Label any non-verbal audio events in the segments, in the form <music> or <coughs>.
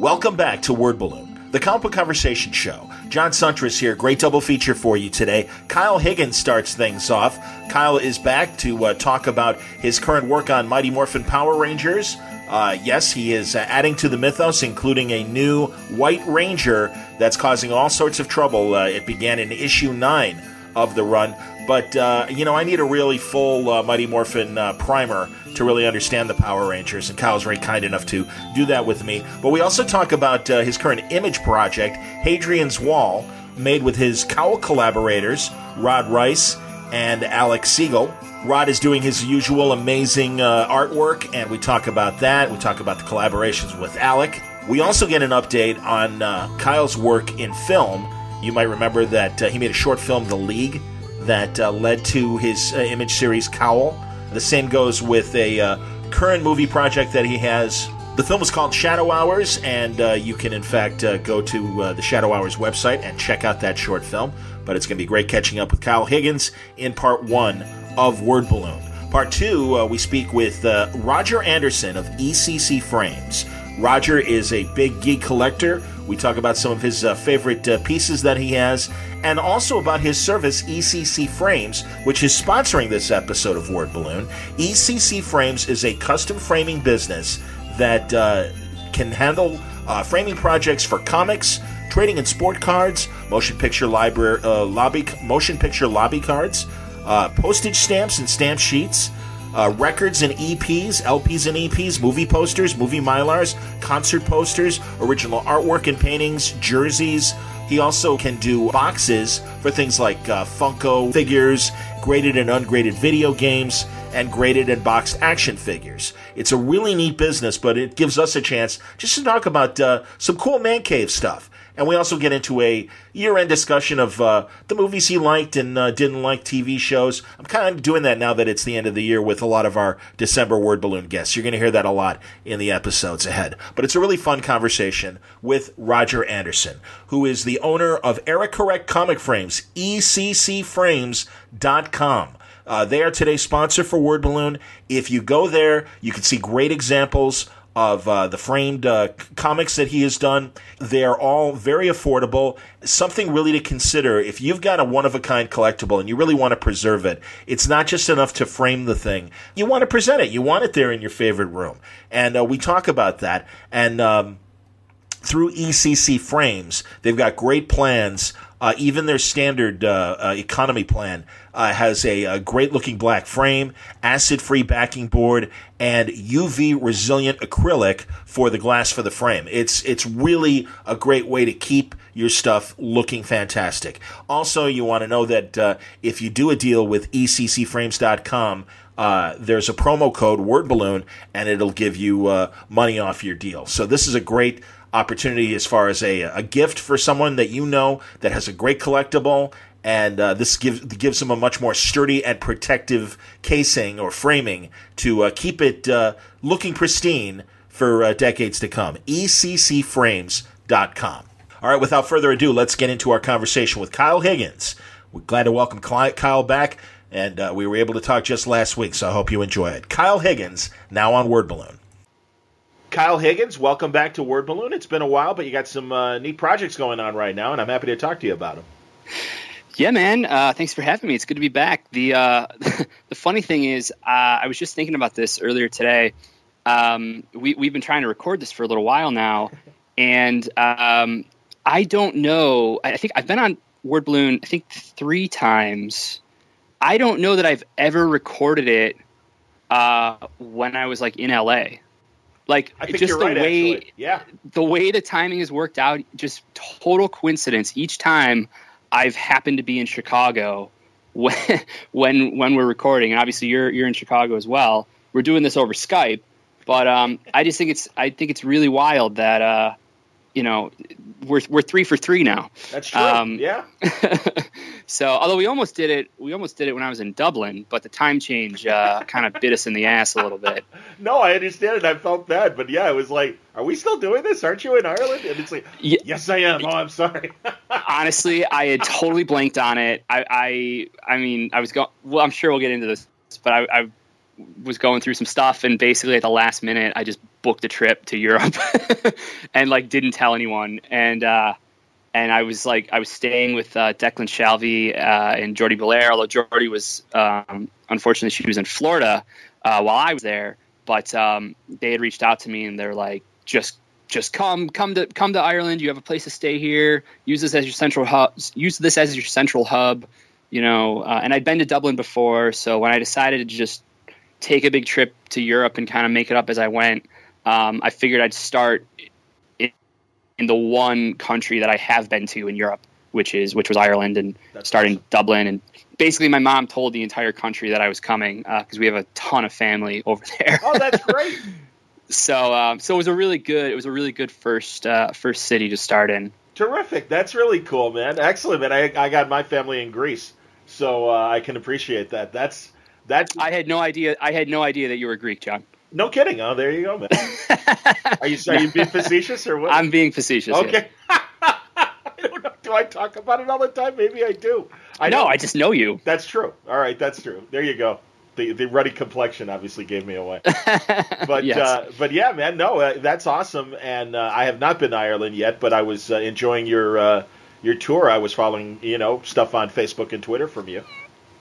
Welcome back to Word Balloon, the comic book conversation show. John Siuntres here. Great double feature for you today. Kyle Higgins starts things off. Kyle is back to uh, talk about his current work on Mighty Morphin Power Rangers. Uh, yes, he is uh, adding to the mythos, including a new White Ranger that's causing all sorts of trouble. Uh, it began in issue 9 of the run. But, uh, you know, I need a really full uh, Mighty Morphin uh, primer to really understand the Power Rangers, and Kyle's very kind enough to do that with me. But we also talk about uh, his current image project, Hadrian's Wall, made with his Cowl collaborators, Rod Reis and Alex Siegel. Rod is doing his usual amazing uh, artwork, and we talk about that. We talk about the collaborations with Alec. We also get an update on uh, Kyle's work in film. You might remember that he made a short film, The League, that uh, led to his uh, image series Cowl. The same goes with a uh, current movie project that he has. The film is called Shadow Hours, and uh, you can, in fact, uh, go to uh, the Shadow Hours website and check out that short film. But it's going to be great catching up with Kyle Higgins in part one of Word Balloon. Part two, we speak with Roger Anderson of ECC Frames. Roger is a big geek collector. We talk about some of his uh, favorite uh, pieces that he has, and also about his service, ECC Frames, which is sponsoring this episode of Word Balloon. ECC Frames is a custom framing business that uh, can handle uh, framing projects for comics, trading and sport cards, motion picture library uh, lobby, motion picture lobby cards, uh, postage stamps and stamp sheets. Uh, records and EPs, LPs and EPs, movie posters, movie mylars, concert posters, original artwork and paintings, jerseys. He also can do boxes for things like uh, Funko figures, graded and ungraded video games, and graded and boxed action figures. It's a really neat business, but it gives us a chance just to talk about uh, some cool man cave stuff. And we also get into a year end discussion of uh, the movies he liked and uh, didn't like, TV shows. I'm kind of doing that now that it's the end of the year with a lot of our December word balloon guests. You're going to hear that a lot in the episodes ahead. But it's a really fun conversation with Roger Anderson, who is the owner of Eric Correct Comic Frames, ECCFrames.com. Uh, they are today's sponsor for Word Balloon. If you go there, you can see great examples of uh, the framed uh, comics that he has done. They are all very affordable. Something really to consider if you've got a one of a kind collectible and you really want to preserve it. It's not just enough to frame the thing. You want to present it. You want it there in your favorite room. And uh, we talk about that. And um, through ECC Frames, they've got great plans. Uh, even their standard uh, uh, economy plan uh, has a, a great looking black frame, acid free backing board, and UV resilient acrylic for the glass for the frame. It's it's really a great way to keep your stuff looking fantastic. Also, you want to know that uh, if you do a deal with ECCFrames.com, uh, there's a promo code word balloon and it'll give you uh, money off your deal. So this is a great opportunity as far as a, a gift for someone that you know that has a great collectible and uh, this gives gives them a much more sturdy and protective casing or framing to uh, keep it uh, looking pristine for uh, decades to come. ECCFrames.com. All right, without further ado, let's get into our conversation with Kyle Higgins. We're glad to welcome Kyle back, and uh, we were able to talk just last week, so I hope you enjoy it. Kyle Higgins, now on Word Balloon. Kyle Higgins, welcome back to Word Balloon. It's been a while, but you got some uh, neat projects going on right now, and I'm happy to talk to you about them. Yeah, man. Uh, thanks for having me. It's good to be back. The uh, <laughs> the funny thing is, uh, I was just thinking about this earlier today. Um, we we've been trying to record this for a little while now, and um, I don't know. I think I've been on Word Balloon. I think three times. I don't know that I've ever recorded it uh, when I was like in LA. Like just the right, way, actually. yeah, the way the timing has worked out, just total coincidence. Each time I've happened to be in Chicago <laughs> when when when we're recording, and obviously you're you're in Chicago as well. We're doing this over Skype, but um, I just think it's I think it's really wild that uh, you know we're we're three for three now. That's true. Um, yeah. <laughs> so although we almost did it, we almost did it when I was in Dublin, but the time change uh, <laughs> kind of bit us in the ass a little bit. No, I understand it. I felt bad, but yeah, it was like, are we still doing this? Aren't you in Ireland? And it's like, yeah, yes, I am. Oh, I'm sorry. <laughs> Honestly, I had totally blanked on it. I, I, I mean, I was going. Well, I'm sure we'll get into this, but I, I was going through some stuff, and basically at the last minute, I just booked a trip to Europe, <laughs> and like didn't tell anyone, and uh, and I was like I was staying with uh, Declan Shalvey uh, and Jordie Bellaire although Jordie was um, unfortunately she was in Florida uh, while I was there, but um, they had reached out to me and they're like just just come come to come to Ireland. You have a place to stay here. Use this as your central hub. Use this as your central hub. You know, uh, and I'd been to Dublin before, so when I decided to just take a big trip to Europe and kind of make it up as I went, um, I figured I'd start in, in, the one country that I have been to in Europe, which is which was Ireland, and That's start awesome. in Dublin. And basically, my mom told the entire country that I was coming because uh, we have a ton of family <laughs> over there. Oh, that's great. <laughs> so um, so it was a really good it was a really good first uh, first city to start in. Terrific. That's really cool, man. Excellent, man. I, I got my family in Greece, so uh, I can appreciate that. That's that's. I had no idea. I had no idea that you were Greek, John. No kidding. Oh, there you go, man. <laughs> are you are you being facetious or what? I'm being facetious. Okay. <laughs> I don't know. Do I talk about it all the time? Maybe I do. I know. I just know you. That's true. All right, that's true. There you go the the ruddy complexion obviously gave me away. <laughs> But yes. uh, but yeah, man, no, uh, that's awesome. And uh, I have not been to Ireland yet, but I was uh, enjoying your uh, your tour. I was following you know stuff on Facebook and Twitter from you.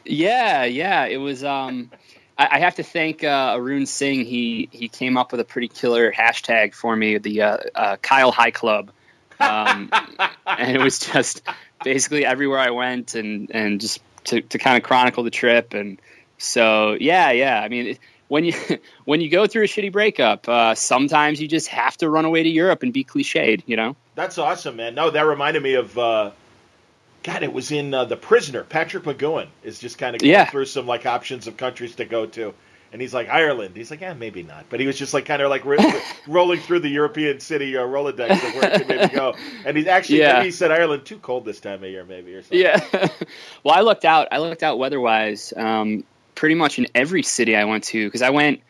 Yeah, yeah, it was. Um, I, I have to thank uh, Arun Singh. He he came up with a pretty killer hashtag for me, the Kyle High Club. Um, <laughs> and it was just basically everywhere I went and and just to, to kind of chronicle the trip and so yeah, yeah. I mean, when you <laughs> when you go through a shitty breakup, uh, sometimes you just have to run away to Europe and be cliched. You know. That's awesome, man. No, that reminded me of. Uh, God, it was in uh, The Prisoner. Patrick McGoohan is just kind of going yeah. through some like options of countries to go to, and he's like Ireland. He's like, yeah, maybe not, but he was just like kind of like <laughs> rolling through the European city uh, Rolodex of where it could maybe go. <laughs> And he's actually yeah. maybe he said Ireland too cold this time of year, maybe or something. Yeah. <laughs> well, I looked out. I looked out weather-wise. Um, pretty much in every city I went to because I went.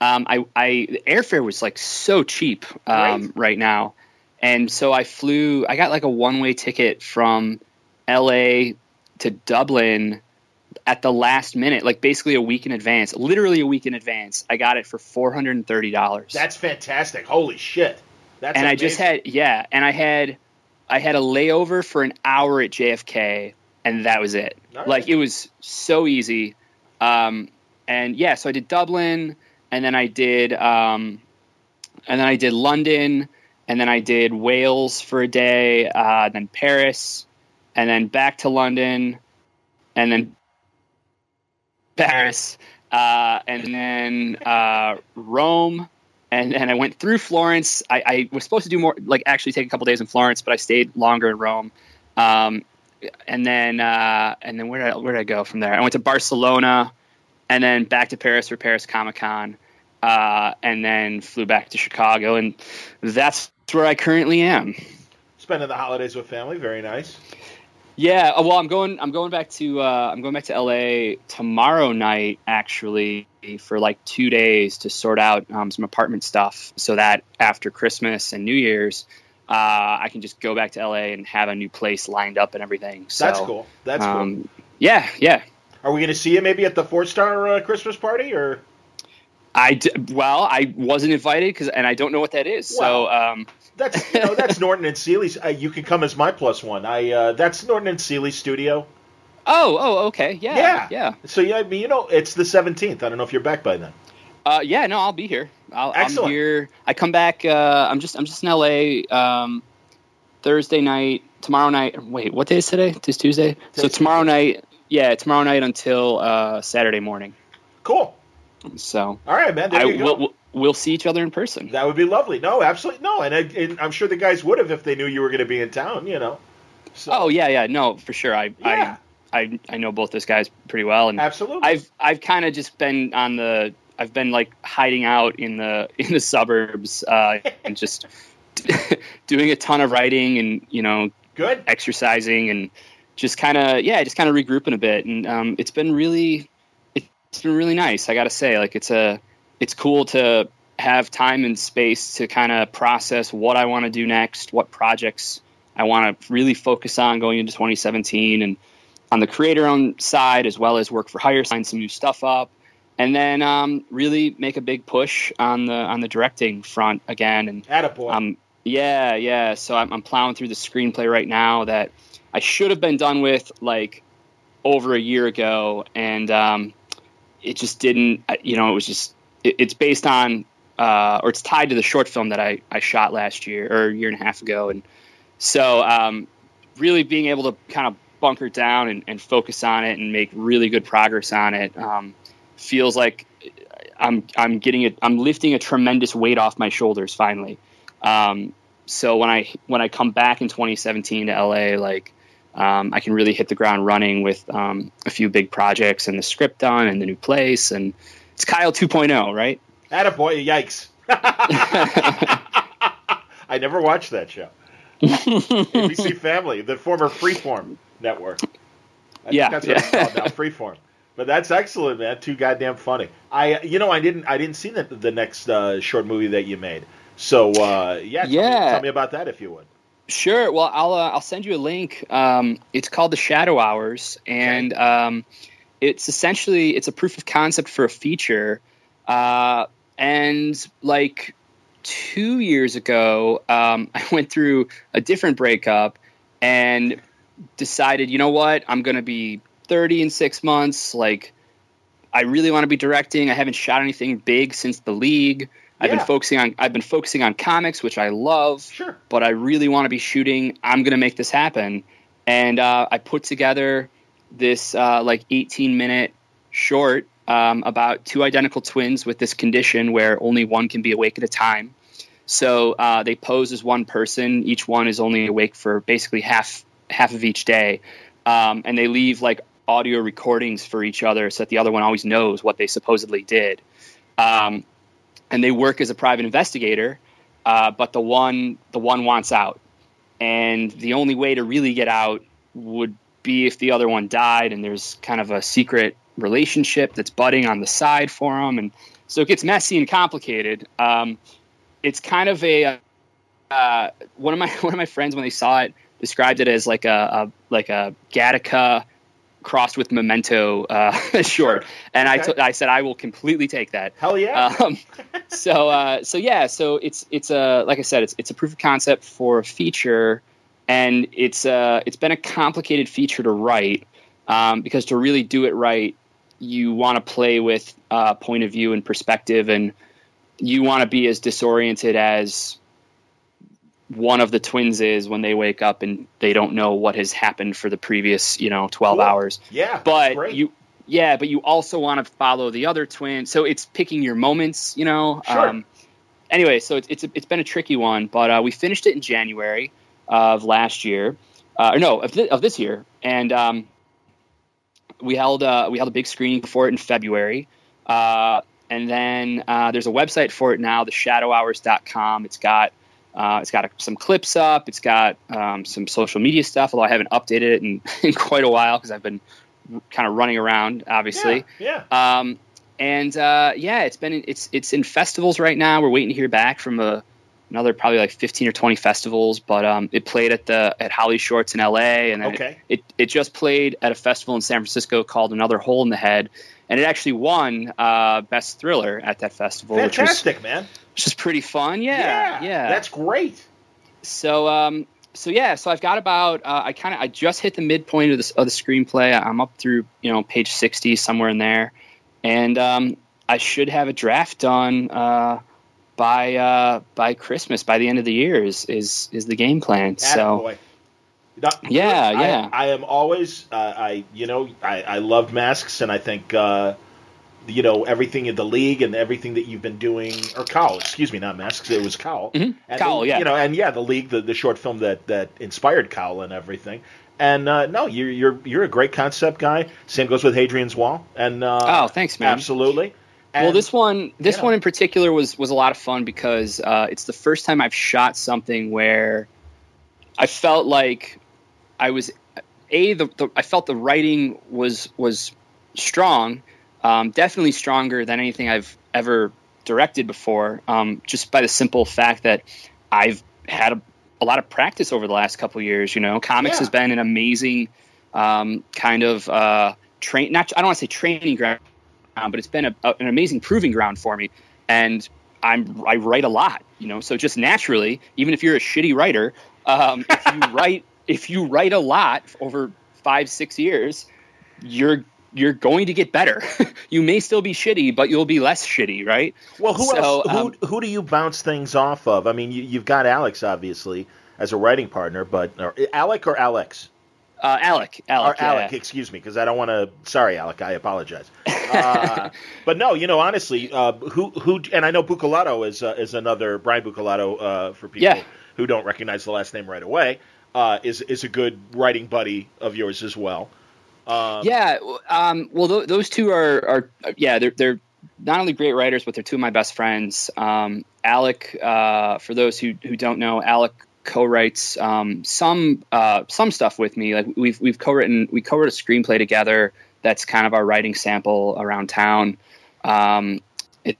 Um, I, I the airfare was like so cheap um, right. right now, and so I flew. I got like a one way ticket from L.A. to Dublin at the last minute, like basically a week in advance, literally a week in advance. I got it for four hundred and thirty dollars. That's fantastic! Holy shit! That's and amazing. I just had yeah, and I had I had a layover for an hour at JFK, and that was it. Right. Like it was so easy. Um, and yeah, so I did Dublin, and then I did, um, and then I did London, and then I did Wales for a day, uh, then Paris, and then back to London, and then Paris, uh, and then uh, Rome, and then I went through Florence. I, I, was supposed to do more, like actually take a couple days in Florence, but I stayed longer in Rome. Um, and then uh, and then where did I, where did I go from there? I went to Barcelona, and then back to Paris for Paris Comic Con, uh, and then flew back to Chicago, and that's where I currently am. Spending the holidays with family, very nice. Yeah, uh, well, I'm going. I'm going back to. Uh, I'm going back to LA tomorrow night, actually, for like two days to sort out um, some apartment stuff, so that after Christmas and New Year's, uh, I can just go back to LA and have a new place lined up and everything. So, That's cool. That's um, cool. Yeah, yeah. Are we going to see you maybe at the four star uh, Christmas party or? I d- well, I wasn't invited because, and I don't know what that is. So um, that's you know that's <laughs> Norton and Seeley's. Uh, you can come as my plus one. I uh, that's Norton and Seeley's studio. Oh, oh, okay, yeah, yeah, yeah. So yeah, I mean, you know, it's the seventeenth. I don't know if you're back by then. Uh, yeah, no, I'll be here. I'll, Excellent. I'm here. I come back. Uh, I'm just I'm just in LA. Um, Thursday night, tomorrow night. Wait, what day is today? It's Tuesday. so tomorrow night, yeah, tomorrow night until uh, Saturday morning. Cool. So all right, man. There I, you go. We'll, we'll, see each other in person. That would be lovely. No, absolutely no, and, I, and I'm sure the guys would have if they knew you were going to be in town. You know. So. Oh yeah, yeah, no, for sure. I, yeah. I, I, I know both those guys pretty well, and absolutely. I've, I've kind of just been on the I've been like hiding out in the <laughs> in the suburbs uh, and just <laughs> doing a ton of writing and you know good exercising and just kind of yeah just kind of regrouping a bit and um, it's been really it's been really nice I gotta say like it's a it's cool to have time and space to kind of process what I want to do next what projects I want to really focus on going into 2017 and on the creator owned side as well as work for hire sign some new stuff up and then um, really make a big push on the on the directing front again. And Attaboy. um, yeah, yeah. So I'm, I'm plowing through the screenplay right now that I should have been done with like over a year ago, and um, it just didn't. You know, it was just it, it's based on uh, or it's tied to the short film that I I shot last year or a year and a half ago, and so um, really being able to kind of bunker down and, and focus on it and make really good progress on it um, feels like I'm I'm getting it. I'm lifting a tremendous weight off my shoulders finally. Um, so when I when I come back in 2017 to LA, like um, I can really hit the ground running with um, a few big projects and the script done and the new place and it's Kyle 2.0, right? Attaboy, yikes. <laughs> I never watched that show. ABC Family, the former Freeform network. I Yeah, think that's what yeah. it's called now, <laughs> Freeform. But that's excellent, man. Too goddamn funny. I, you know, I didn't, I didn't see the, the next uh, short movie that you made. So, uh, yeah, tell, Me, Yeah. tell me about that if you would. Sure. Well, I'll uh, I'll send you a link. Um, it's called the Shadow Hours, and um, it's essentially it's a proof of concept for a feature. Uh, and like two years ago, um, <laughs> I went through a different breakup and decided, you know what, I'm going to be 30 in six months. Like, I really want to be directing. I haven't shot anything big since the league. I've Yeah. been focusing on I've been focusing on comics, which I love Sure. but I really want to be shooting. I'm going to make this happen. And uh, I put together this uh, like 18 minute short um, about two identical twins with this condition where only one can be awake at a time. So uh, they pose as one person. Each one is only awake for basically half half of each day, um, and they leave like audio recordings for each other so that the other one always knows what they supposedly did. Um, and they work as a private investigator, uh, but the one the one wants out, and the only way to really get out would be if the other one died, and there's kind of a secret relationship that's budding on the side for them, and so it gets messy and complicated. Um, it's kind of a uh, one of my <laughs> one of my friends when they saw it described it as like a, a like a Gattaca crossed with Memento uh, <laughs> short, and I Okay. I said I will completely take that. Hell yeah. <laughs> Um, so uh, so yeah, so it's it's a like I said, it's it's a proof of concept for a feature, and it's uh it's been a complicated feature to write um, because to really do it right, you want to play with uh, point of view and perspective, and you want to be as disoriented as one of the twins is when they wake up and they don't know what has happened for the previous you know 12 Cool. hours yeah. but great. you yeah but you also want to follow the other twin so it's picking your moments you know Sure. anyway so it's it's, it's been a tricky one but uh, we finished it in january of last year uh, or no of, thi- of this year and um, we held uh, we held a big screening for it in february uh, and then uh, there's a website for it now theshadowhours.com it's got uh, it's got some clips up. It's got um, some social media stuff, although I haven't updated it in, <laughs> in quite a while because I've been kind of running around, obviously. Yeah. yeah. Um, and uh, yeah, it's been in, it's it's in festivals right now. We're waiting to hear back from a, another probably like 15 or 20 festivals, but um, it played at the at Holly Shorts in L.A. and then Okay. it, it it just played at a festival in San Francisco called Another Hole in the Head, and it actually won uh, best thriller at that festival, which was Fantastic, man. which is pretty fun. Yeah, yeah. That's great. so um so yeah so i've got about uh, i kind of i just hit the midpoint of, this, of the screenplay i'm up through you know page 60 somewhere in there and um i should have a draft done uh by uh by christmas by the end of the year is is is the game plan so Not- Yeah, I- yeah. I, am always, uh, I you know, I, I loved masks, and I think, uh, you know, everything in the league and everything that you've been doing, or Cowl, excuse me, not masks, it was Cowl. Mhm. And Cowl, the- yeah. You know, and yeah, the league, the, the short film that that inspired Cowl and everything. And uh, no, you're you're you're a great concept guy. Same goes with Hadrian's Wall. And uh, Oh, thanks, man. Absolutely. And, well, this one, this yeah. one in particular was was a lot of fun because uh, it's the first time I've shot something where I felt like I was a the, the I felt the writing was was strong, um, definitely stronger than anything I've ever directed before. Um, just by the simple fact that I've had a, a lot of practice over the last couple of years. You know, comics Yeah. has been an amazing um, kind of uh, train. Not I don't want to say training ground but it's been a, a, an amazing proving ground for me. And I'm I write a lot, you know. So just naturally, even if you're a shitty writer, um, if you <laughs> write if you write a lot over five six years, you're you're going to get better. <laughs> you may still be shitty, but you'll be less shitty, right? Well, who so, else? Um, who who do you bounce things off of? I mean, you, have got Alex obviously as a writing partner, but or, Alec or Alex? Uh, Alec, Alec, or Alec. Excuse me, because I don't want to. Sorry, Alec. I apologize. Uh, <laughs> but no, you know, honestly, uh, who who? And I know Buccellato is uh, is another Brian Buccellato uh, for people yeah. who don't recognize the last name right away. Uh, is is a good writing buddy of yours as well. Um, yeah, um, well, th- those two are, are yeah, they're they're not only great writers, but they're two of my best friends. Um, Alec, uh, for those who who don't know, Alec co-writes um, some uh, some stuff with me. Like we've we've co-written we co-wrote a screenplay together. That's kind of our writing sample around town. Um, it,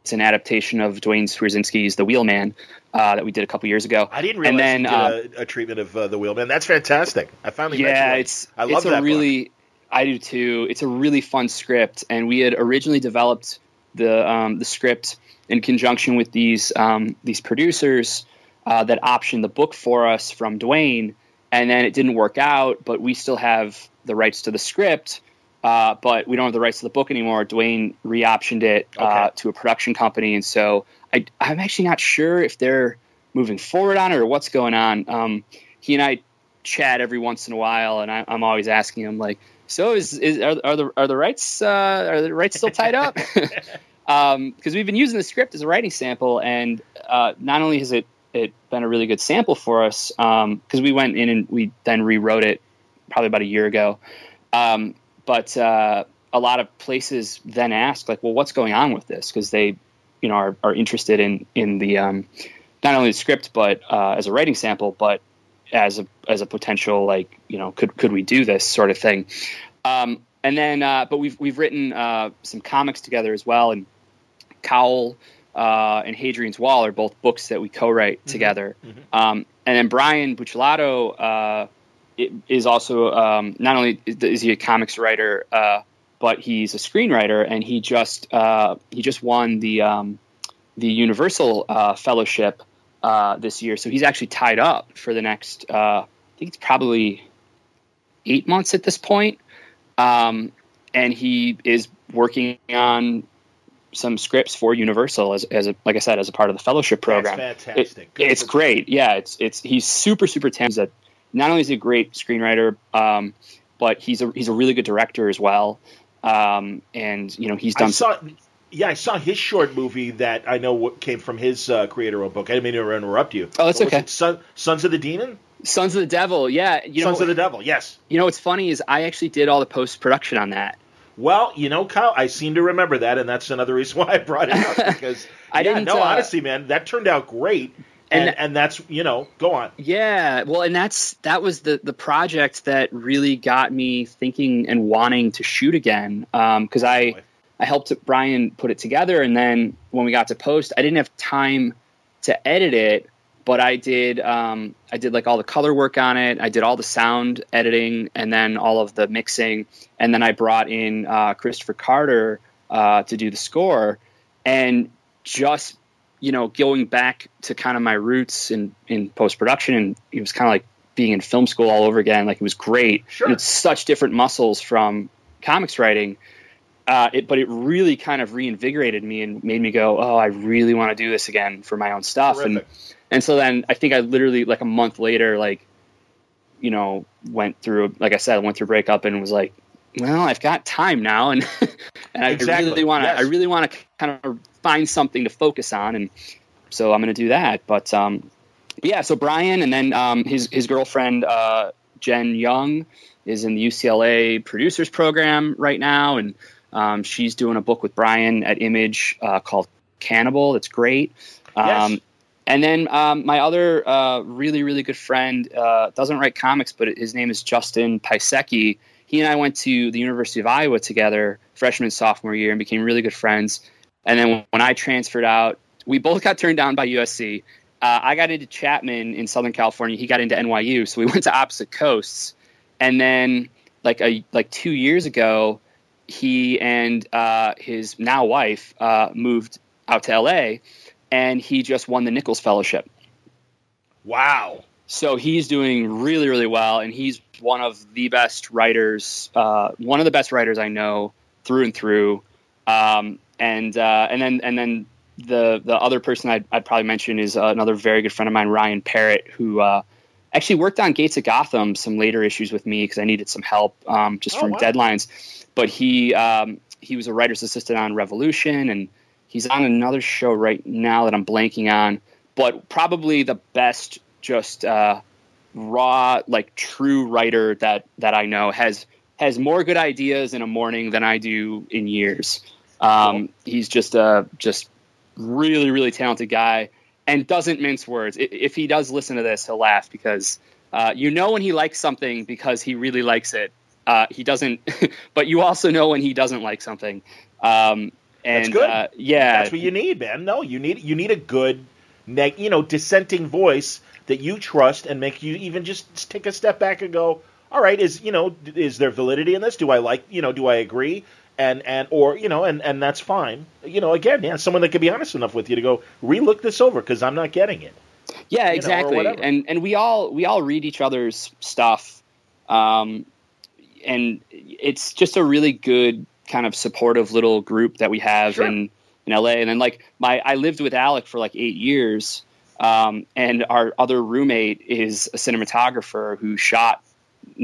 it's an adaptation of Duane Swierczynski's The Wheelman, uh, that we did a couple years ago. I didn't realize and then, uh, a, a, treatment of uh, the wheelman. That's fantastic. I finally yeah, it's I love it's that a really book. I do too. It's a really fun script, and we had originally developed the um, the script in conjunction with these um, these producers uh, that optioned the book for us from Duane, and then it didn't work out. But we still have the rights to the script. Uh, but we don't have the rights to the book anymore. Duane reoptioned it uh, okay. to a production company, and so I, I'm actually not sure if they're moving forward on it or what's going on. Um, he and I chat every once in a while, and I, am always asking him like, "So is, is are, are, the are the rights uh, are the rights still tied up?" Because <laughs> um, we've been using the script as a writing sample, and uh, not only has it it been a really good sample for us because um, we went in and we then rewrote it probably about a year ago, um, but uh, a lot of places then ask like, "Well, what's going on with this?" Because they you know are, are interested in in the um, not only the script but uh, as a writing sample, but as a as a potential like you know could could we do this sort of thing. Um, and then, uh, but we've we've written uh, some comics together as well, and Cowl uh, and Hadrian's Wall are both books that we co-write mm-hmm. together. Mm-hmm. Um, and then Brian Buccellato uh, is also um, not only is he a comics writer, uh, but he's a screenwriter, and he just uh, he just won the um, the Universal uh, Fellowship uh, this year. So he's actually tied up for the next. Uh, I think it's probably eight months at this point, um, and he is working on some scripts for Universal as, as a, like I said, as a part of the fellowship program. That's fantastic. It, it's great. Yeah, it's it's he's super super talented. Not only is he a great screenwriter, um, but he's a he's a really good director as well. Um, and you know he's done. I saw, yeah, I saw his short movie that I know came from his uh, creator book. I didn't mean to interrupt you. Oh, that's okay. Son, Sons of the Demon. Sons of the Devil. Yeah, you know, Sons of the Devil. Yes. You know what's funny is I actually did all the post production on that. Well, you know, Kyle, I seem to remember that, and that's another reason why I brought it up <laughs> because I yeah, didn't. No, uh, honestly, man, that turned out great and, and, and that's you know go on yeah well and that's that was the the project that really got me thinking and wanting to shoot again because um, i i helped brian put it together and then when we got to post i didn't have time to edit it but i did um, i did like all the color work on it i did all the sound editing and then all of the mixing and then i brought in uh, christopher carter uh, to do the score and just you know, going back to kind of my roots in, in post production, and it was kind of like being in film school all over again. Like it was great. Sure. it's such different muscles from comics writing. Uh, it, but it really kind of reinvigorated me and made me go, oh, I really want to do this again for my own stuff. Terrific. And and so then I think I literally like a month later, like, you know, went through, like I said, I went through breakup and was like, well, I've got time now, <laughs> and and I exactly. really want to, yes. I really want to kind of find something to focus on, and so I'm going to do that. But um, yeah, so Brian and then um, his his girlfriend uh, Jen Young is in the UCLA producers program right now, and um, she's doing a book with Brian at Image uh, called Cannibal. It's great. Yes. And then um, my other uh, really really good friend uh, doesn't write comics, but his name is Justin Pisecki. He and I went to the University of Iowa together, freshman sophomore year, and became really good friends. And then when I transferred out, we both got turned down by USC. Uh, I got into Chapman in Southern California. He got into NYU, so we <laughs> went to opposite coasts. And then, like a like two years ago, he and uh, his now wife uh, moved out to LA, and he just won the Nichols Fellowship. Wow. So he's doing really, really well, and he's one of the best writers, uh, one of the best writers I know through and through. Um, and uh, and then and then the the other person I'd, I'd probably mention is another very good friend of mine, Ryan Parrott, who uh, actually worked on Gates of Gotham some later issues with me because I needed some help um, just oh, from wow. deadlines. But he um, he was a writer's assistant on Revolution, and he's on another show right now that I'm blanking on. But probably the best, just uh, raw, like true writer that that I know has has more good ideas in a morning than I do in years. Um, he's just a just really really talented guy and doesn't mince words. If he does listen to this, he'll laugh because uh, you know when he likes something because he really likes it. Uh, he doesn't, <laughs> but you also know when he doesn't like something. Um, and that's good. Uh, yeah, that's what you need, man. No, you need you need a good, neg- you know, dissenting voice that you trust and make you even just take a step back and go, all right, is you know, is there validity in this? Do I like, you know, do I agree? and and or you know and and that's fine you know again yeah someone that can be honest enough with you to go relook this over because i'm not getting it yeah exactly know, and and we all we all read each other's stuff um and it's just a really good kind of supportive little group that we have sure. in in la and then like my i lived with alec for like eight years um, and our other roommate is a cinematographer who shot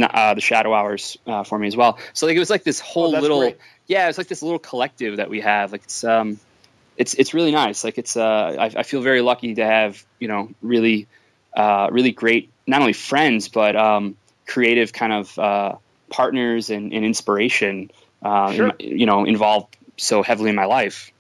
uh, the shadow hours uh, for me as well. So like it was like this whole oh, little great yeah, it's like this little collective that we have. Like it's um, it's it's really nice. Like it's uh, I, I feel very lucky to have you know really uh, really great not only friends but um, creative kind of uh, partners and, and inspiration. Uh, sure. in, you know, involved so heavily in my life.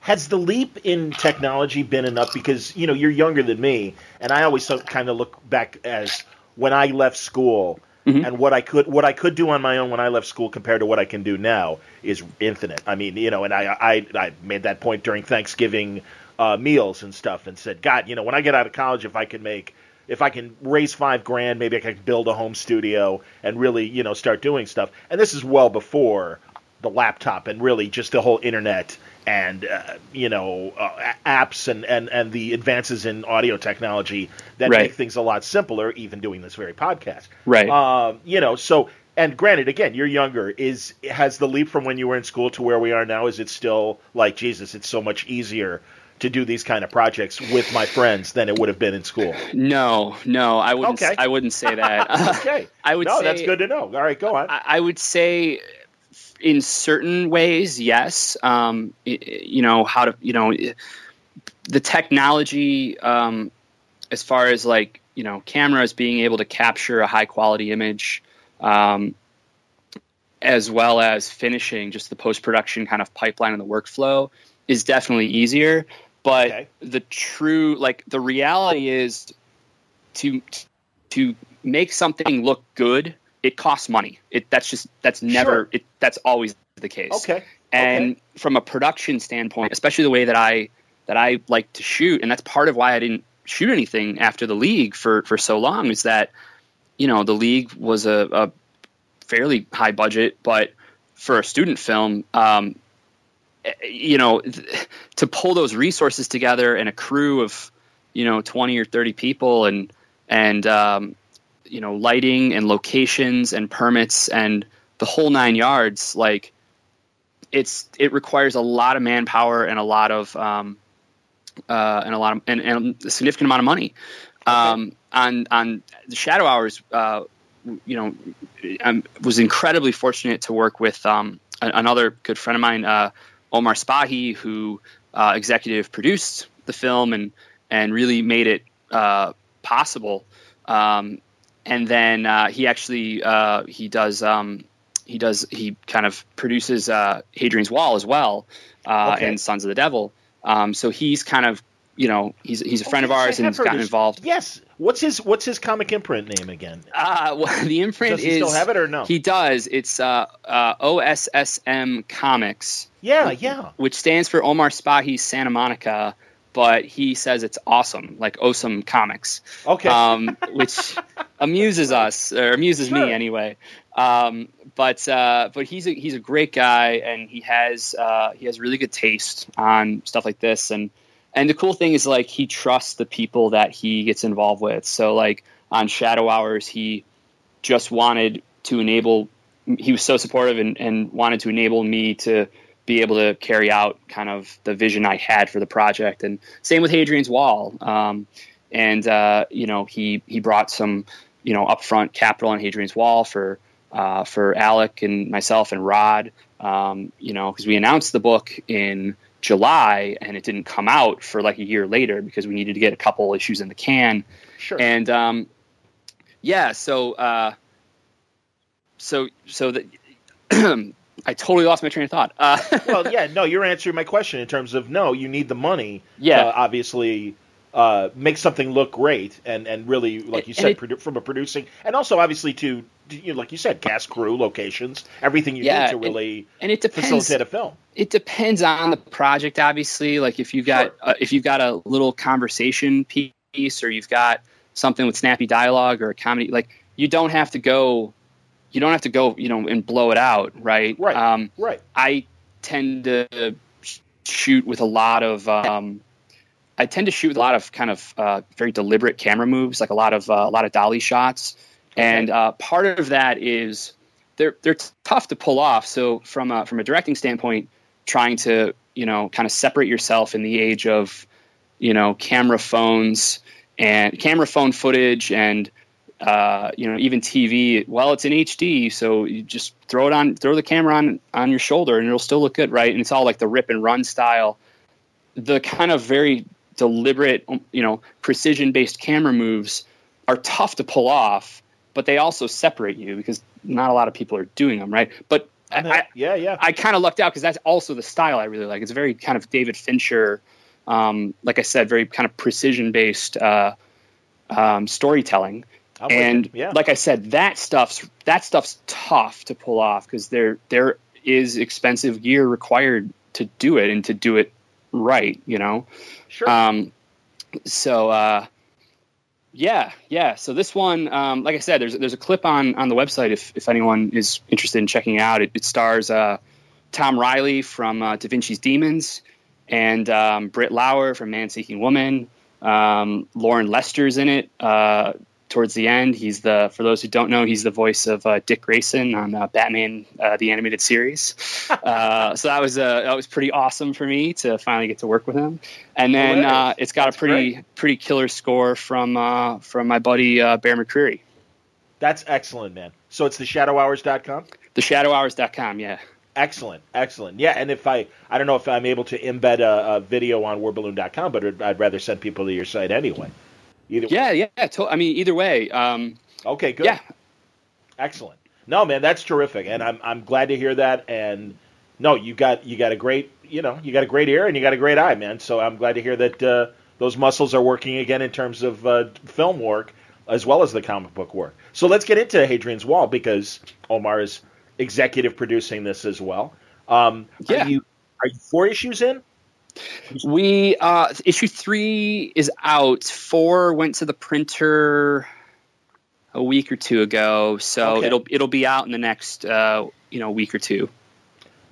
Has the leap in technology been enough? Because you know you're younger than me, and I always kind of look back as when I left school Mm-hmm. And what I could what I could do on my own when I left school compared to what I can do now is infinite. I mean, you know, and I I, I made that point during Thanksgiving uh, meals and stuff, and said, God, you know, when I get out of college, if I can make if I can raise five grand, maybe I can build a home studio and really, you know, start doing stuff. And this is well before the laptop and really just the whole internet and uh, you know uh, apps and, and, and the advances in audio technology that right. make things a lot simpler, even doing this very podcast. Right. Um, you know, so and granted, again, you're younger. Is has the leap from when you were in school to where we are now? Is it still like Jesus? It's so much easier to do these kind of projects with my friends than it would have been in school. No, no, I wouldn't. Okay. I wouldn't say that. <laughs> okay, <laughs> I would. No, say, that's good to know. All right, go on. I, I would say in certain ways, yes. Um, you know how to, you know, the technology um, as far as like you know cameras being able to capture a high quality image, um, as well as finishing just the post production kind of pipeline and the workflow is definitely easier. But okay. the true like the reality is to to make something look good it costs money. It that's just that's never sure. it that's always the case. Okay. And okay. from a production standpoint, especially the way that I that I like to shoot, and that's part of why I didn't shoot anything after the league for for so long is that you know the league was a, a fairly high budget, but for a student film, um, you know, to pull those resources together and a crew of you know twenty or thirty people and and um, you know lighting and locations and permits and the whole nine yards like it's it requires a lot of manpower and a lot of um, uh, and a lot of and, and, a significant amount of money. Um, on on the shadow hours uh, you know I was incredibly fortunate to work with um, another good friend of mine uh, Omar Spahi who uh, executive produced the film and and really made it uh, possible um, and then uh, he actually uh, he does um, he does he kind of produces uh, Hadrian's Wall as well uh, okay. and Sons of the Devil. Um, so he's kind of you know he's he's a friend of ours and he's gotten involved. Yes. What's his What's his comic imprint name again? Uh, well, <laughs> the imprint does he is still have it or no? He does. It's uh, uh, OSSM Comics. Yeah, yeah. Which stands for Omar Spahi Santa Monica but he says it's awesome, like awesome comics. Okay. Um, <laughs> which amuses us or amuses sure. me anyway. Um, but uh, but he's a, he's a great guy and he has uh, he has really good taste on stuff like this and and the cool thing is like he trusts the people that he gets involved with. So like on Shadow Hours, he just wanted to enable. He was so supportive and, and wanted to enable me to be able to carry out kind of the vision I had for the project. And same with Hadrian's Wall. Um, and uh, you know he he brought some you know upfront capital on Hadrian's Wall for uh, for Alec and myself and Rod. Um, you know because we announced the book in July and it didn't come out for like a year later because we needed to get a couple issues in the can. Sure. And um, yeah, so uh, so so that. <clears throat> I totally lost my train of thought. Uh, <laughs> well, yeah, no, you're answering my question in terms of no, you need the money. Yeah, uh, obviously, uh, make something look great and and really, like you said, it, produ- from a producing and also obviously to you know, like you said, cast, crew, locations, everything you yeah, need to really and, and it depends, facilitate a film. It depends on the project, obviously. Like if you've got sure. uh, if you've got a little conversation piece or you've got something with snappy dialogue or a comedy, like you don't have to go you don't have to go, you know, and blow it out, right? Right. Um, right. I tend to shoot with a lot of. Um, I tend to shoot with a lot of kind of uh, very deliberate camera moves, like a lot of uh, a lot of dolly shots. And uh, part of that is they're they're tough to pull off. So from a, from a directing standpoint, trying to you know kind of separate yourself in the age of you know camera phones and camera phone footage and uh, you know, even TV. Well, it's in HD, so you just throw it on, throw the camera on on your shoulder, and it'll still look good, right? And it's all like the rip and run style. The kind of very deliberate, um, you know, precision based camera moves are tough to pull off, but they also separate you because not a lot of people are doing them, right? But I, yeah, yeah, I kind of lucked out because that's also the style I really like. It's very kind of David Fincher, um, like I said, very kind of precision based uh, um, storytelling I'm and yeah. like I said, that stuff's that stuff's tough to pull off because there there is expensive gear required to do it and to do it right. You know. Sure. Um, so uh, yeah, yeah. So this one, um, like I said, there's there's a clip on on the website if if anyone is interested in checking it out. It, it stars uh, Tom Riley from uh, Da Vinci's Demons and um, Britt Lower from Man Seeking Woman. Um, Loren Lester's in it. Uh, towards the end. He's the, for those who don't know, he's the voice of uh, Dick Grayson on uh, Batman uh, the animated series. <laughs> Uh, so that was uh, that was pretty awesome for me to finally get to work with him. And then uh, it's got That's a pretty great. pretty killer score from from my buddy Bear McCreary. That's excellent, man. So it's the shadowhours.com? The shadowhours.com, yeah. Excellent, excellent. Yeah, and if I, I don't know if I'm able to embed a, a video on wordballoon.com, but I'd rather send people to your site anyway. Either yeah, way. yeah. To- I mean, either way. Um, okay, good. Yeah, excellent. No, man, that's terrific, and I'm I'm glad to hear that. And no, you got you got a great you know you got a great ear and you got a great eye, man. So I'm glad to hear that uh, those muscles are working again in terms of uh, film work as well as the comic book work. So let's get into Hadrian's Wall because Omar is executive producing this as well. Um, yeah. Are you, are you four issues in? We uh, issue three is out. Four went to the printer a week or two ago, so okay. it'll it'll be out in the next uh, you know week or two.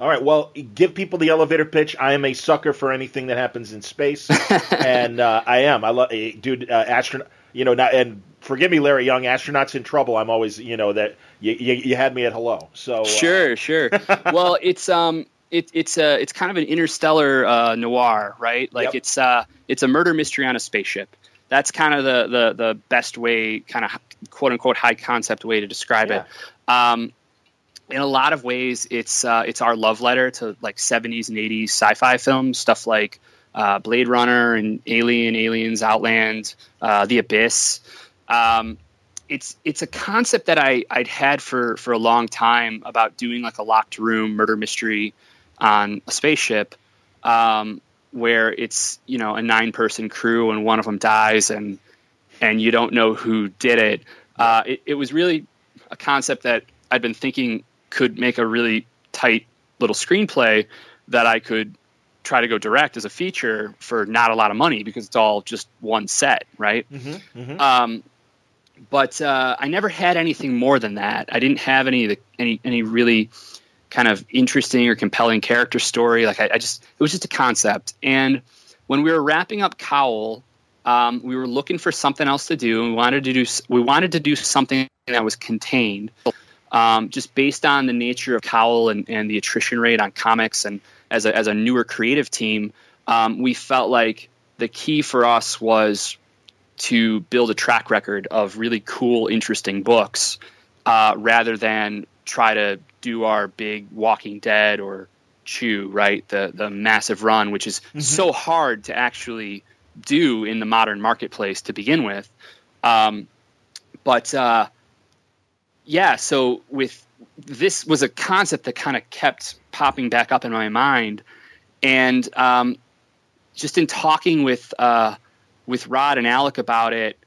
All right. Well, give people the elevator pitch. I am a sucker for anything that happens in space, <laughs> and uh, I am. I love, eh, dude. Uh, astronaut. You know, not, and forgive me, Larry Young. Astronauts in trouble. I'm always, you know, that you, you, you had me at hello. So uh, sure, sure. <laughs> well, it's um, it, it's a it's kind of an interstellar uh, noir, right? Like yep. it's uh, it's a murder mystery on a spaceship. That's kind of the the the best way, kind of quote unquote high concept way to describe yeah. it. Um, in a lot of ways, it's uh, it's our love letter to like 70s and 80s sci-fi films, stuff like uh, Blade Runner and Alien, Aliens, Outland, uh, The Abyss. Um, it's it's a concept that I I'd had for for a long time about doing like a locked room murder mystery on a spaceship um, where it's you know a nine person crew and one of them dies and and you don't know who did it. Uh, it, it was really a concept that I'd been thinking could make a really tight little screenplay that I could try to go direct as a feature for not a lot of money because it's all just one set, right? Mm-hmm, mm-hmm. Um, but uh, I never had anything more than that. I didn't have any the, any any really kind of interesting or compelling character story. Like I, I, just it was just a concept. And when we were wrapping up Cowl, um, we were looking for something else to do. And we wanted to do we wanted to do something that was contained, um, just based on the nature of Cowl and, and the attrition rate on comics. And as a as a newer creative team, um, we felt like the key for us was to build a track record of really cool, interesting books, uh, rather than try to do our big Walking Dead or Chew, right? The the massive run, which is mm-hmm. so hard to actually do in the modern marketplace to begin with. Um, but uh, yeah, so with this was a concept that kind of kept popping back up in my mind, and um, just in talking with uh, with Rod and Alec about it,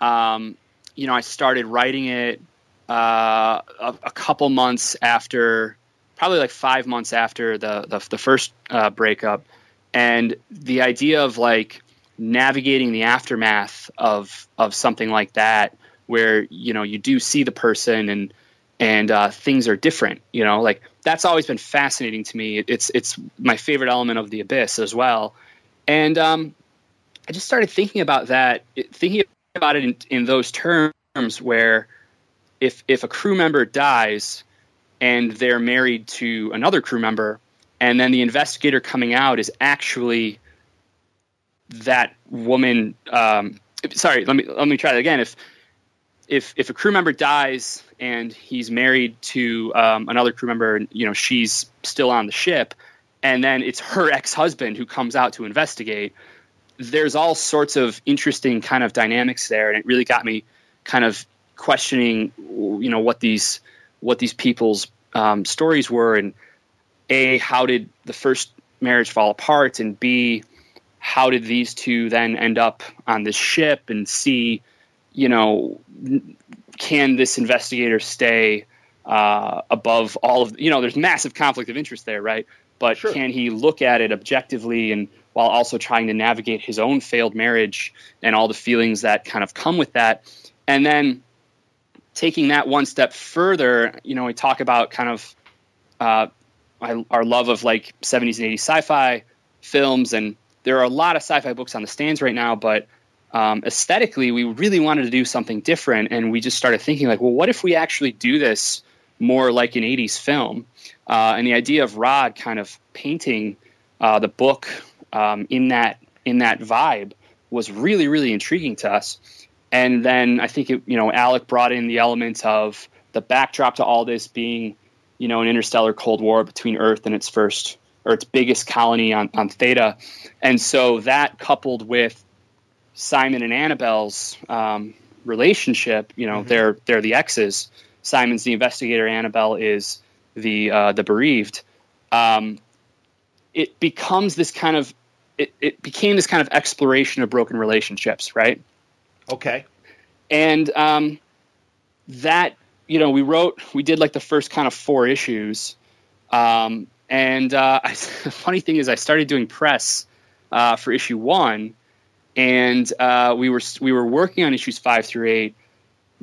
um, you know, I started writing it uh, a, a, couple months after, probably like five months after the the, the first uh, breakup, and the idea of like navigating the aftermath of of something like that, where you know you do see the person and and uh, things are different. You know, like that's always been fascinating to me. It's it's my favorite element of the abyss as well, and um, I just started thinking about that, thinking about it in, in those terms where if if a crew member dies and they're married to another crew member, and then the investigator coming out is actually that woman. Um, sorry, let me let me try that again. If if if a crew member dies and he's married to um, another crew member, and you know she's still on the ship, and then it's her ex husband who comes out to investigate. There's all sorts of interesting kind of dynamics there, and it really got me kind of questioning, you know, what these what these people's um, stories were, and a how did the first marriage fall apart, and b how did these two then end up on this ship, and c you know can this investigator stay uh, above all of you know there's massive conflict of interest there right but sure. can he look at it objectively and while also trying to navigate his own failed marriage and all the feelings that kind of come with that and then taking that one step further, you know, we talk about kind of uh, our love of like 70s and 80s sci-fi films, and there are a lot of sci-fi books on the stands right now, but um, aesthetically, we really wanted to do something different, and we just started thinking like, well, what if we actually do this more like an 80s film? Uh, and the idea of Rod kind of painting uh, the book um, in that in that vibe was really really intriguing to us. And then I think it, you know Alec brought in the element of the backdrop to all this being you know an interstellar Cold War between Earth and its first or its biggest colony on, on Theta, and so that coupled with Simon and Annabelle's um, relationship, you know, mm-hmm. they're they're the exes. Simon's the investigator. Annabelle is the uh, the bereaved. Um, it becomes this kind of it, it became this kind of exploration of broken relationships, right? Okay. And um, that, you know, we wrote, we did like the first kind of four issues. Um, and uh, <laughs> I, the funny thing is, I started doing press uh, for issue one, and uh, we were we were working on issues five through eight.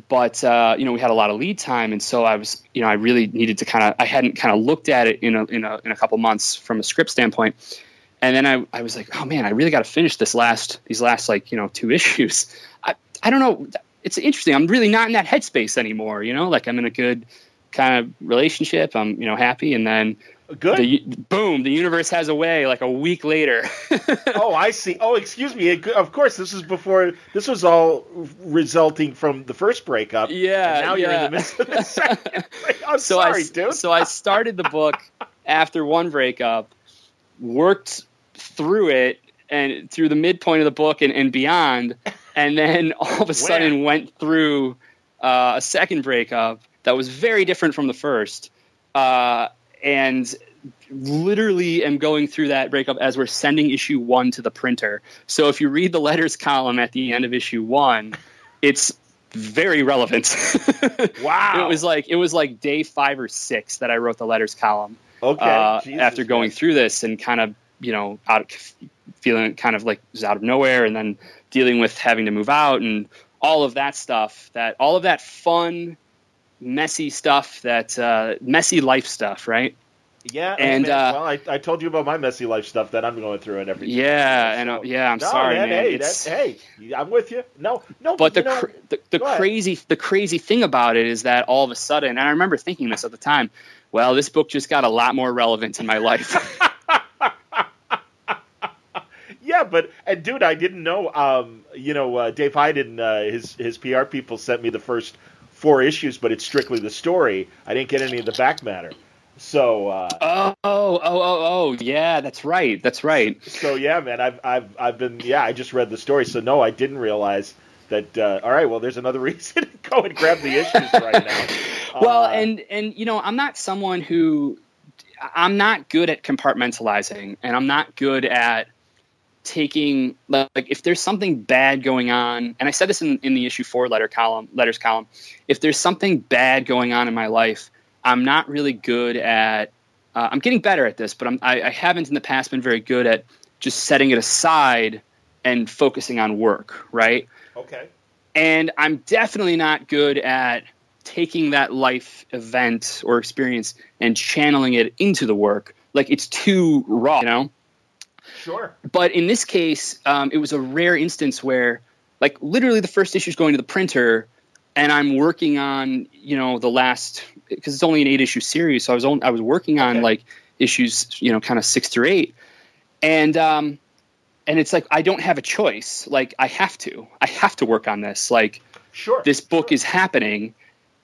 But uh, you know, we had a lot of lead time, and so I was, you know, I really needed to kind of, I hadn't kind of looked at it in a in a in a couple months from a script standpoint and then I, I was like, oh man, I really got to finish this last these last like you know two <laughs> issues. I I don't know. It's interesting. I'm really not in that headspace anymore. You know, like I'm in a good kind of relationship. I'm you know happy, and then good the, boom, the universe has a way. Like a week later. <laughs> oh, I see. Oh, excuse me. Of course, this is before. This was all resulting from the first breakup. Yeah. now yeah. you're in the midst of the <laughs> second. I'm so sorry, I, dude. So I started the book after one breakup, worked through it and through the midpoint of the book and, and beyond, <laughs> and then all of a sudden went through uh, a second breakup that was very different from the first, uh, and literally am going through that breakup as we're sending issue one to the printer. So if you read the letters column at the end of issue one, <laughs> it's very relevant. <laughs> wow! it was like it was like day five or six that I wrote the letters column. Okay. Uh, after going through this and kind of you know out feeling kind of like was out of nowhere and then dealing with having to move out and all of that stuff, that all of that fun, messy stuff, that uh, messy life stuff, right? Yeah, and man, uh, well, I, I told you about my messy life stuff that I'm going through and everything. Yeah, so. and uh, yeah, I'm no, sorry, man. man. Hey, that, hey, I'm with you. No, no, but the cr- the, the crazy the crazy thing about it is that all of a sudden, and I remember thinking this at the time. Well, this book just got a lot more relevant in my life. <laughs> yeah, but and dude, I didn't know. Um, you know, uh, Dave Hyden, uh, his his PR people sent me the first four issues, but it's strictly the story. I didn't get any of the back matter. So uh, oh oh oh oh yeah, that's right, that's right. So yeah, man, I've I've I've been yeah, I just read the story, so no, I didn't realize that. Uh, all right, well, there's another <laughs> reason to go and grab the issues right now. <laughs> well, uh, and and you know, I'm not someone who I'm not good at compartmentalizing, and I'm not good at taking like if there's something bad going on and i said this in, in the issue four letter column letters column if there's something bad going on in my life I'm not really good at. Uh, I'm getting better at this, but I'm, I, I haven't in the past been very good at just setting it aside and focusing on work, right? Okay. And I'm definitely not good at taking that life event or experience and channeling it into the work. Like it's too raw, you know? Sure. But in this case, um, it was a rare instance where, like, literally the first issue is going to the printer, and I'm working on, you know, the last because it's only an eight issue series. So I was only, I was working on okay. like issues, you know, kind of six through eight, and um, and it's like I don't have a choice. Like I have to, I have to work on this. Like, sure, this book sure. is happening,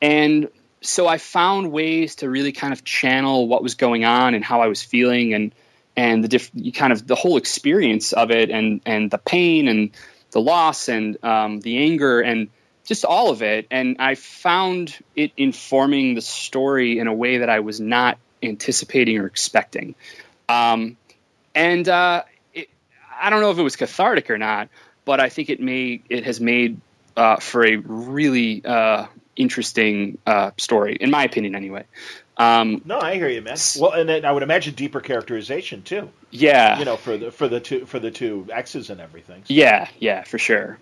and so I found ways to really kind of channel what was going on and how I was feeling and and the diff- kind of the whole experience of it and and the pain and the loss and um, the anger and just all of it. And I found it informing the story in a way that I was not anticipating or expecting. Um, and uh, it, I don't know if it was cathartic or not, but I think it may it has made uh, for a really uh, interesting uh, story, in my opinion, anyway. Um, no, I hear you, man. Well, and then I would imagine deeper characterization too. Yeah, you know, for the for the two for the two X's and everything. So. Yeah, yeah, for sure.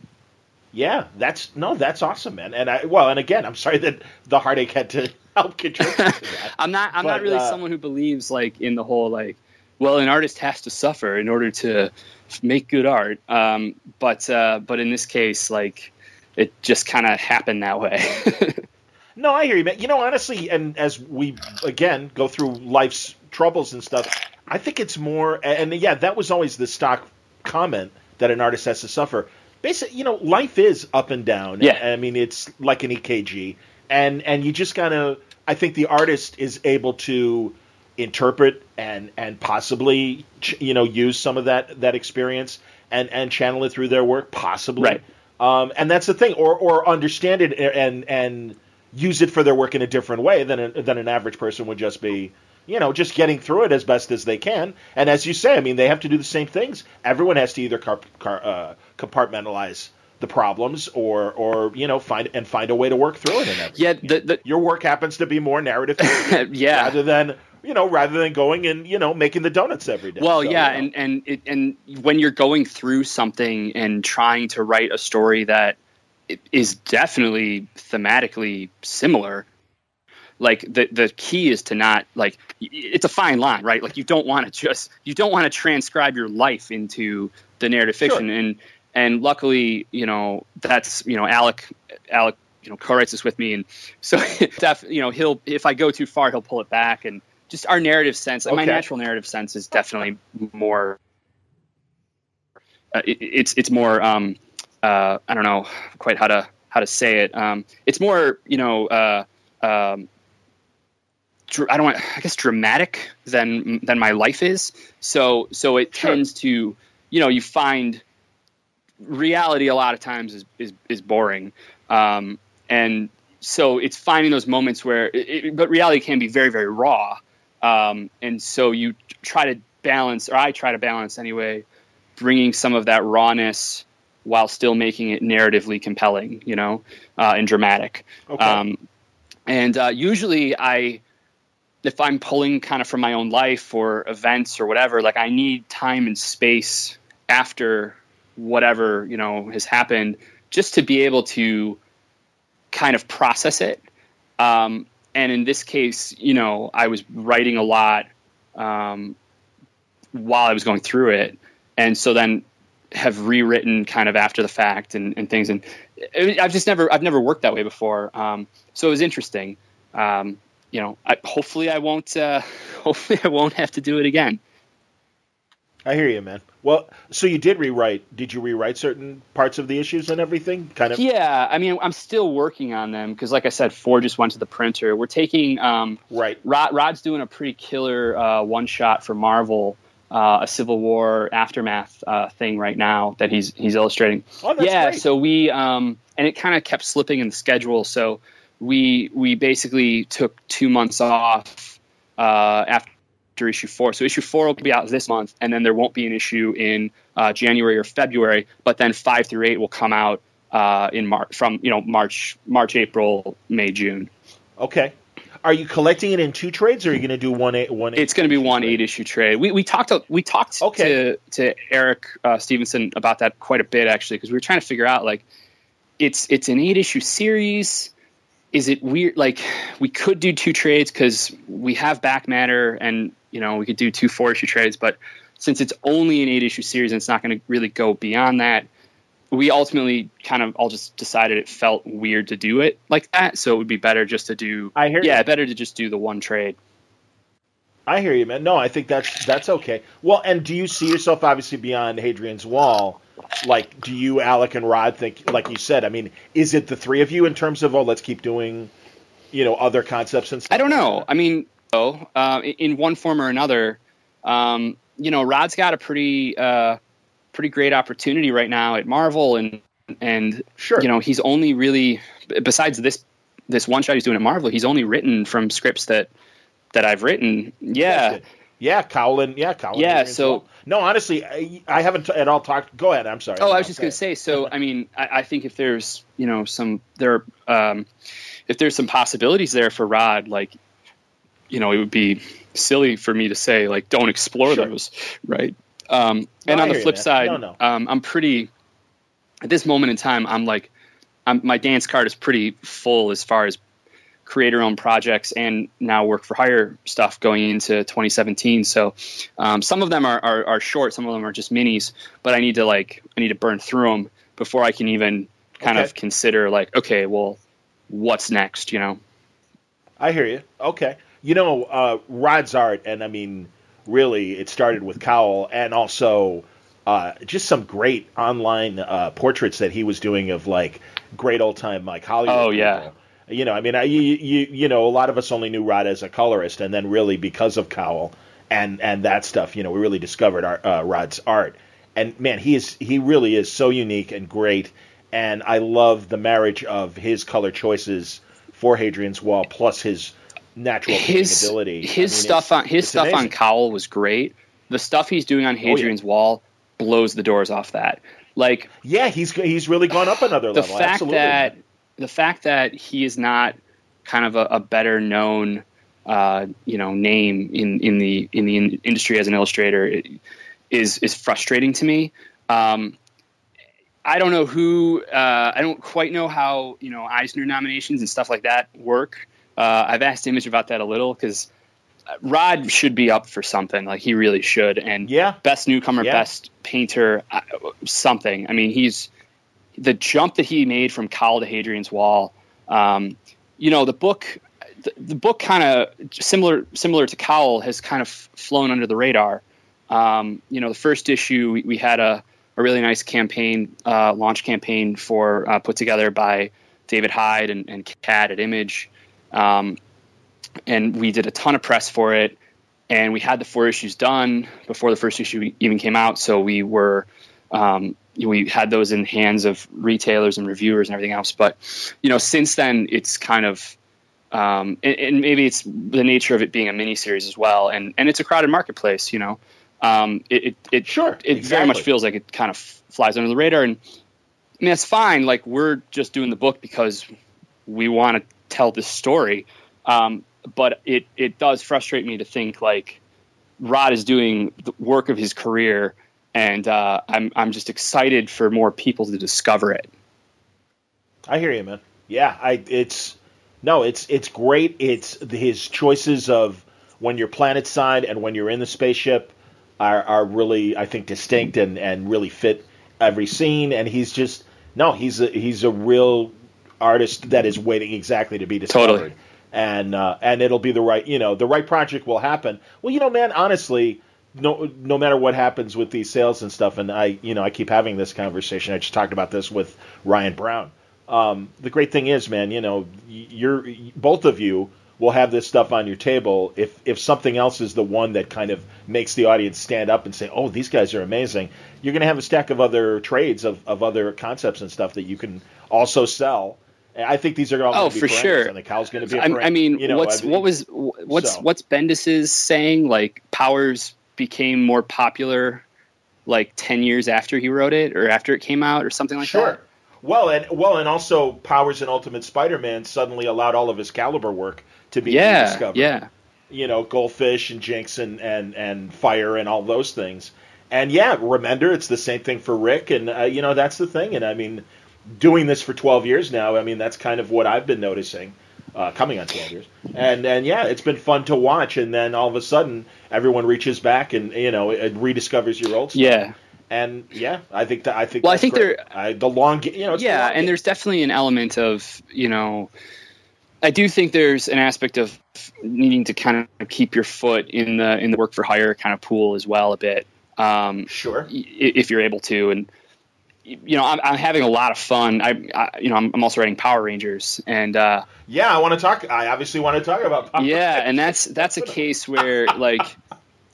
Yeah, that's no, that's awesome, man. And I well, and again, I'm sorry that the heartache had to <laughs> help contribute. To that. <laughs> I'm not. I'm but, not really uh, someone who believes like in the whole like, well, an artist has to suffer in order to make good art. Um, but uh, but in this case, like, it just kind of happened that way. <laughs> no, I hear you, man. You know, honestly, and as we again go through life's troubles and stuff, I think it's more. And yeah, that was always the stock comment that an artist has to suffer basically, you know, life is up and down. Yeah. I mean, it's like an EKG, and and you just gotta. I think the artist is able to interpret and and possibly you know use some of that that experience and and channel it through their work possibly right um, and that's the thing or or understand it and and use it for their work in a different way than a, than an average person would just be you know, just getting through it as best as they can. And as you say, I mean, they have to do the same things. Everyone has to either car, car, uh, compartmentalize the problems or or you know find and find a way to work through it yeah the, the, your work happens to be more narrative <laughs> yeah rather than you know rather than going and you know making the donuts every day well so, yeah you know. and and it, and when you're going through something and trying to write a story that is definitely thematically similar. Like the the key is to not like it's a fine line right? Like you don't want to just you don't want to transcribe your life into the narrative fiction. Sure. and and luckily you know that's you know alec alec you know co-writes this with me. And so <laughs> def, you know he'll if i go too far he'll pull it back. And just our narrative sense okay. my natural narrative sense is definitely more uh, it, it's it's more um uh i don't know quite how to how to say it um it's more you know uh um, I don't want, I guess, dramatic than than my life is. So so it sure. tends to, you know, you find reality a lot of times is is, is boring, um, and so it's finding those moments where, it, but reality can be very very raw, um, and so you try to balance, or I try to balance anyway, bringing some of that rawness while still making it narratively compelling, you know, uh, and dramatic. Okay. Um, and uh, usually I if I'm pulling kind of from my own life or events or whatever, like I need time and space after whatever you know has happened just to be able to kind of process it. Um, and in this case, you know, I was writing a lot um, while I was going through it, and so then have rewritten kind of after the fact and, and things. And I've just never I've never worked that way before, um, so it was interesting. Um, you know, I, hopefully I won't uh, <laughs> hopefully I won't have to do it again. I hear you, man. Well, so you did rewrite. Did you rewrite certain parts of the issues and everything? Kind of. Yeah, I mean, I'm still working on them because, like I said, four just went to the printer. We're taking um, right. Rod, Rod's doing a pretty killer uh, one shot for Marvel, uh, a Civil War aftermath uh, thing right now that he's he's illustrating. Oh, yeah, great. so we um, and it kind of kept slipping in the schedule. So we we basically took two months off uh, after issue four. So issue four will be out this month, and then there won't be an issue in uh, January or February. But then five through eight will come out uh, in March from you know March, March, April, May, June. Okay. Are you collecting it in two trades, or are you going to do one eight one? Eight it's going to be one trade? eight issue trade. We, we talked we talked okay. to to Eric uh, Stephenson about that quite a bit actually because we were trying to figure out like it's it's an eight issue series is it weird like we could do two trades because we have back matter and you know, we could do two four issue trades, but since it's only an eight issue series and it's not going to really go beyond that, we ultimately kind of all just decided it felt weird to do it like that. So it would be better just to do. I hear. Yeah, you. better to just do the one trade. I hear you, man. No, I think that's that's okay. Well, and do you see yourself obviously beyond Hadrian's Wall? Like, do you, Alec and Rod, think like you said? I mean, is it the three of you in terms of oh, let's keep doing, you know, other concepts and stuff? I don't know. I mean, uh, in one form or another. Um, you know, Rod's got a pretty uh, pretty great opportunity right now at Marvel, and and sure. you know he's only really besides this this one shot he's doing at Marvel, he's only written from scripts that that I've written. Yeah. Yeah, Cowlin. Yeah, Cowlin. Yeah, so well. no, honestly, I, I, haven't at all talked. Go ahead. I'm sorry. Oh, I was just going to say. So, I mean, I, I, think if there's you know some there, um, if there's some possibilities there for Rod, like you know, it would be silly for me to say like don't explore sure. those, right? Um, and on the flip side, no, no. Um, I'm pretty at this moment in time. I'm like, I'm, my dance card is pretty full as far as creator owned projects and now work for hire stuff going into 2017. So um, some of them are, are, are, short, some of them are just minis, but I need to like I need to burn through them before I can even kind okay. of consider like okay, well, what's next? You know. I hear you. Okay. You know, uh, Rod's art, and I mean, really, it started with Cowl, and also uh, just some great online uh, portraits that he was doing of like great old time like Hollywood. Oh yeah. People. You know, I mean, I, you, you you know, a lot of us only knew Rod as a colorist, and then really because of Cowl and and that stuff, you know, we really discovered our, uh, Rod's art. And man, he is he really is so unique and great. And I love the marriage of his color choices for Hadrian's Wall plus his natural his ability. His I mean, stuff on his stuff amazing. on Cowl was great. The stuff he's doing on Hadrian's oh, yeah. Wall blows the doors off that. Like yeah, he's he's really gone up another the level. fact Absolutely. that the fact that he is not kind of a, a better known uh, you know name in in the in the in- industry as an illustrator is is frustrating to me. Um, I don't know who. Uh, I don't quite know how you know Eisner nominations and stuff like that work. Uh, I've asked Image about that a little because Rod should be up for something. Like he really should. And yeah, best newcomer, yeah. best painter, uh, something. I mean, he's the jump that he made from Cowl to Hadrian's Wall. Um, you know, the book, the, the book kind of similar similar to Cowl has kind of flown under the radar. Um, you know, the first issue we, we had a, a really nice campaign, uh, launch campaign for uh, put together by David Hyde and, and Cat at Image. Um, and we did a ton of press for it. And we had the four issues done before the first issue even came out. So we were, um, we had those in hands of retailers and reviewers and everything else. But, you know, since then it's kind of, um, and, and, maybe it's the nature of it being a mini series as well. And, and it's a crowded marketplace, you know, um, it, it, it, sure, it exactly. very much feels like it kind of flies under the radar. And I mean, that's fine. Like we're just doing the book because we want to tell this story. Um, but it it does frustrate me to think like Rod is doing the work of his career, and uh, I'm I'm just excited for more people to discover it. I hear you, man. Yeah, I it's no, it's it's great. It's his choices of when you're planet side and when you're in the spaceship are are really I think distinct and and really fit every scene. And he's just no, he's a he's a real artist that is waiting exactly to be discovered. Totally. And uh, and it'll be the right you know the right project will happen. Well, you know, man, honestly, no no matter what happens with these sales and stuff, and I you know I keep having this conversation. I just talked about this with Ryan Brown. Um, the great thing is, man, you know, you're both of you will have this stuff on your table. If if something else is the one that kind of makes the audience stand up and say, "Oh, these guys are amazing," you're going to have a stack of other trades of, of other concepts and stuff that you can also sell. I think these are all oh for sure. And the cow's going to be. I, I mean, you know, what's I mean, what was what's so. what's Bendis's saying? Like powers became more popular like 10 years after he wrote it or after it came out or something like sure. that. Well, and well, and also Powers and Ultimate Spider-Man suddenly allowed all of his caliber work to be yeah, discovered. Yeah, you know, Goldfish and Jinx and, and and Fire and all those things. And yeah, Remender, it's the same thing for Rick, and uh, you know that's the thing. And I mean, doing this for 12 years now, I mean that's kind of what I've been noticing uh, coming on 12 years. And and yeah, it's been fun to watch. And then all of a sudden, everyone reaches back and you know it rediscovers your old stuff. Yeah. And yeah, I think that I think. Well, I think great. there. I, the long, you know. yeah, and there's definitely an element of you know. I do think there's an aspect of needing to kind of keep your foot in the in the work for hire kind of pool as well a bit. Um, sure. If you're able to, and you know, I'm, I'm, having a lot of fun. I, I you know, I'm, I'm, also writing Power Rangers, and uh, yeah, I want to talk. I obviously want to talk about. Power yeah, Rangers. and that's that's a <laughs> case where like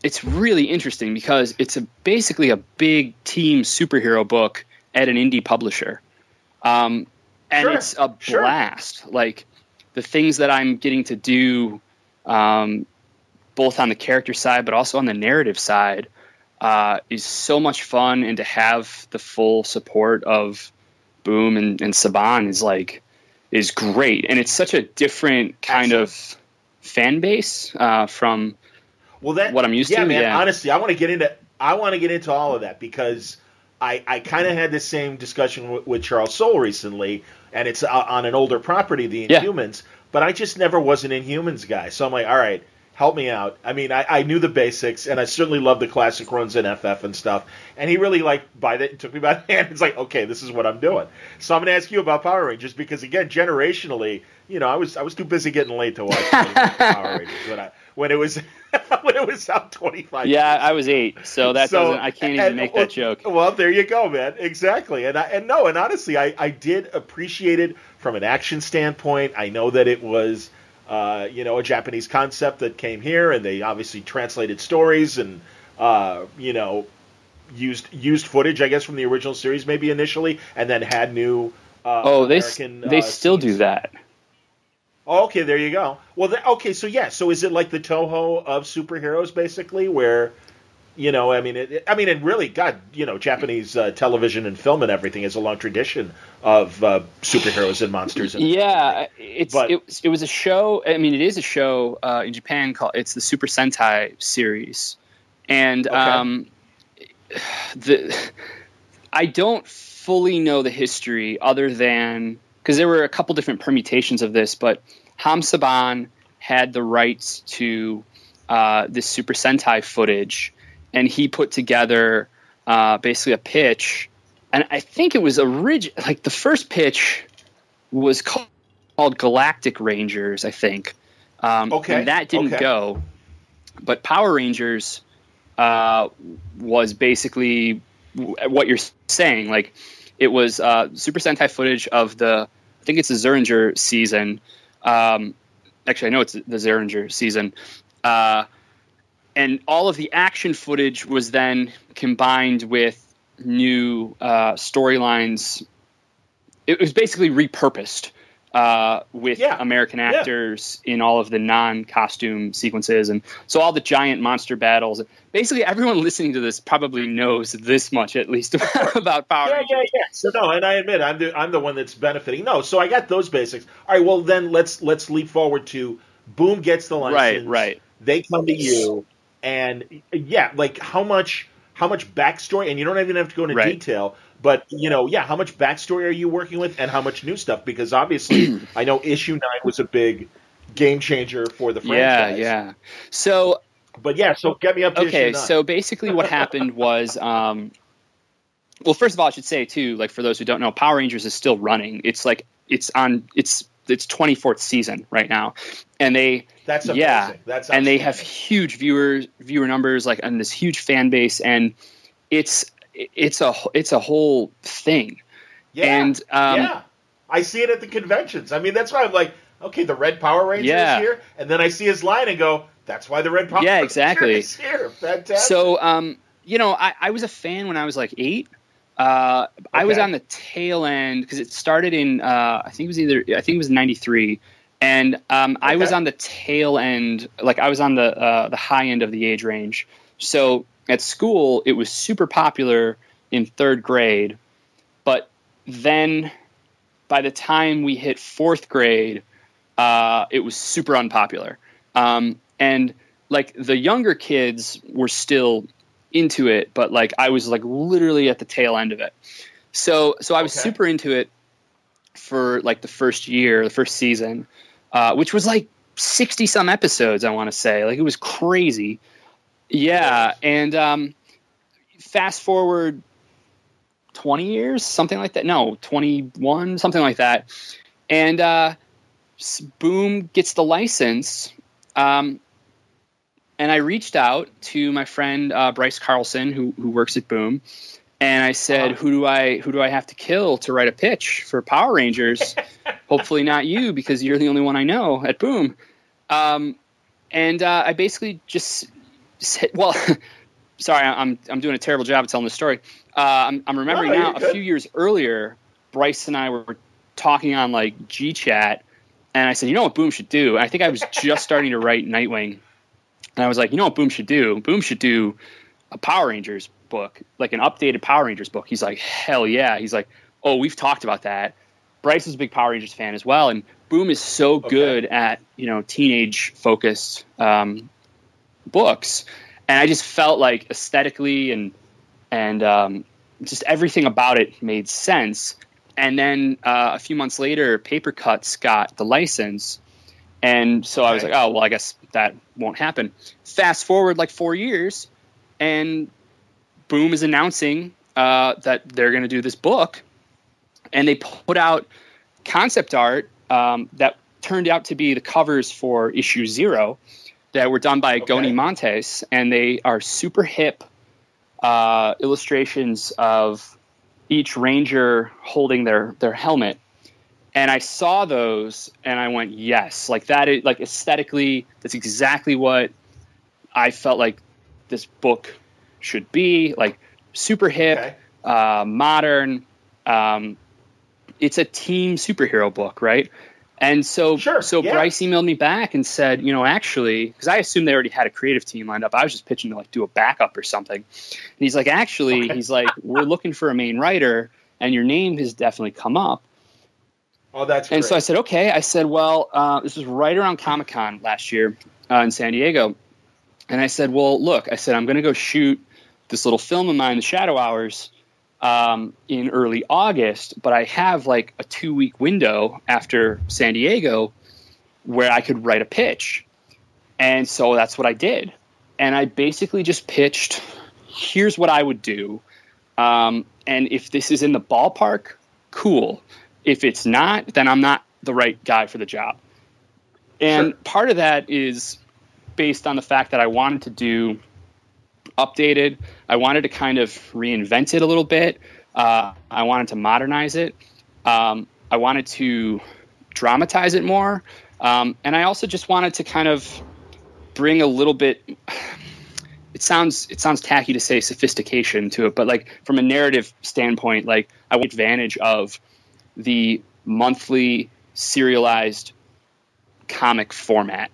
it's really interesting because it's a basically a big team superhero book at an indie publisher, um, and sure. it's a sure. blast. Like the things that I'm getting to do, um, both on the character side but also on the narrative side uh, is so much fun, and to have the full support of Boom and, and Saban is like is great, and it's such a different kind of fan base uh, from well that what I'm used yeah, to. Man, yeah, honestly, I want to get into I want to get into all of that because I I kind of had the same discussion with, with, Charles Soule recently, and it's uh, on an older property, the Inhumans. Yeah. But I just never was an Inhumans guy, so I'm like, all right help me out. I mean, I, I knew the basics, and I certainly loved the classic runs in FF and stuff. And he really like by the took me by the <laughs> hand. It's like, okay, this is what I'm doing. So I'm going to ask you about Power Rangers because again, generationally, you know, I was I was too busy getting late to watch Power <laughs> Rangers when I when it was <laughs> when it was out 25. Yeah, I was eight, so that so, doesn't. I can't even and, make that joke. Well, there you go, man. Exactly, and I, and no, and honestly, I I did appreciate it from an action standpoint. I know that it was uh, you know, a Japanese concept that came here, and they obviously translated stories and uh, you know used used footage, I guess, from the original series maybe initially, and then had new. Uh, oh, they American, they uh, still scenes. do that. Oh, okay, there you go. Well, okay, so yeah, so is it like the Toho of superheroes, basically, where you know, I mean, it, I mean, and really, God, you know, Japanese uh, television and film and everything is a long tradition of uh, superheroes and monsters. And yeah, it's but, it, it, was a show. I mean, it is a show uh, in Japan called it's the Super Sentai series, and okay. um, the I don't fully know the history other than because there were a couple different permutations of this, but Haim Saban had the rights to uh, this Super Sentai footage and he put together uh, basically a pitch. And I think it was orig- like the first pitch was called, called Galactic Rangers, I think. Um, okay. And that didn't okay. go. But Power Rangers uh, was basically what you're saying. Like it was uh, Super Sentai footage of the, I think it's the Zyuranger season. Um, actually, I know it's the Zyuranger season. Uh, and all of the action footage was then combined with new uh, storylines. It was basically repurposed uh, with yeah. American actors yeah. in all of the non-costume sequences, and so all the giant monster battles. Basically, everyone listening to this probably knows this much at least <laughs> about Power. Yeah, yeah, yeah. So no, and I admit I'm the I'm the one that's benefiting. No, so I got those basics. All right, well then let's let's leap forward to Boom gets the license. Right, right. They come to you and yeah, like how much how much backstory, and you don't even have to go into right. detail, But you know, yeah, how much backstory are you working with, and how much new stuff? Because obviously, <clears throat> I know issue nine was a big game changer for the franchise. Yeah, yeah. So, but yeah, so get me up to issue. okay. So basically, what happened <laughs> was, um, well, first of all, I should say too, like for those who don't know, Power Rangers is still running. It's like it's on it's its 24th season right now, and they that's amazing. yeah, that's and they have huge viewer viewer numbers, like and this huge fan base, and it's it's a it's a whole thing. Yeah, and um, yeah, I see it at the conventions. I mean, that's why I'm like, okay, the Red Power Ranger yeah. is here, and then I see his line and go, that's why the Red Power yeah, exactly. Ranger is here. Fantastic. So, um, you know, I, I was a fan when I was like eight. Uh, okay. I was on the tail end because it started in uh, I think it was either I think it was '93, and um, okay. I was on the tail end, like I was on the uh, the high end of the age range. So at school, it was super popular in third grade, but then by the time we hit fourth grade, uh, it was super unpopular. Um, and like the younger kids were still into it, but like I was like literally at the tail end of it. So so I was okay. super into it for like the first year, the first season, uh, which was like sixty some episodes. I want to say like it was crazy. Yeah, and um, fast forward twenty years, something like that. No, twenty one, something like that. And uh, Boom gets the license. Um, and I reached out to my friend uh, Bryce Carlson, who who works at Boom, and I said, "Who do I who do I have to kill to write a pitch for Power Rangers? <laughs> Hopefully not you, because you're the only one I know at Boom." Um, and uh, I basically just said, "Well, <laughs> sorry, I'm I'm doing a terrible job of telling the story. Uh, I'm, I'm remembering no, now. A few years earlier, Bryce and I were talking on like G Chat, and I said, "You know what Boom should do?" And I think I was just starting to write Nightwing." And I was like, you know what Boom should do? Boom should do a Power Rangers book, like an updated Power Rangers book. He's like, hell yeah. He's like, oh, we've talked about that. Bryce is a big Power Rangers fan as well, and Boom is so okay. good at you know teenage focused um, books, and I just felt like aesthetically and and um, just everything about it made sense. And then uh, a few months later, Papercutz got the license, and so I was like, oh, well, I guess that won't happen. Fast forward like four years, and Boom is announcing uh, that they're going to do this book. And they put out concept art um, that turned out to be the covers for issue zero that were done by okay. Goni Montes. And they are super hip uh, illustrations of each ranger holding their, their helmet and I saw those and I went, yes, like that is like aesthetically, that's exactly what I felt like this book should be. Like super hip, okay. uh, modern. Um, it's a team superhero book, right? And so, sure, so yeah. Bryce emailed me back and said, you know, actually, because I assumed they already had a creative team lined up. I was just pitching to like do a backup or something. And he's like, actually, okay. he's like, we're looking for a main writer, and your name has definitely come up. Oh, that's great. And so I said, okay. I said, well, uh, this was right around Comic Con last year uh, in San Diego. And I said, well, look, I said, I'm going to go shoot this little film of mine, The Shadow Hours, um, in early August, but I have like a two week window after San Diego where I could write a pitch. And so that's what I did. And I basically just pitched here's what I would do. Um, and if this is in the ballpark, cool. If it's not, then I'm not the right guy for the job. And sure. part of that is based on the fact that I wanted to do updated. I wanted to kind of reinvent it a little bit. Uh, I wanted to modernize it. Um, I wanted to dramatize it more. Um, and I also just wanted to kind of bring a little bit. <sighs> It sounds it sounds tacky to say sophistication to it, but like from a narrative standpoint, like I want advantage of the monthly serialized comic format.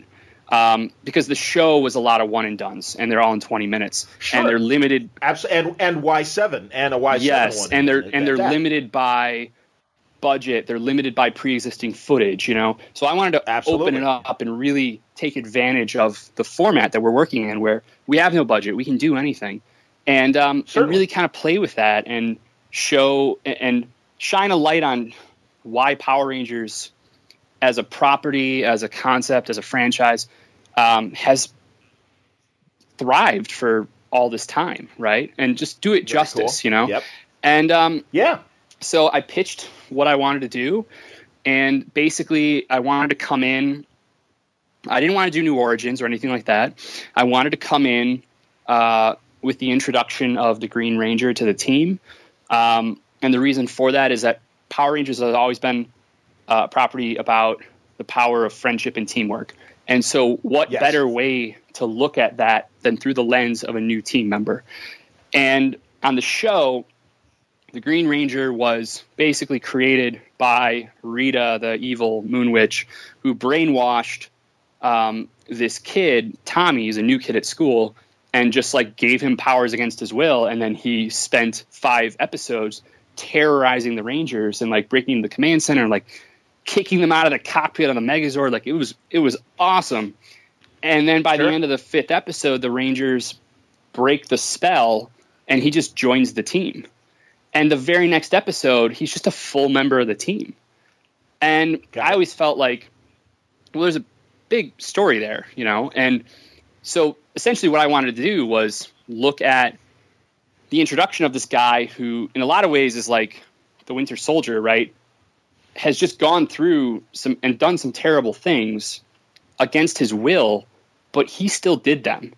Um, because the show was a lot of one and duns, and they're all in twenty minutes, sure. and they're limited. Absolutely, and and Y seven and a Y seven. Yes, and they're and they're that. limited by budget. They're limited by pre-existing footage. You know, so I wanted to Absolutely. open it up and really take advantage of the format that we're working in, where we have no budget, we can do anything, and um, and really kind of play with that and show and shine a light on why Power Rangers, as a property, as a concept, as a franchise, um, has thrived for all this time, right? And just do it Very justice, cool. you know. Yep. And um, yeah, so I pitched what I wanted to do, and basically I wanted to come in. I didn't want to do New Origins or anything like that. I wanted to come in uh, with the introduction of the Green Ranger to the team, um, and the reason for that is that Power Rangers has always been uh, a property about the power of friendship and teamwork. And so, what yes. better way to look at that than through the lens of a new team member? And on the show, the Green Ranger was basically created by Rita, the evil Moon Witch, who brainwashed um, this kid, Tommy, he's a new kid at school, and just like gave him powers against his will. And then he spent five episodes terrorizing the Rangers and like breaking the command center and like kicking them out of the cockpit on the Megazord. Like it was it was awesome. And then by sure. the end of the fifth episode, the Rangers break the spell and he just joins the team. And the very next episode, he's just a full member of the team. And I always felt like, well, there's a big story there, you know? And so essentially what I wanted to do was look at the introduction of this guy who, in a lot of ways, is like the Winter Soldier, right? Has just gone through some and done some terrible things against his will, but he still did them.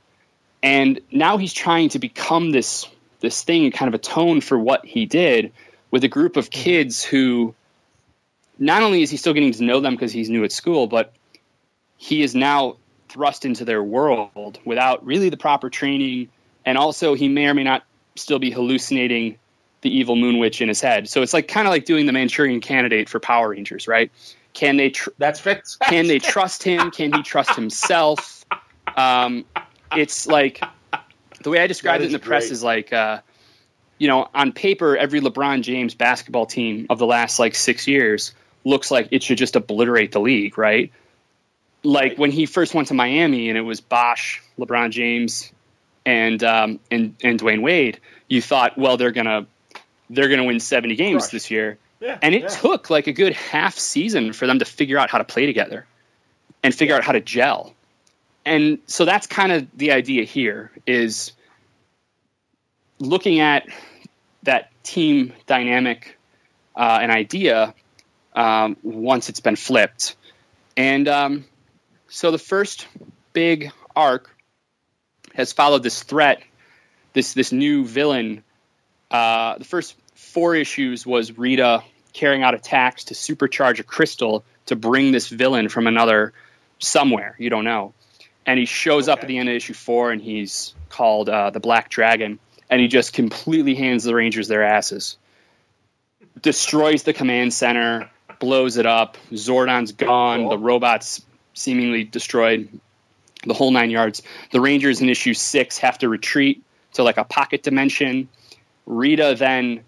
And now he's trying to become this this thing and kind of atone for what he did with a group of mm-hmm. kids who not only is he still getting to know them because he's new at school, but he is now thrust into their world without really the proper training. And also, he may or may not still be hallucinating the evil moon witch in his head. So it's like kind of like doing the Manchurian candidate for Power Rangers, right? Can they? Tr- That's fixed. can they trust him? Can he trust himself? Um, it's like the way I described it in the press is like, uh, you know, on paper, every LeBron James basketball team of the last like six years looks like it should just obliterate the league, right? Like right. when he first went to Miami and it was Bosh, LeBron James, and um, and and Dwyane Wade, you thought, well, they're gonna they're gonna win seventy games Rush. this year, yeah, and it yeah. took like a good half season for them to figure out how to play together and figure out how to gel and so that's kind of the idea here is looking at that team dynamic uh, and idea um, once it's been flipped. And um, so the first big arc has followed this threat, this this new villain. Uh, the first four issues was Rita carrying out attacks to supercharge a crystal to bring this villain from another somewhere you don't know and he shows okay. up at the end of issue four, and he's called uh, the Black Dragon, and he just completely hands the Rangers their asses, destroys the command center, blows it up. Zordon's gone, cool. the robots seemingly destroyed, the whole nine yards. The Rangers in issue six have to retreat to like a pocket dimension. Rita then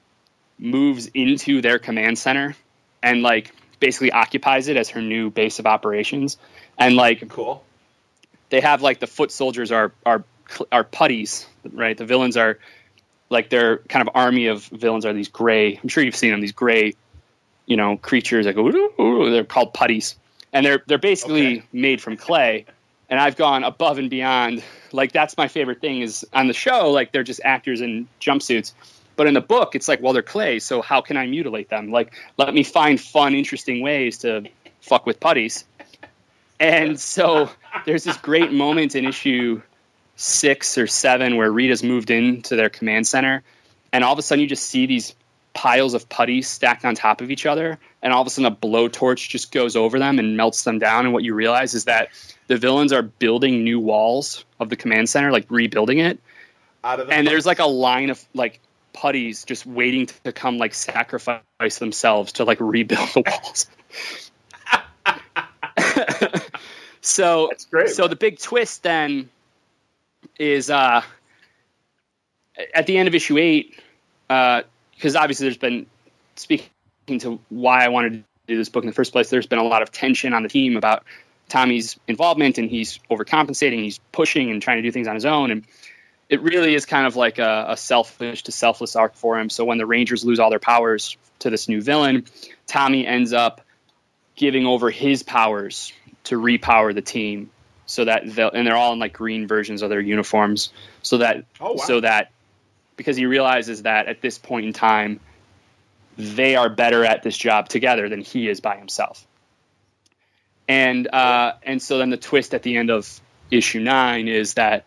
moves into their command center and like basically occupies it as her new base of operations. And like cool they have like the foot soldiers are are are putties, right? The villains are like their kind of army of villains are these gray. I'm sure you've seen them. These gray, you know, creatures that go. Ooh, ooh, they're called putties, and they're they're basically okay. made from clay. And I've gone above and beyond. Like that's my favorite thing is on the show. Like they're just actors in jumpsuits. But in the book, it's like, well, they're clay, so how can I mutilate them? Like, let me find fun, interesting ways to fuck with putties. And so there's this great moment in issue six or seven where Rita's moved into their command center, and all of a sudden you just see these piles of putty stacked on top of each other, and all of a sudden a blowtorch just goes over them and melts them down. And what you realize is that the villains are building new walls of the command center, like rebuilding it. The and there's like a line of like putties just waiting to come like sacrifice themselves to like rebuild the walls. <laughs> So That's great. So man. the big twist then is uh, at the end of issue eight, because obviously there's been speaking to why I wanted to do this book in the first place. There's been a lot of tension on the team about Tommy's involvement, and he's overcompensating. He's pushing and trying to do things on his own. And it really is kind of like a, a, selfish to selfless arc for him. So when the Rangers lose all their powers to this new villain, Tommy ends up giving over his powers to repower the team, so that they'll and they're all in like green versions of their uniforms, so that oh, wow. so that because he realizes that at this point in time they are better at this job together than he is by himself. And uh, and so then the twist at the end of issue nine is that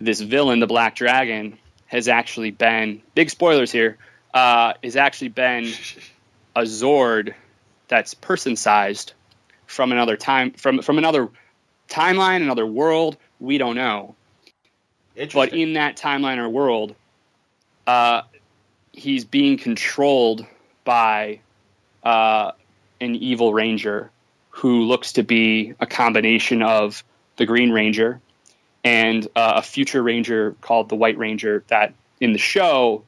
this villain, the Black Dragon, has actually been big spoilers here. Uh, has actually been a Zord that's person sized from another time from from another timeline, another world. We don't know. But in that timeline or world, uh, he's being controlled by uh, an evil ranger who looks to be a combination of the Green Ranger and uh, a future ranger called the White Ranger that in the show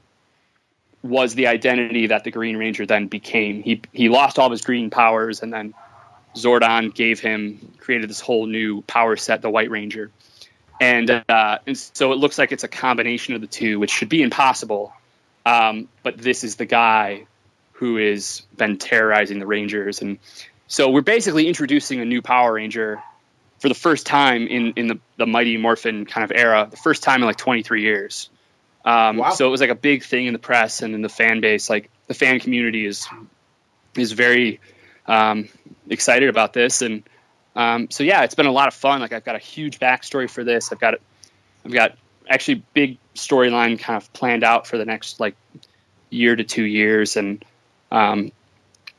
was the identity that the Green Ranger then became. He he lost all of his green powers and then Zordon gave him created this whole new power set, the White Ranger. And, uh, and so it looks like it's a combination of the two, which should be impossible. Um, but this is the guy who has been terrorizing the Rangers, and so we're basically introducing a new Power Ranger for the first time in in the, the Mighty Morphin kind of era, the first time in like 23 years. Um, wow. So it was like a big thing in the press and in the fan base. Like the fan community is is very um, excited about this, and um, so yeah, it's been a lot of fun. Like I've got a huge backstory for this. I've got I've got actually big storyline kind of planned out for the next like year to two years, and um,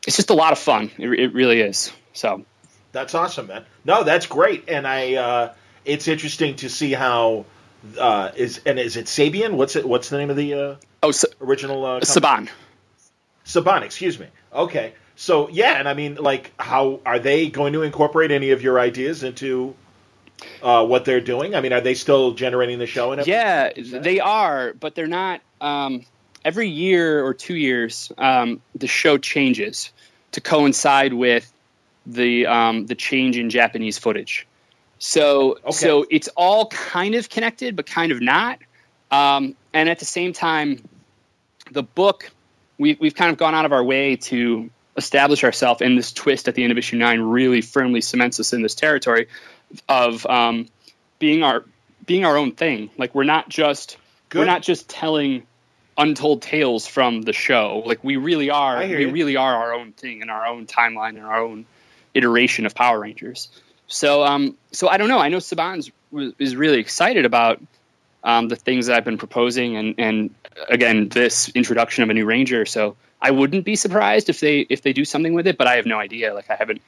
it's just a lot of fun. It, it really is. So that's awesome, man. No, that's great, and I. Uh, it's interesting to see how uh, is and is it Sabian? What's it? What's the name of the uh, oh original uh, Saban? Saban, excuse me. Okay, so yeah, and I mean, like, how are they going to incorporate any of your ideas into uh, what they're doing? I mean, are they still generating the show? And yeah, they are, but they're not. Um, every year or two years, um, the show changes to coincide with the um, the change in Japanese footage. So okay. so it's all kind of connected, but kind of not. Um, and at the same time, the book we, we've kind of gone out of our way to establish ourselves, in this twist at the end of issue nine really firmly cements us in this territory of um, being our being our own thing. Like we're not just Good. we're not just telling untold tales from the show. Like we really are, we you. really are our own thing in our own timeline and our own iteration of Power Rangers. So, um, so I don't know. I know Saban's is really excited about um, the things that I've been proposing, and and again, this introduction of a new Ranger. So I wouldn't be surprised if they if they do something with it, but I have no idea. Like I haven't,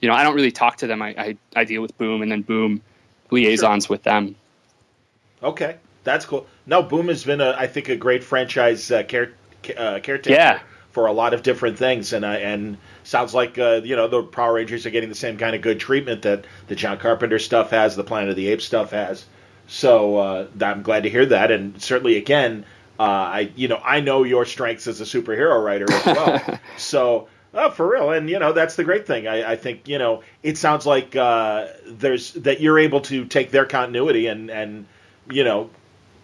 you know, I don't really talk to them. I I, I deal with Boom, and then Boom liaisons sure. with them. Okay, that's cool. No, Boom has been, a, I think, a great franchise uh, care, uh, caretaker yeah. for a lot of different things, and uh, and sounds like uh, you know the Power Rangers are getting the same kind of good treatment that the John Carpenter stuff has, the Planet of the Apes stuff has. So uh, I'm glad to hear that, and certainly again, uh, I you know I know your strengths as a superhero writer as well. <laughs> so Oh, for real, and you know that's the great thing. I, I think you know it sounds like uh, there's that you're able to take their continuity and and you know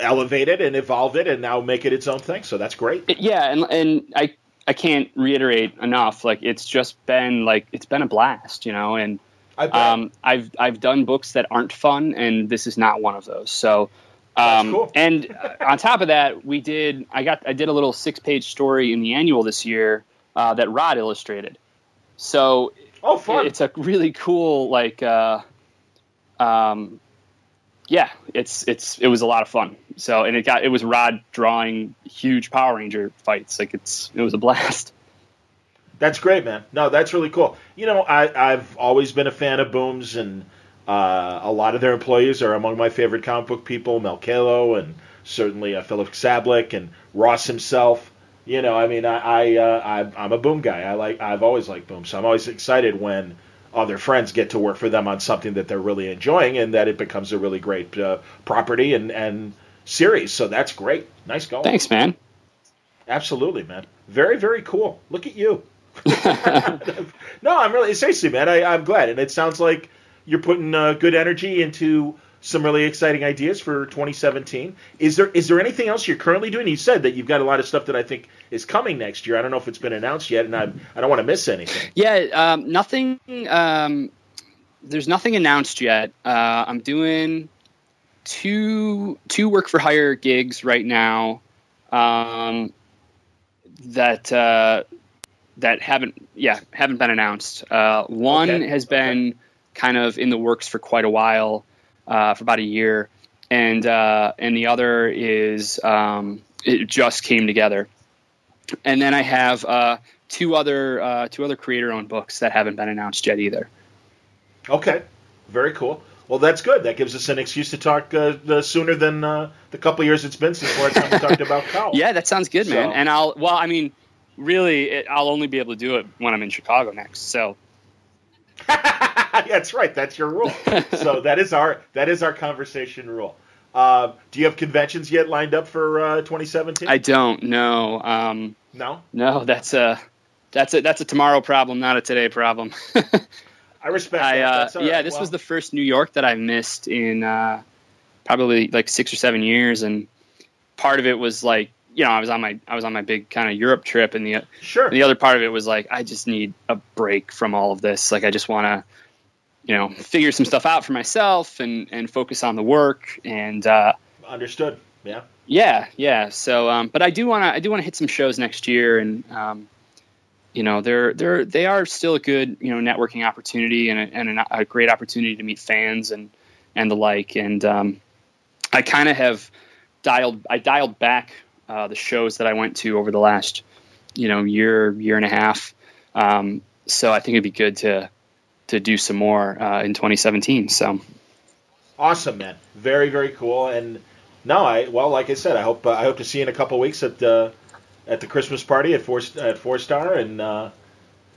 elevate it and evolve it and now make it its own thing. So that's great. Yeah, and and I I can't reiterate enough. Like it's just been like it's been a blast, you know. And um, I've I've done books that aren't fun, and this is not one of those. So. Um, cool. <laughs> and on top of that, we did. I got. I did a little six-page story in the annual this year uh, that Rod illustrated. So, oh, fun! It's a really cool, like, uh, um, yeah, it's it's it was a lot of fun. So and it got it was Rod drawing huge Power Ranger fights. Like it's it was a blast. That's great, man. No, that's really cool. You know, I I've always been a fan of Booms, and uh, a lot of their employees are among my favorite comic book people. Mel Caylo and certainly uh, Filip Sablik and Ross himself. You know, I mean, I, I, uh, I I'm a Boom guy. I like I've always liked Boom, so I'm always excited when other friends get to work for them on something that they're really enjoying and that it becomes a really great uh, property and, and series. So that's great. Nice going. Thanks, man. Absolutely, man. Very, very cool. Look at you. <laughs> no, I'm really seriously, man. I, I'm glad, and it sounds like you're putting uh, good energy into some really exciting ideas for 2017. Is there is there anything else you're currently doing? You said that you've got a lot of stuff that I think is coming next year. I don't know if it's been announced yet, and I I don't want to miss anything. Yeah, um, nothing. Um, there's nothing announced yet. Uh, I'm doing two two work for hire gigs right now. Um, that uh, that haven't yeah haven't been announced. Uh, one okay. has been okay. kind of in the works for quite a while uh, for about a year, and uh, and the other is um, it just came together. And then I have uh, two other uh, two other creator owned books that haven't been announced yet either. Okay, very cool. Well, that's good. That gives us an excuse to talk uh, sooner than uh, the couple years it's been since last time we talked about Cowl. <laughs> Yeah, that sounds good, man. So. And I'll well, I mean, really, it, I'll only be able to do it when I'm in Chicago next. So <laughs> that's right. That's your rule. <laughs> so that is our that is our conversation rule. Uh, do you have conventions yet lined up for uh, 2017? I don't. No. Um, no. No. That's a that's a that's a tomorrow problem, not a today problem. <laughs> I respect. I, uh, yeah, right. this well, was the first New York that I missed in uh, probably like six or seven years, and part of it was like you know, I was on my I was on my big kind of Europe trip, and the sure the other part of it was like I just need a break from all of this. Like I just want to, you know, figure some stuff out for myself and and focus on the work. And uh, understood. Yeah. Yeah, yeah. So, um, but I do want to I do want to hit some shows next year, and um, you know, they're they're they are still a good you know networking opportunity and a, and a, a great opportunity to meet fans and and the like. And um, I kind of have dialed I dialed back uh, the shows that I went to over the last, you know, year, year and a half. Um, so I think it'd be good to to do some more uh, in 2017. So awesome, man! Very, very cool. And no, I well, like I said, I hope uh, I hope to see you in a couple weeks at the at the Christmas party at four at Four Star, and uh,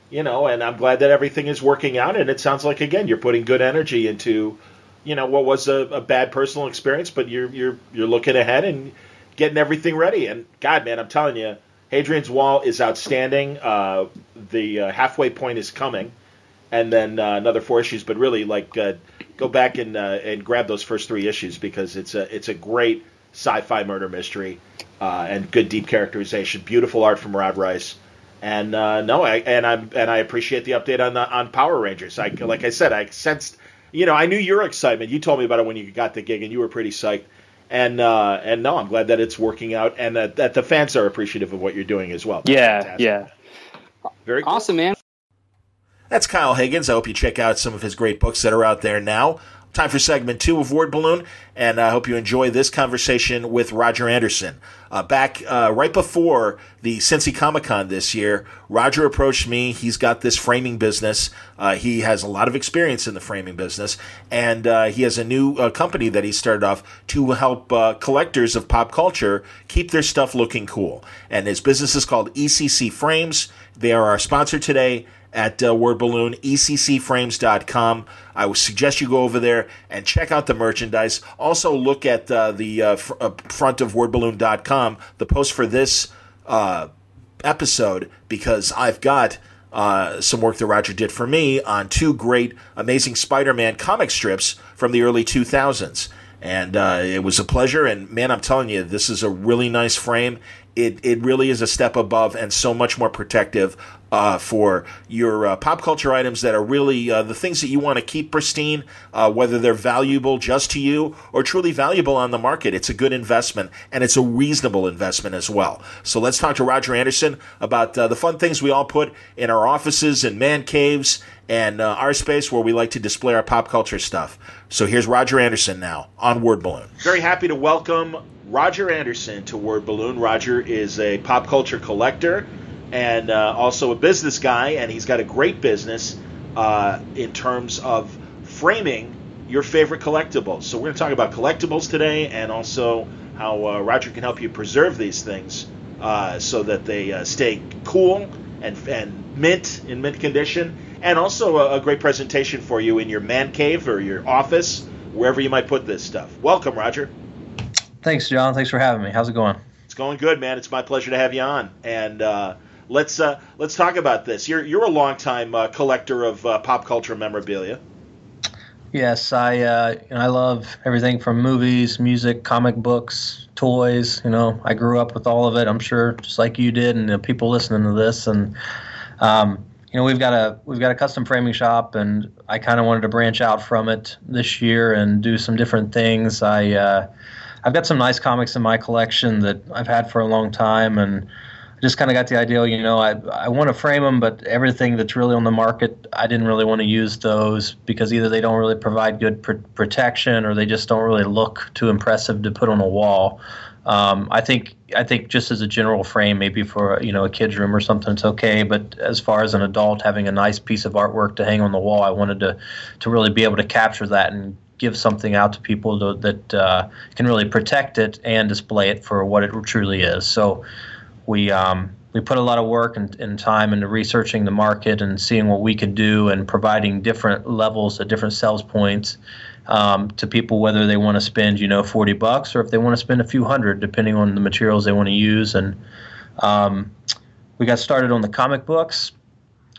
you know, and I'm glad that everything is working out. And it sounds like again you're putting good energy into, you know, what was a, a bad personal experience, but you're you're you're looking ahead and getting everything ready. And God, man, I'm telling you, Hadrian's Wall is outstanding. Uh, the uh, halfway point is coming, and then uh, another four issues. But really, like, uh, go back and uh, and grab those first three issues because it's a it's a great sci-fi murder mystery uh, and good deep characterization. Beautiful art from Rod Reis. And no, I and I'm and I appreciate the update on the on Power Rangers. I like I said, I sensed, you know, I knew your excitement. You told me about it when you got the gig, and you were pretty psyched and uh, and no, I'm glad that it's working out, and that, that the fans are appreciative of what you're doing as well. That's yeah, fantastic. yeah, very cool. awesome, man. That's Kyle Higgins. I hope you check out some of his great books that are out there now. Time for segment two of Word Balloon, and I hope you enjoy this conversation with Roger Anderson. Uh, back uh, right before the Cincy Comic Con this year, Roger approached me. He's got this framing business. Uh, he has a lot of experience in the framing business, and uh, he has a new uh, company that he started off to help uh, collectors of pop culture keep their stuff looking cool. And his business is called ECC Frames. They are our sponsor today at uh, Word Balloon, eccframes.com. I would suggest you go over there and check out the merchandise. Also, look at uh, the uh, fr- uh, front of wordballoon.com, the post for this uh, episode, because I've got uh, some work that Roger did for me on two great, amazing Spider Man comic strips from the early 2000s. And it was a pleasure. And man, I'm telling you, this is a really nice frame it, it really is a step above and so much more protective uh, for your uh, pop culture items that are really uh, the things that you want to keep pristine, uh, whether they're valuable just to you or truly valuable on the market. It's a good investment and it's a reasonable investment as well. So let's talk to Roger Anderson about uh, the fun things we all put in our offices and man caves and uh, our space where we like to display our pop culture stuff. So here's Roger Anderson now on Word Balloon. Very happy to welcome Roger Anderson to Word Balloon. Roger is a pop culture collector and uh, also a business guy, and he's got a great business uh, in terms of framing your favorite collectibles. So we're going to talk about collectibles today, and also how uh, Roger can help you preserve these things uh, so that they uh, stay cool and and mint in mint condition, and also a, a great presentation for you in your man cave or your office, wherever you might put this stuff. Welcome, Roger. Thanks, John. Thanks for having me. How's it going? It's going good, man. It's my pleasure to have you on, and uh, let's uh, let's talk about this. You're you're a longtime uh, collector of uh, pop culture memorabilia. Yes, I uh, you know, I love everything from movies, music, comic books, toys. You know, I grew up with all of it. I'm sure, just like you did, and the people listening to this. And um, you know, we've got a we've got a custom framing shop, and I kind of wanted to branch out from it this year and do some different things. I uh, I've got some nice comics in my collection that I've had for a long time, and just kind of got the idea, you know, I I want to frame them, but everything that's really on the market, I didn't really want to use those because either they don't really provide good pr- protection or they just don't really look too impressive to put on a wall. Um, I think I think just as a general frame, maybe for you know a kid's room or something, it's okay. But as far as an adult having a nice piece of artwork to hang on the wall, I wanted to to really be able to capture that and give something out to people to, that uh, can really protect it and display it for what it truly is. So we um, we put a lot of work and, and, time into researching the market and seeing what we could do and providing different levels at different sales points um, to people whether they want to spend you know 40 bucks or if they want to spend a few hundred depending on the materials they want to use. And um, we got started on the comic books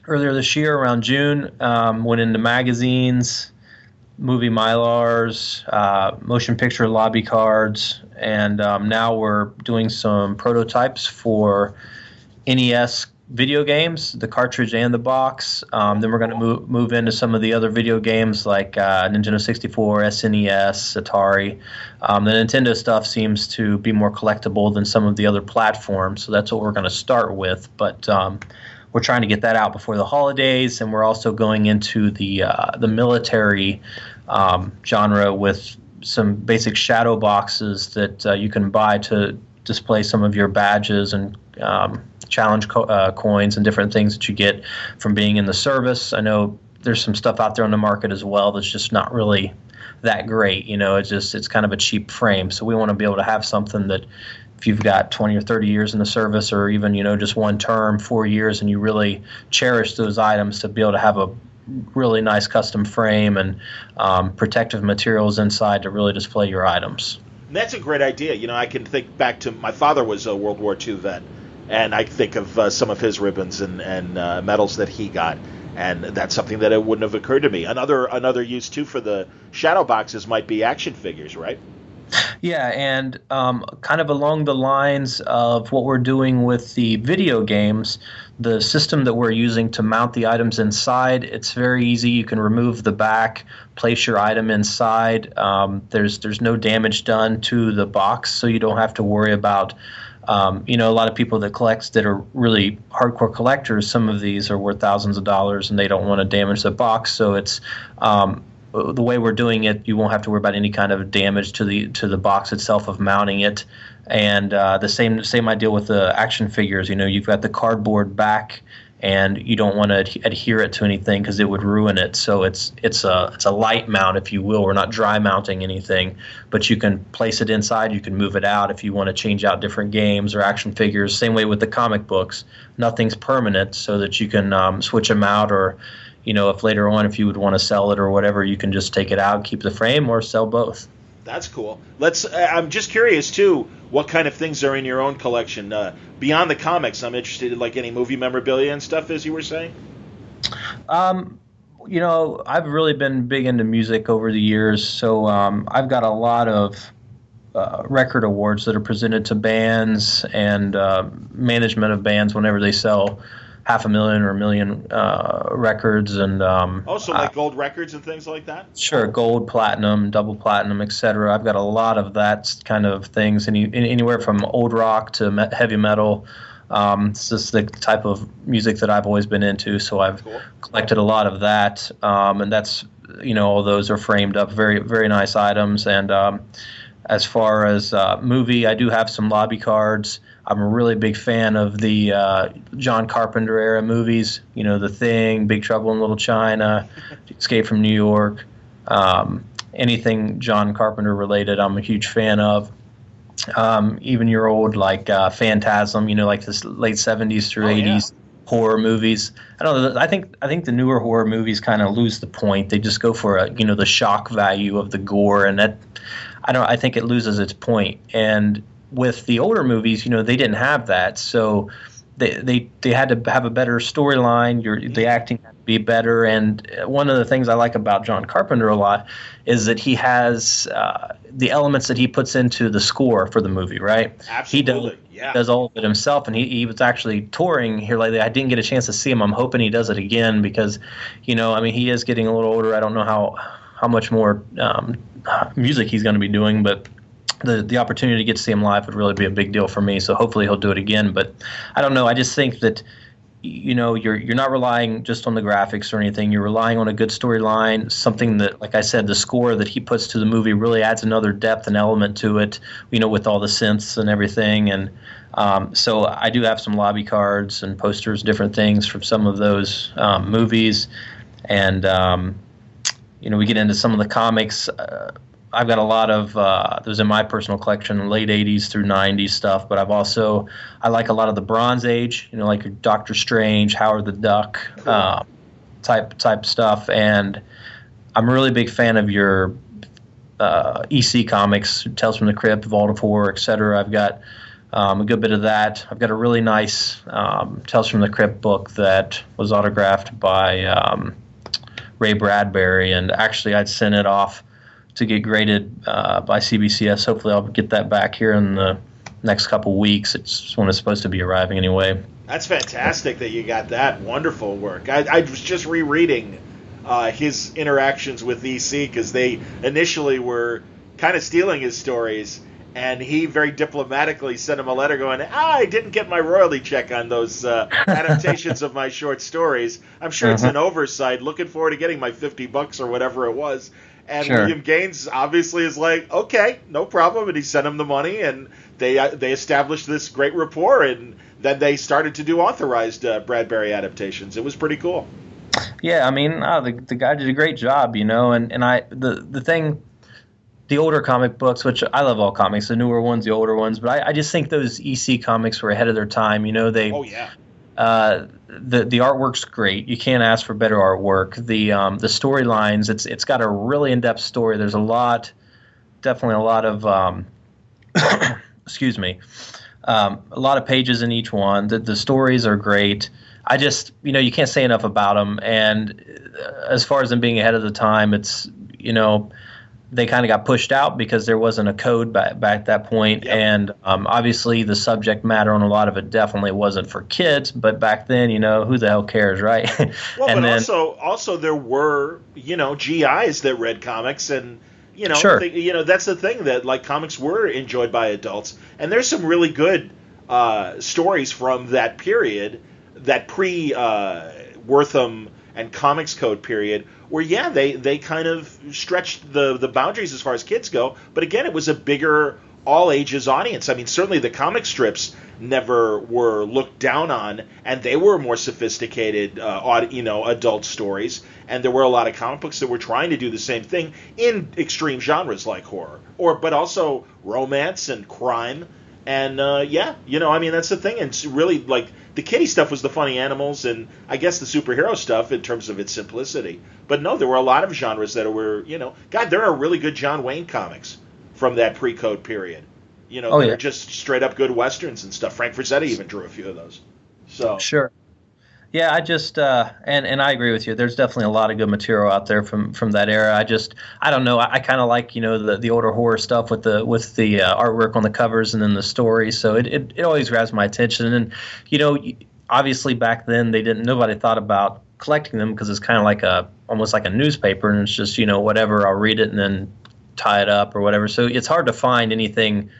earlier this year around June um, went into magazines movie mylars, uh, motion picture lobby cards, and um, now we're doing some prototypes for NES video games, the cartridge and the box. Um, then we're going to move, move into some of the other video games like uh, Nintendo 64, SNES, Atari. Um, the Nintendo stuff seems to be more collectible than some of the other platforms, so that's what we're going to start with. But um, we're trying to get that out before the holidays, and we're also going into the uh, the military um, genre with some basic shadow boxes that uh, you can buy to display some of your badges and um, challenge co- uh, coins and different things that you get from being in the service. I know there's some stuff out there on the market as well that's just not really that great. You know, it's just it's kind of a cheap frame. So we want to be able to have something that if you've got 20 or 30 years in the service or even you know just one term four years and you really cherish those items to be able to have a really nice custom frame and um, protective materials inside to really display your items. That's a great idea. You know i can think back to my father was a world war ii vet and i think of uh, some of his ribbons and, and uh, medals that he got and that's something that it wouldn't have occurred to me. Another another use too for the shadow boxes might be action figures right yeah, and um, kind of along the lines of what we're doing with the video games, the system that we're using to mount the items inside, it's very easy. You can remove the back, place your item inside. Um, there's there's no damage done to the box, so you don't have to worry about. Um, you know, a lot of people that collect that are really hardcore collectors. Some of these are worth thousands of dollars, and they don't want to damage the box. So it's um, the way we're doing it, you won't have to worry about any kind of damage to the to the box itself of mounting it. And uh, the same same idea with the action figures. You know, you've got the cardboard back, and you don't want to ad- adhere it to anything because it would ruin it. So it's it's a it's a light mount, if you will. We're not dry mounting anything, but you can place it inside. You can move it out if you want to change out different games or action figures. Same way with the comic books. Nothing's permanent, so that you can um, switch them out or you know, if later on if you would want to sell it or whatever, you can just take it out, keep the frame, or sell both. That's cool. Let's. Uh, I'm just curious too. What kind of things are in your own collection uh, beyond the comics? I'm interested in like any movie memorabilia and stuff, as you were saying. Um, you know, I've really been big into music over the years, so um, I've got a lot of uh, record awards that are presented to bands and uh, management of bands whenever they sell half a million or a million uh, records and um, also like gold records and things like that? Sure gold platinum double platinum etc i've got a lot of that kind of things. Any, anywhere from old rock to me- heavy metal. Um, it's just the type of music that i've always been into so i've cool. collected a lot of that. Um, and that's you know all those are framed up. Very very nice items. And um, as far as uh, movie i do have some lobby cards I'm a really big fan of the uh, John Carpenter era movies. You know, The Thing, Big Trouble in Little China, Escape from New York. Um, anything John Carpenter related, I'm a huge fan of. Um, even your old like uh, Phantasm, you know, like this late 70s through oh, 80s yeah. horror movies. I don't know. I think I think the newer horror movies kind of lose the point. They just go for a you know the shock value of the gore, and that I don't. I think it loses its point. And with the older movies, you know, they didn't have that, so they they, they had to have a better storyline. Your the acting had to be better. And one of the things I like about John Carpenter a lot is that he has uh, the elements that he puts into the score for the movie, right? Absolutely. He does, yeah. does all of it himself, and he, he was actually touring here lately. I didn't get a chance to see him. I'm hoping he does it again because, you know, I mean, he is getting a little older. I don't know how how much more um, music he's going to be doing, but the the opportunity to get to see him live would really be a big deal for me. So hopefully he'll do it again. But I don't know. I just think that you know you're you're not relying just on the graphics or anything you're relying on a good storyline something that like i said the score that he puts to the movie really adds another depth and element to it you know with all the synths and everything and um, so i do have some lobby cards and posters different things from some of those um, movies and um, you know we get into some of the comics uh, I've got a lot of uh, those in my personal collection, late '80s through '90s stuff. But I've also I like a lot of the Bronze Age, you know, like Doctor Strange, Howard the Duck uh, type type stuff. And I'm a really big fan of your uh, EC comics, Tales from the Crypt, Vault of Horror, etc. I've got um, a good bit of that. I've got a really nice um, Tales from the Crypt book that was autographed by um, Ray Bradbury, and actually I'd sent it off to get graded uh, by CBCS. Hopefully, I'll get that back here in the next couple weeks. It's when it's supposed to be arriving anyway. That's fantastic that you got that wonderful work. I, I was just rereading uh, his interactions with EC because they initially were kind of stealing his stories, and he very diplomatically sent him a letter going, ah, "I didn't get my royalty check on those uh, <laughs> adaptations of my short stories. I'm sure uh-huh. it's an oversight. Looking forward to getting my fifty bucks or whatever it was." And sure. William Gaines obviously is like, okay, no problem, and he sent him the money, and they uh, they established this great rapport, and then they started to do authorized uh, Bradbury adaptations. It was pretty cool. Yeah, I mean, uh, the the guy did a great job, you know, and and I the the thing. The older comic books, which I love all comics, the newer ones, the older ones, but I, I just think those EC comics were ahead of their time. You know, they oh yeah, uh, the the artwork's great. You can't ask for better artwork. The um, the storylines, it's it's got a really in depth story. There's a lot, definitely a lot of, um, <coughs> excuse me, um, a lot of pages in each one. The the stories are great. I just you know you can't say enough about them. And uh, as far as them being ahead of the time, it's you know they kind of got pushed out because there wasn't a code back, back at that point. Yep. and um, obviously the subject matter on a lot of it definitely wasn't for kids. But back then, you know, who the hell cares, right? <laughs> well, and but then, also, also there were you know GIs that read comics and. You know, sure. you know that's the thing that like comics were enjoyed by adults, and there's some really good uh, stories from that period, that pre uh, Wertham and Comics Code period, where yeah, they they kind of stretched the the boundaries as far as kids go. But again, it was a bigger all ages audience. I mean, certainly the comic strips never were looked down on, and they were more sophisticated, uh, you know, adult stories. And there were a lot of comic books that were trying to do the same thing in extreme genres like horror, or but also romance and crime. And uh, yeah, you know, I mean, that's the thing. And really, like the kitty stuff was the funny animals, and I guess the superhero stuff in terms of its simplicity. But no, there were a lot of genres that were, you know, God, there are really good John Wayne comics from that pre-code period. You know, oh, they're yeah. just straight up good westerns and stuff. Frank Frazetta even drew a few of those. So sure. Yeah, I just uh, and and I agree with you. There's definitely a lot of good material out there from from that era. I just I don't know. I, I kind of like you know the the older horror stuff with the with the uh, artwork on the covers and then the story. So it, it it always grabs my attention. And you know, obviously back then they didn't nobody thought about collecting them because it's kind of like a almost like a newspaper and it's just you know whatever I'll read it and then tie it up or whatever. So it's hard to find anything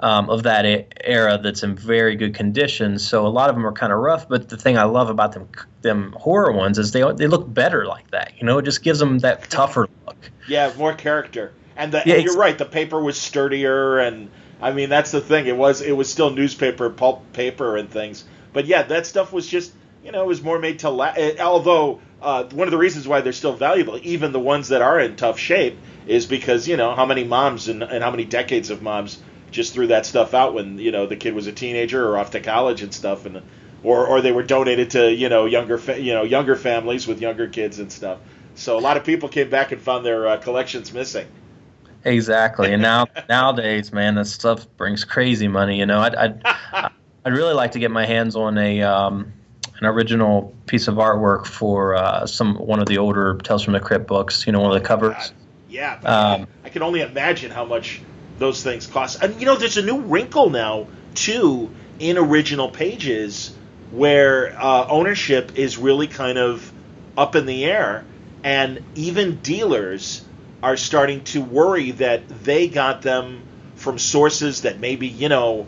um, of that era that's in very good condition. So a lot of them are kind of rough, but the thing I love about them them horror ones is they they look better like that. You know, it just gives them that tougher look. Yeah, more character. And, the, yeah, and you're right, the paper was sturdier, and I mean that's the thing. It was it was still newspaper, pulp paper, and things. But yeah, that stuff was just you know it was more made to last. although uh, one of the reasons why they're still valuable, even the ones that are in tough shape, is because you know how many moms and, and how many decades of moms just threw that stuff out when you know the kid was a teenager or off to college and stuff, and or or they were donated to you know younger fa- you know younger families with younger kids and stuff. So a lot of people came back and found their uh, collections missing. Exactly, and now <laughs> nowadays, man, this stuff brings crazy money. You know, I'd I'd, <laughs> I'd really like to get my hands on a um, an original piece of artwork for uh, some one of the older Tales from the Crypt books. You know, one of the covers. God. Yeah, um, I can only imagine how much those things cost. And you know, there's a new wrinkle now too in original pages where uh, ownership is really kind of up in the air, and even dealers are starting to worry that they got them from sources that maybe you know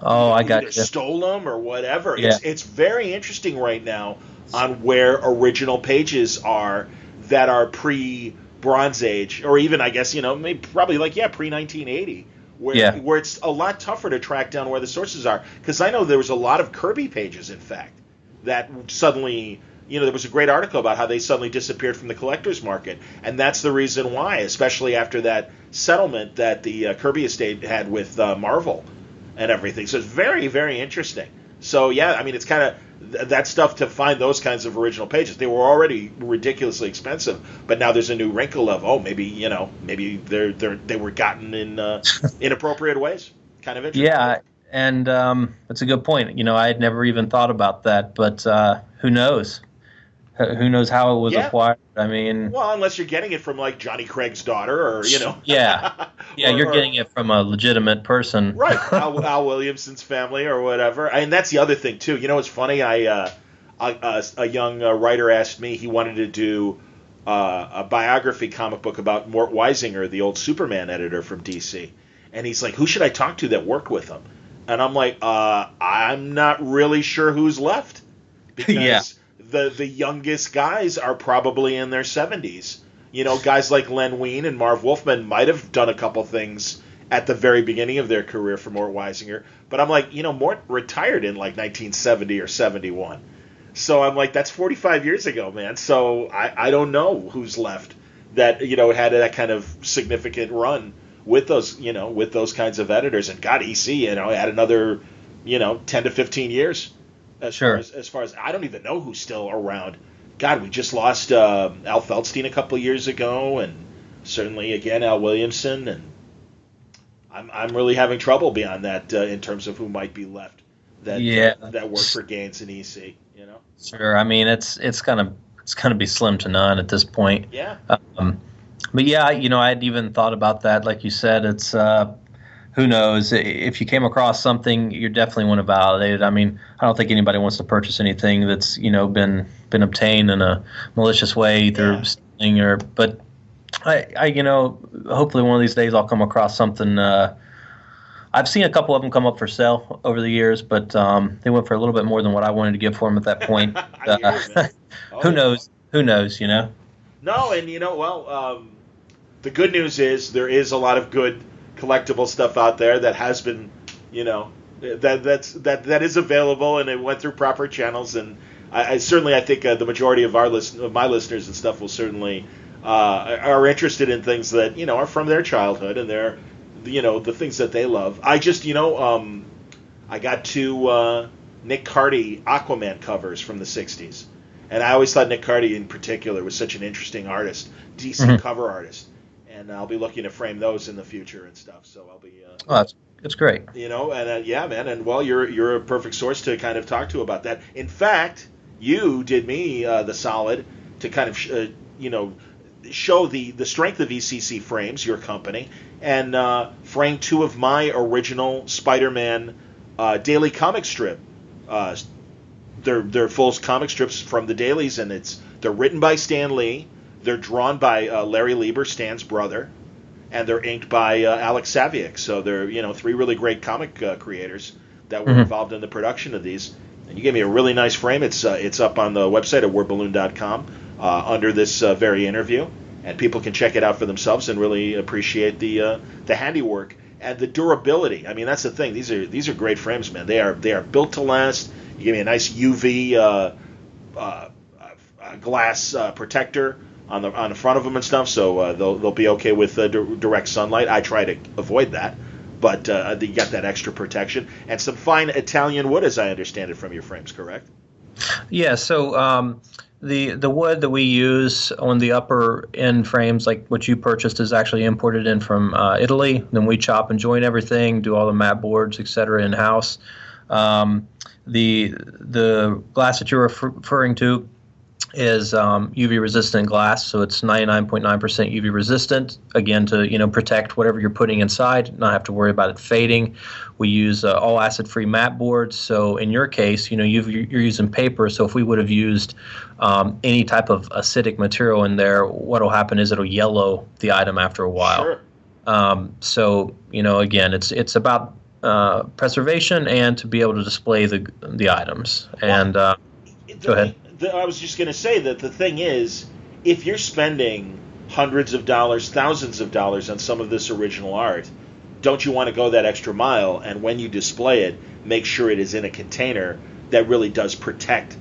oh i got you. stole them or whatever yeah. it's, it's very interesting right now on where original pages are that are pre bronze age or even i guess you know maybe probably like yeah pre 1980 where, yeah. where it's a lot tougher to track down where the sources are because i know there was a lot of kirby pages in fact that suddenly you know, there was a great article about how they suddenly disappeared from the collector's market, and that's the reason why, especially after that settlement that the uh, Kirby estate had with uh, Marvel and everything. So it's very, very interesting. So yeah, I mean, it's kind of th- that stuff to find those kinds of original pages. They were already ridiculously expensive, but now there's a new wrinkle of oh, maybe you know, maybe they're they they were gotten in uh, <laughs> inappropriate ways. Kind of interesting. Yeah. And um, that's a good point. You know, I had never even thought about that, but uh, who knows? Who knows how it was yeah. acquired? I mean, well, unless you're getting it from like Johnny Craig's daughter, or you know, <laughs> yeah, <laughs> yeah, or, you're getting it from a legitimate person, right? <laughs> Al, Al, Williamson's family or whatever. And that's the other thing too. You know, it's funny. I uh, a, a, young uh, writer asked me he wanted to do uh, a biography comic book about Mort Weisinger, the old Superman editor from DC, and he's like, "Who should I talk to that worked with him?" And I'm like, uh, "I'm not really sure who's left." Because yeah the the youngest guys are probably in their 70s. You know, guys like Len Wein and Marv Wolfman might have done a couple things at the very beginning of their career for Mort Weisinger, but I'm like, you know, Mort retired in like 1970 or 71. So I'm like, that's 45 years ago, man. So I, I don't know who's left that you know had that kind of significant run with those you know with those kinds of editors. And God, EC, you know, had another you know 10 to 15 years as sure. far as as far as I don't even know who's still around. God, we just lost uh, Al Feldstein a couple years ago, and certainly again Al Williamson, and I'm I'm really having trouble beyond that uh, in terms of who might be left that yeah. uh, that worked for Gaines and EC. You know. Sure. I mean, it's it's gonna it's gonna be slim to none at this point. Yeah. Um, but yeah, you know, I hadn't even thought about that. Like you said, it's uh, who knows? If you came across something, you definitely want to validate it. I mean, I don't think anybody wants to purchase anything that's you know been been obtained in a malicious way, either yeah. stealing or. But I, I, you know, hopefully one of these days I'll come across something. Uh, I've seen a couple of them come up for sale over the years, but um, they went for a little bit more than what I wanted to give for them at that <laughs> point. uh, <laughs> oh, who knows? Who knows? You know. No, and you know, well, um, the good news is there is a lot of good collectible stuff out there that has been, you know, that that's that that is available and it went through proper channels and I, I certainly I think uh, the majority of our list of my listeners and stuff will certainly uh, are interested in things that you know are from their childhood and they're you know the things that they love. I just you know um, I got two uh, Nick Cardy Aquaman covers from the '60s, and I always thought Nick Cardy in particular was such an interesting artist, DC mm-hmm. cover artist and I'll be looking to frame those in the future and stuff. So I'll be. Uh, oh, that's that's great. You know, and uh, yeah, man, and well, you're you're a perfect source to kind of talk to about that. In fact, you did me uh, the solid to kind of sh- uh, you know show the the strength of ECC Frames, your company, and uh, frame two of my original Spider-Man uh, daily comic strip. Uh, they're they're full comic strips from the dailies, and it's they're written by Stan Lee they're drawn by uh, Larry Lieber, Stan's brother, and they're inked by uh, Alex Saviuk. So they're you know three really great comic uh, creators that were mm-hmm. involved in the production of these. And you gave me a really nice frame. It's uh, it's up on the website at wordballoon.com uh, under this uh, very interview, and people can check it out for themselves and really appreciate the the handiwork and the durability. I mean, that's the thing. These are these are great frames, man. They are they are built to last. You give me a nice UV uh, uh, glass uh, protector on the on the front of them and stuff, so uh, they'll they'll be okay with uh, di- direct sunlight. I try to avoid that, but uh, you got that extra protection and some fine Italian wood, as I understand it from your frames. Correct? Yeah. So. Um, the, the wood that we use on the upper end frames, like what you purchased, is actually imported in from uh, Italy. Then we chop and join everything, do all the mat boards, etc., in house. Um, the the glass that you're referring to is um, UV resistant glass, so it's 99.9% UV resistant. Again, to you know protect whatever you're putting inside, not have to worry about it fading. We use uh, all acid free mat boards. So in your case, you know you are using paper. So if we would have used um, any type of acidic material in there, what will happen is it'll yellow the item after a while. Sure. Um, so you know, again, it's it's about uh, preservation and to be able to display the the items. And uh, go ahead the, I was just going to say that the thing is, if you're spending hundreds of dollars, thousands of dollars on some of this original art, don't you want to go that extra mile? And when you display it, make sure it is in a container that really does protect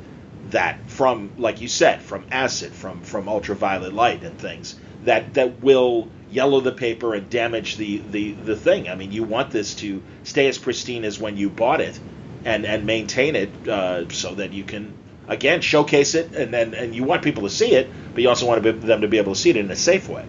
that from, like you said, from acid, from from ultraviolet light and things that that will yellow the paper and damage the the the thing. I mean, you want this to stay as pristine as when you bought it, and and maintain it uh, so that you can again showcase it and then and you want people to see it but you also want them to be able to see it in a safe way.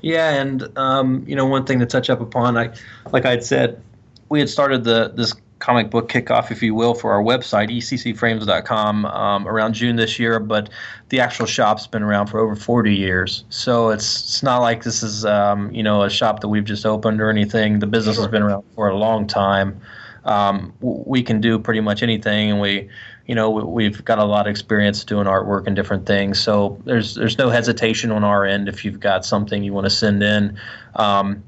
Yeah and um, you know one thing to touch up upon i like i had said we had started the this comic book kickoff if you will for our website eccframes.com um, around june this year but the actual shop's been around for over 40 years. So it's it's not like this is um, you know a shop that we've just opened or anything. The business sure. has been around for a long time. Um, we can do pretty much anything and we you know we've got a lot of experience doing artwork and different things. So there's there's no hesitation on our end if you've got something you want to send in. Um,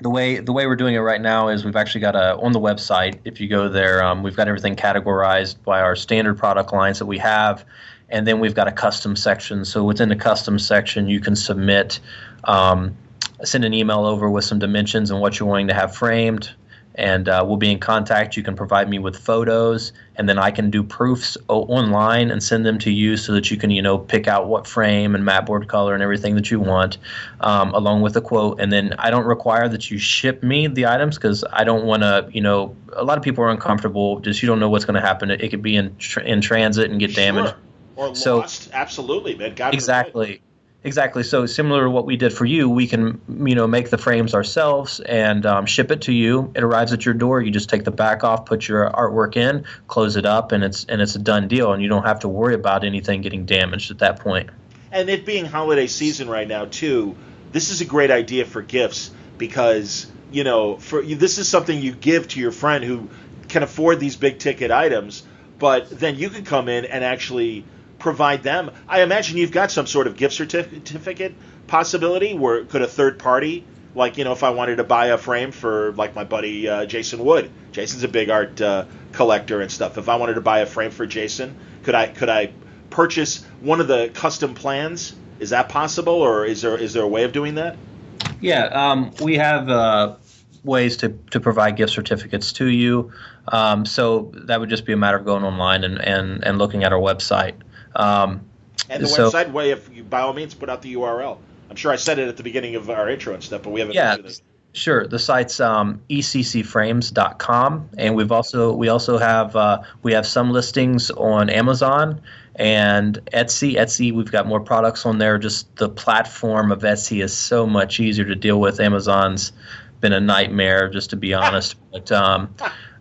the way the way we're doing it right now is we've actually got a on the website if you go there um, we've got everything categorized by our standard product lines that we have and then we've got a custom section. So within the custom section you can submit um, send an email over with some dimensions and what you're wanting to have framed and uh, we'll be in contact. You can provide me with photos, and then I can do proofs online and send them to you so that you can, you know, pick out what frame and mat board color and everything that you want, um, along with a quote. And then I don't require that you ship me the items because I don't want to, you know, a lot of people are uncomfortable. Just you don't know what's going to happen. It, it, could be in in transit and get damaged. Sure. Or so, lost. Absolutely, man. God exactly. Exactly. So similar to what we did for you, we can you know make the frames ourselves and um, ship it to you. It arrives at your door. You just take the back off, put your artwork in, close it up, and it's and it's a done deal. And you don't have to worry about anything getting damaged at that point. And it being holiday season right now too, this is a great idea for gifts because you know for this is something you give to your friend who can afford these big ticket items, but then you can come in and actually provide them. I imagine you've got some sort of gift certificate possibility where could a third party, like you know, if I wanted to buy a frame for like my buddy uh, Jason Wood. Jason's a big art uh, collector and stuff. If I wanted to buy a frame for Jason, could I could I purchase one of the custom plans? Is that possible, or is there is there a way of doing that? Yeah, um, we have uh, ways to, to provide gift certificates to you. Um, so that would just be a matter of going online and, and, and looking at our website. Um, and the so, website way, if you by all means put out the URL. I'm sure I said it at the beginning of our intro and stuff, but we haven't. Yeah, sure. The site's um, eccframes.com, and we've also we also have uh, we have some listings on Amazon and Etsy. Etsy, we've got more products on there. Just the platform of Etsy is so much easier to deal with. Amazon's been a nightmare, just to be honest. <laughs> but um,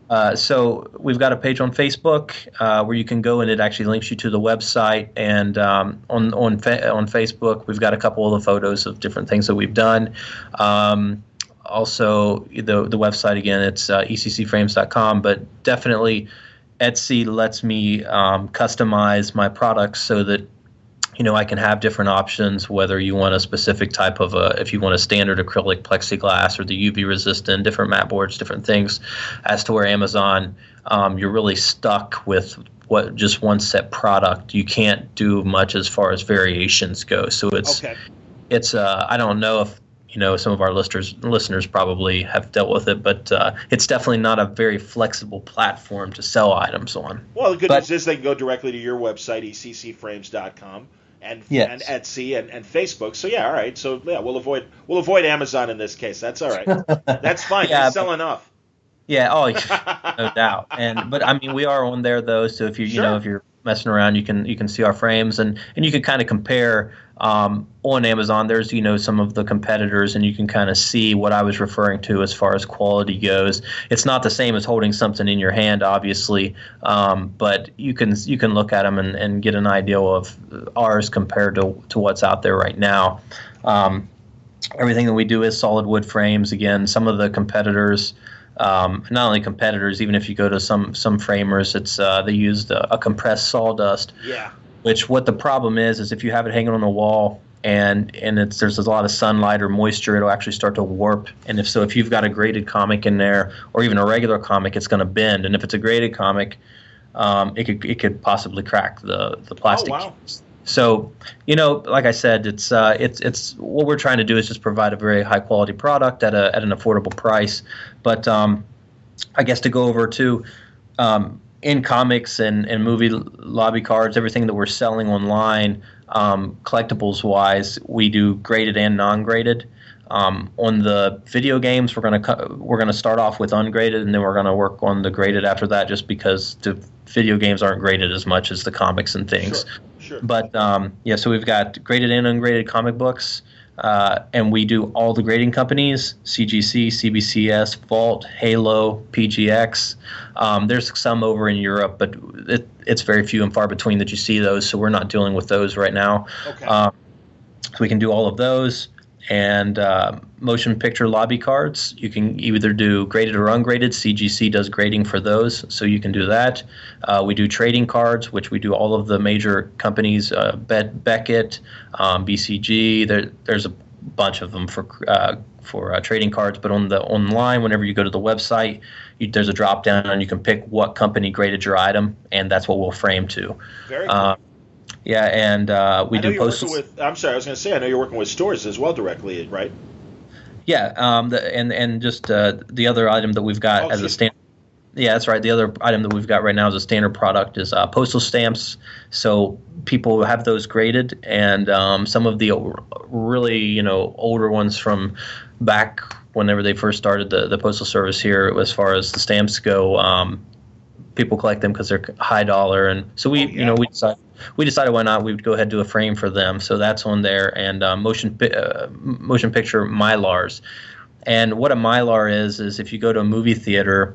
uh, so we've got a page on Facebook uh, where you can go and it actually links you to the website. And um, on on fa- on Facebook, we've got a couple of the photos of different things that we've done. Um, also, the the website again, it's uh, eccframes.com. But definitely, Etsy lets me um, customize my products so that you know, I can have different options, whether you want a specific type of a, if you want a standard acrylic plexiglass or the UV resistant, different mat boards, different things, as to where Amazon, um, you're really stuck with what just one set product. You can't do much as far as variations go. So it's, okay. it's, uh, I don't know if, you know, some of our listeners listeners probably have dealt with it, but uh, it's definitely not a very flexible platform to sell items on. Well, the good but, news is they can go directly to your website, eccframes.com and yes. and Etsy and, and Facebook. So yeah, all right. So yeah, we'll avoid we'll avoid Amazon in this case. That's all right. <laughs> That's fine. yeah, you sell enough. Yeah. Oh, <laughs> no doubt. And but I mean, we are on there though. So if you you know if you're messing around, you can you can see our frames and and you can kind of compare um, on Amazon, there's you know some of the competitors, and you can kind of see what I was referring to as far as quality goes. It's not the same as holding something in your hand, obviously, um, but you can you can look at them and, and get an idea of ours compared to to what's out there right now. Um, everything that we do is solid wood frames. Again, some of the competitors. Um, not only competitors, even if you go to some some framers, it's uh, they use a, a compressed sawdust. Yeah. Which what the problem is is if you have it hanging on the wall and and it's there's a lot of sunlight or moisture, it'll actually start to warp. And if so, if you've got a graded comic in there or even a regular comic, it's going to bend. And if it's a graded comic, um, it could it could possibly crack the the plastic. Oh, wow. So, you know, like I said, it's uh, it's it's what we're trying to do is just provide a very high quality product at a at an affordable price. But um, I guess to go over to um, in comics and, and movie lobby cards, everything that we're selling online, um, collectibles wise, we do graded and non graded. Um, on the video games, we're gonna we're gonna start off with ungraded, and then we're gonna work on the graded after that, just because the video games aren't graded as much as the comics and things. Sure. Sure. But um, yeah, so we've got graded and ungraded comic books, uh, and we do all the grading companies: CGC, CBCS, Vault, Halo, PGX. Um, there's some over in Europe, but it, it's very few and far between that you see those. So we're not dealing with those right now. Okay. Um, so we can do all of those. And uh, motion picture lobby cards, you can either do graded or ungraded. CGC does grading for those, so you can do that. Uh, we do trading cards, which we do all of the major companies, uh, Bet- Beckett, um, BCG. There, there's a bunch of them for uh, for uh, trading cards. But on the online, whenever you go to the website, you, there's a drop down, and you can pick what company graded your item, and that's what we'll frame to. Very cool. Yeah, and uh, we do postal. with. I'm sorry, I was going to say. I know you're working with stores as well directly, right? Yeah, um, the, and and just uh, the other item that we've got Oh, as a excuse- stand. Yeah, that's right. The other item that we've got right now as a standard product is uh, postal stamps. So people have those graded, and um, some of the really you know older ones from back whenever they first started the, the postal service here, as far as the stamps go, um, people collect them because they're high dollar, and so we Oh, yeah. you know we decided we decided why not we would go ahead and do a frame for them. So that's on there, and uh, motion uh, motion picture mylars. And what a mylar is is if you go to a movie theater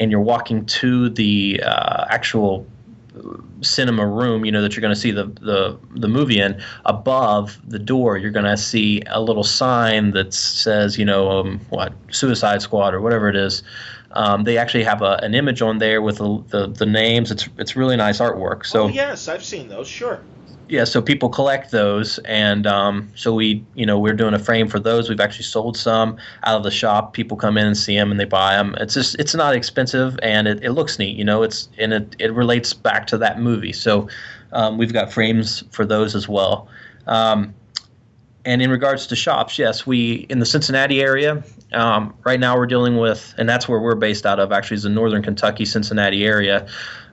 and you're walking to the uh, actual cinema room, you know that you're going to see the, the the movie in. Above the door, you're going to see a little sign that says, you know, um, what Suicide Squad or whatever it is. Um, they actually have a, an image on there with the, the the names. It's it's really nice artwork. So oh yes, I've seen those. Sure. yeah, so people collect those, and um, so we, you know, we're doing a frame for those. We've actually sold some out of the shop. People come in and see them, and they buy them. It's just, it's not expensive, and it, it looks neat, you know. It's and it, it relates back to that movie. So um, we've got frames for those as well. Um, and in regards to shops, yes, we in the Cincinnati area. Um, right now, we're dealing with, and that's where we're based out of. Actually, is the Northern Kentucky, Cincinnati area.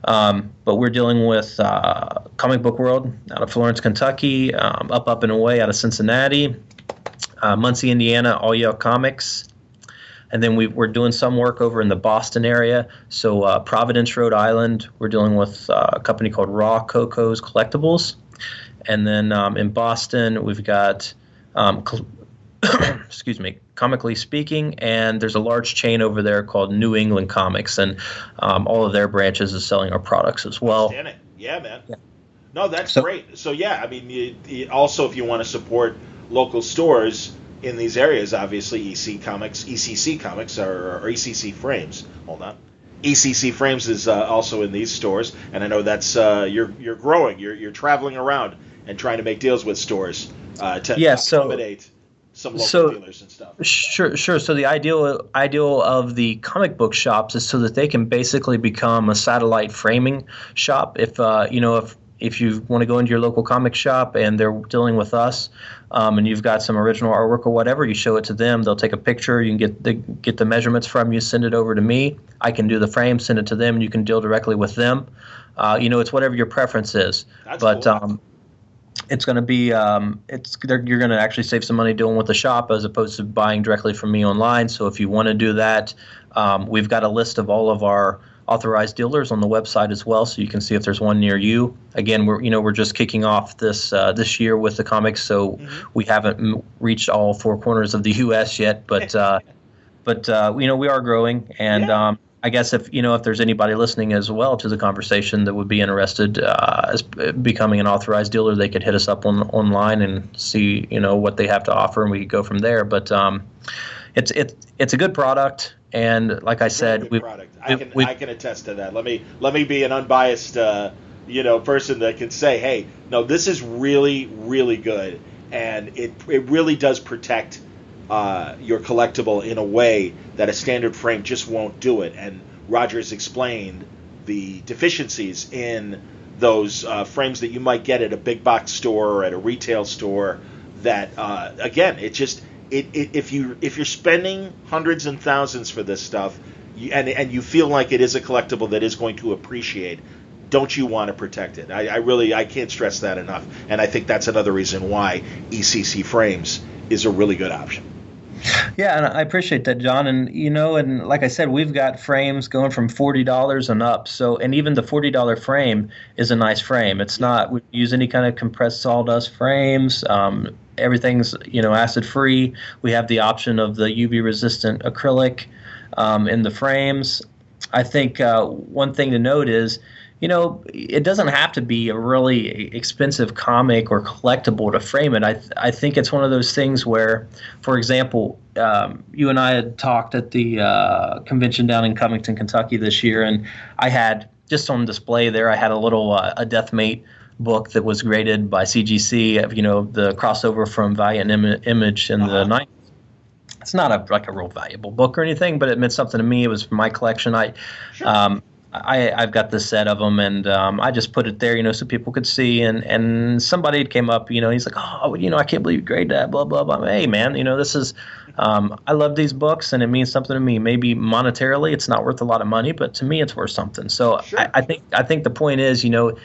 Um, but we're dealing with uh, Comic Book World out of Florence, Kentucky, um, up, up and away out of Cincinnati, uh, Muncie, Indiana, All Yale Comics. And then we, we're doing some work over in the Boston area. So, uh, Providence, Rhode Island, we're dealing with uh, a company called Raw Coco's Collectibles. And then um, in Boston, we've got, um, cl- <coughs> excuse me, Comically Speaking, and there's a large chain over there called New England Comics, and um, all of their branches is selling our products as well. Yeah, man. No, that's So- great. So yeah, I mean, you, you, also if you want to support local stores in these areas, obviously EC Comics, ECC Comics, or, or ECC Frames. Hold on. ECC Frames is uh, also in these stores, and I know that's uh, you're you're growing. You're you're traveling around and trying to make deals with stores uh, to Yeah, so- accommodate some local so- dealers and stuff. Sure, sure. So the ideal ideal of the comic book shops is so that they can basically become a satellite framing shop. If uh, you know if if you want to go into your local comic shop and they're dealing with us, um, and you've got some original artwork or whatever, you show it to them. They'll take a picture. You can get the get the measurements from you, send it over to me. I can do the frame, send it to them, and you can deal directly with them. Uh, you know, it's whatever your preference is. That's but cool. um, it's going to be um, it's you're going to actually save some money doing with the shop as opposed to buying directly from me online. So if you want to do that, um, we've got a list of all of our authorized dealers on the website as well, so you can see if there's one near you. Again, we're you know we're just kicking off this uh, this year with the comics, so mm-hmm. we haven't m- reached all four corners of the <laughs> U.S. yet, but uh, <laughs> but uh, you know we are growing, and yeah. um, I guess if you know if there's anybody listening as well to the conversation that would be interested uh, as becoming an authorized dealer, they could hit us up on online and see you know what they have to offer, and we could go from there. But um, it's it's it's a good product, and like I said, we product. I can I can attest to that. Let me let me be an unbiased uh, you know person that can say, hey, no, this is really really good, and it it really does protect uh, your collectible in a way that a standard frame just won't do it. And Rogers explained the deficiencies in those uh, frames that you might get at a big box store or at a retail store. That uh, again, it just it, it, if you if you're spending hundreds and thousands for this stuff, you, and and you feel like it is a collectible that is going to appreciate, don't you want to protect it? I, I, really I can't stress that enough, and I think that's another reason why ECC frames is a really good option. Yeah, and I appreciate that, John. And you know, and like I said, we've got frames going from forty dollars and up. So, and even the forty dollar frame is a nice frame. It's not we use any kind of compressed sawdust frames. Um, everything's you know acid free. We have the option of the UV resistant acrylic um, in the frames. I think uh, one thing to note is you know, it doesn't have to be a really expensive comic or collectible to frame it. I, th- I think it's one of those things where, for example, um, you and I had talked at the uh, convention down in Covington, Kentucky this year, and I had just on display there, I had a little uh, a Deathmate book that was graded by CGC. Of, you know, the crossover from Valiant Im- Image in uh-huh. the 90s it's not a like a real valuable book or anything, but it meant something to me. It was for my collection. I sure. um, I, I've got the set of them, and um, I just put it there, you know, so people could see. And, and somebody came up, you know, he's like, oh, you know, I can't believe you graded that, blah blah blah. Hey, man, you know, this is, um, I love these books, and it means something to me. Maybe monetarily, it's not worth a lot of money, but to me, it's worth something. So sure. I, I think I think the point is, you know,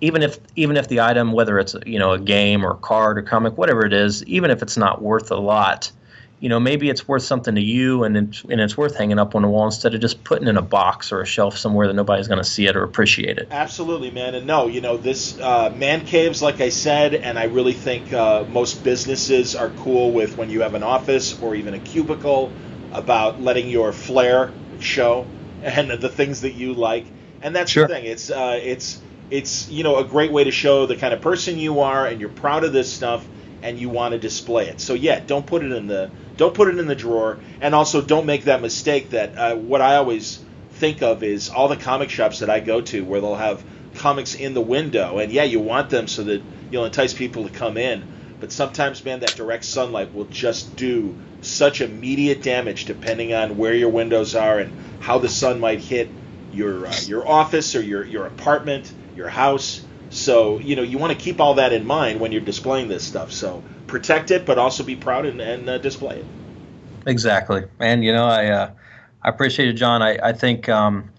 even if even if the item, whether it's you know a game or a card or comic, whatever it is, even if it's not worth a lot, you know, maybe it's worth something to you and it's, and it's worth hanging up on the wall instead of just putting in a box or a shelf somewhere that nobody's going to see it or appreciate it. Absolutely, man. And no, you know, this uh, man caves, like I said, and I really think uh, most businesses are cool with when you have an office or even a cubicle about letting your flair show <laughs> and the things that you like. And that's sure. the thing. It's uh, it's it's you know a great way to show the kind of person you are and you're proud of this stuff and you want to display it. So yeah, don't put it in the don't put it in the drawer, and also don't make that mistake that uh, what I always think of is all the comic shops that I go to where they'll have comics in the window, and yeah, you want them so that you'll entice people to come in. But sometimes, man, that direct sunlight will just do such immediate damage depending on where your windows are and how the sun might hit your uh, your office or your your apartment, your house. So you know you want to keep all that in mind when you're displaying this stuff. So protect it, but also be proud and, and uh, display it. Exactly, and you know I uh, I appreciate it, John. I I think. Um,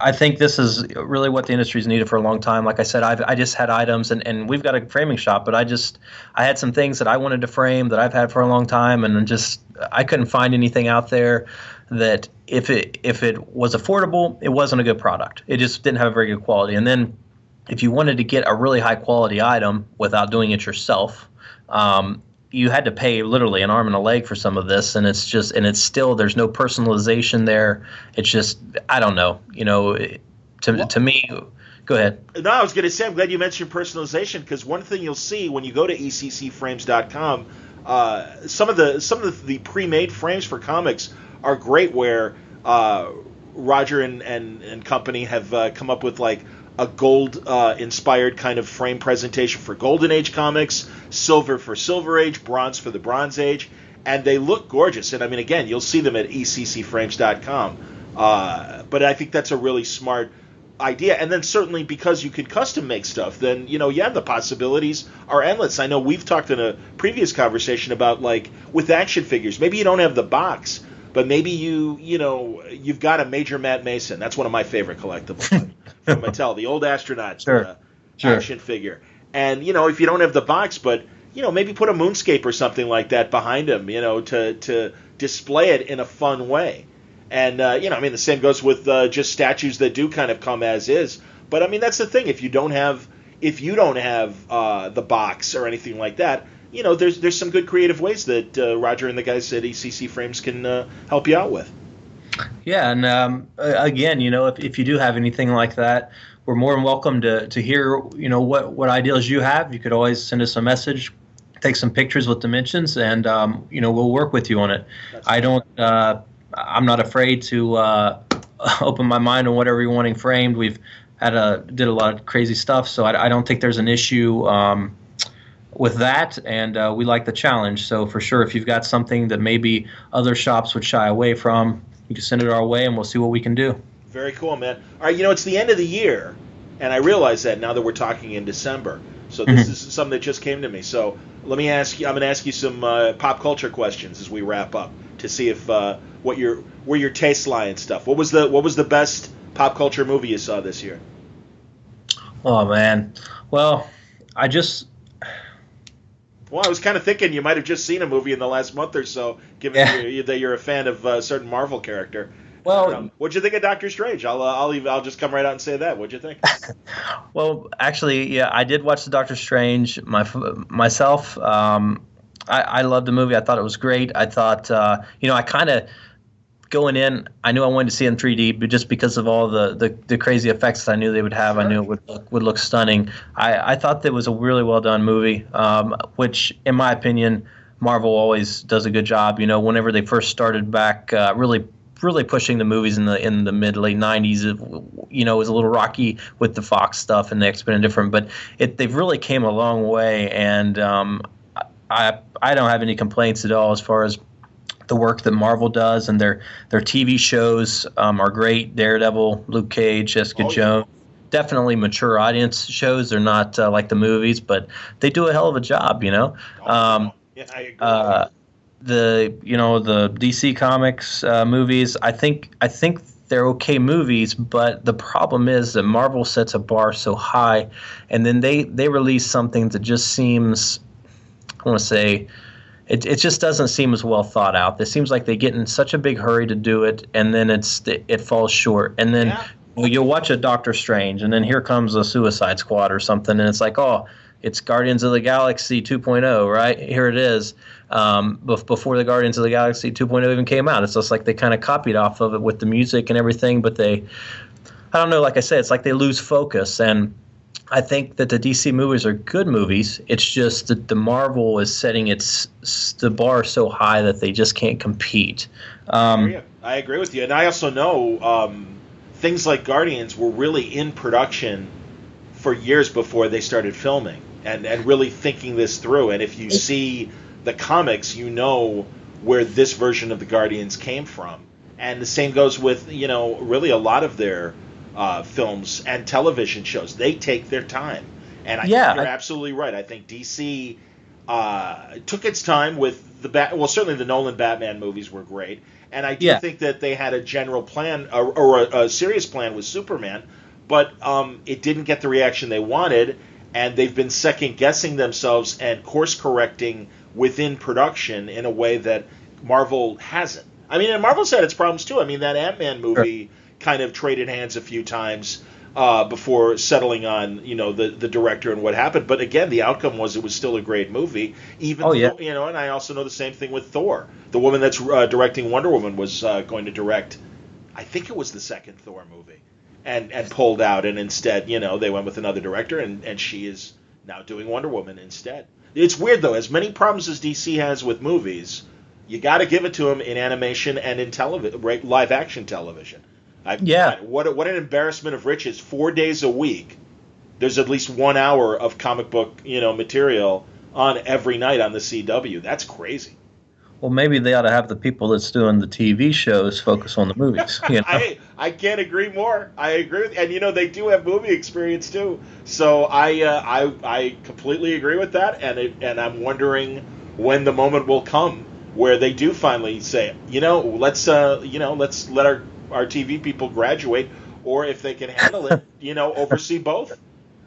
I think this is really what the industry's needed for a long time. Like I said, I've, I just had items, and, and we've got a framing shop, but I just I had some things that I wanted to frame that I've had for a long time, and just I couldn't find anything out there that if it if it was affordable, it wasn't a good product. It just didn't have a very good quality. And then if you wanted to get a really high quality item without doing it yourself, um, you had to pay literally an arm and a leg for some of this, and it's just and it's still there's no personalization there. It's just I don't know, you know, to well, to me. Go ahead. No, I was going to say I'm glad you mentioned personalization because one thing you'll see when you go to eccframes.com, uh, some of the some of the, the pre-made frames for comics are great where uh, Roger and, and and company have uh, come up with like a gold uh, inspired kind of frame presentation for Golden Age comics, silver for Silver Age, bronze for the Bronze Age, and they look gorgeous. And I mean, again, you'll see them at eccframes.com. Uh, but I think that's a really smart idea. And then certainly because you can custom make stuff, then you know, yeah, the possibilities are endless. I know we've talked in a previous conversation about like with action figures, maybe you don't have the box, but maybe you you know you've got a major Matt Mason. That's one of my favorite collectibles. from <laughs> Mattel, the old astronaut sure. Uh, sure. action figure. And you know, if you don't have the box, but you know, maybe put a moonscape or something like that behind him, you know, to to display it in a fun way. And uh, you know, I mean, the same goes with uh, just statues that do kind of come as is. But I mean, that's the thing. If you don't have if you don't have uh, the box or anything like that, you know, there's there's some good creative ways that uh, Roger and the guys at ECC Frames can uh, help you out with. Yeah, and um, again, you know, if, if you do have anything like that, we're more than welcome to, to hear, you know, what, what ideas you have. You could always send us a message, take some pictures with dimensions, and um, you know, we'll work with you on it. That's I don't, uh, I'm not afraid to uh, <laughs> open my mind on whatever you're wanting framed. We've had a did a lot of crazy stuff, so I, I don't think there's an issue. Um, with that, and uh, we like the challenge. So for sure, if you've got something that maybe other shops would shy away from, you can send it our way, and we'll see what we can do. Very cool, man. All right, you know it's the end of the year, and I realize that now that we're talking in December. So this mm-hmm. is something that just came to me. So let me ask you. I'm going to ask you some uh, pop culture questions as we wrap up to see if uh, what your where your tastes lie and stuff. What was the what was the best pop culture movie you saw this year? Oh man, well, I just well, I was kind of thinking you might have just seen a movie in the last month or so, given yeah. you, that you're a fan of a certain Marvel character. Well, um, what'd you think of Doctor Strange? I'll uh, I'll I'll just come right out and say that. What'd you think? <laughs> well, actually, yeah, I did watch the Doctor Strange my, myself. Um, I, I loved the movie. I thought it was great. I thought, uh, you know, I kind of going in, I knew I wanted to see it in 3D, but just because of all the, the, the crazy effects I knew they would have, sure. I knew it would look, would look stunning. I, I thought that was a really well done movie, um, which, in my opinion, Marvel always does a good job. You know, whenever they first started back, uh, really really pushing the movies in the in the mid late 90s you know it was a little rocky with the fox stuff and the x-men and different but it they've really came a long way and um, i i don't have any complaints at all as far as the work that Marvel does, and their their TV shows um, are great. Daredevil, Luke Cage, Jessica oh, Jones. Yeah. Definitely mature audience shows. They're not uh, like the movies, but they do a hell of a job. You know. Oh, um, yeah, I agree. Uh, the you know the DC Comics uh, movies. I think I think they're okay movies, but the problem is that Marvel sets a bar so high, and then they they release something that just seems I want to say it, it just doesn't seem as well thought out. It seems like they get in such a big hurry to do it, and then it's it falls short. And then yeah. well, you'll watch a Doctor Strange, and then here comes a Suicide Squad or something, and it's like, oh, it's Guardians of the Galaxy 2.0, right? Here it is. Um, before the Guardians of the Galaxy 2.0 even came out, it's just like they kind of copied off of it with the music and everything, but they, I don't know, like I said, it's like they lose focus and I think that the DC movies are good movies. It's just that the Marvel is setting its the bar so high that they just can't compete. Um, I agree with you, and I also know um, things like Guardians were really in production for years before they started filming, and and really thinking this through. And if you see the comics, you know where this version of the Guardians came from. And the same goes with you know really a lot of their uh, films and television shows. They take their time, and I yeah, think you're I, absolutely right. I think DC uh, took its time with the bat. Well, certainly the Nolan Batman movies were great, and I do yeah. think that they had a general plan or, or a, a, serious plan with Superman, but um, it didn't get the reaction they wanted, and they've been second guessing themselves and course correcting within production in a way that Marvel hasn't. I mean, and Marvel's had its problems too. I mean, that Ant Man movie. Sure kind of traded hands a few times uh, before settling on you know the the director and what happened. But again, the outcome was it was still a great movie. Even oh, yeah. you know, and I also know the same thing with Thor. The woman that's uh, directing Wonder Woman was uh, going to direct, I think it was the second Thor movie, and and pulled out, and instead you know they went with another director, and and she is now doing Wonder Woman instead. It's weird though, as many problems as DC has with movies, you got to give it to them in animation and in television, right, live action television. I, yeah. what what an embarrassment of riches! Four days a week, there's at least one hour of comic book you know material on every night on the CW. That's crazy. Well, maybe they ought to have the people that's doing the TV shows focus on the movies. <laughs> You know? I I can't agree more. I agree, with, and you know they do have movie experience too. So I uh, I I completely agree with that, and it, and I'm wondering when the moment will come where they do finally say, you know, let's uh, you know, let's let our our TV people graduate, or if they can handle it, <laughs> you know, oversee both.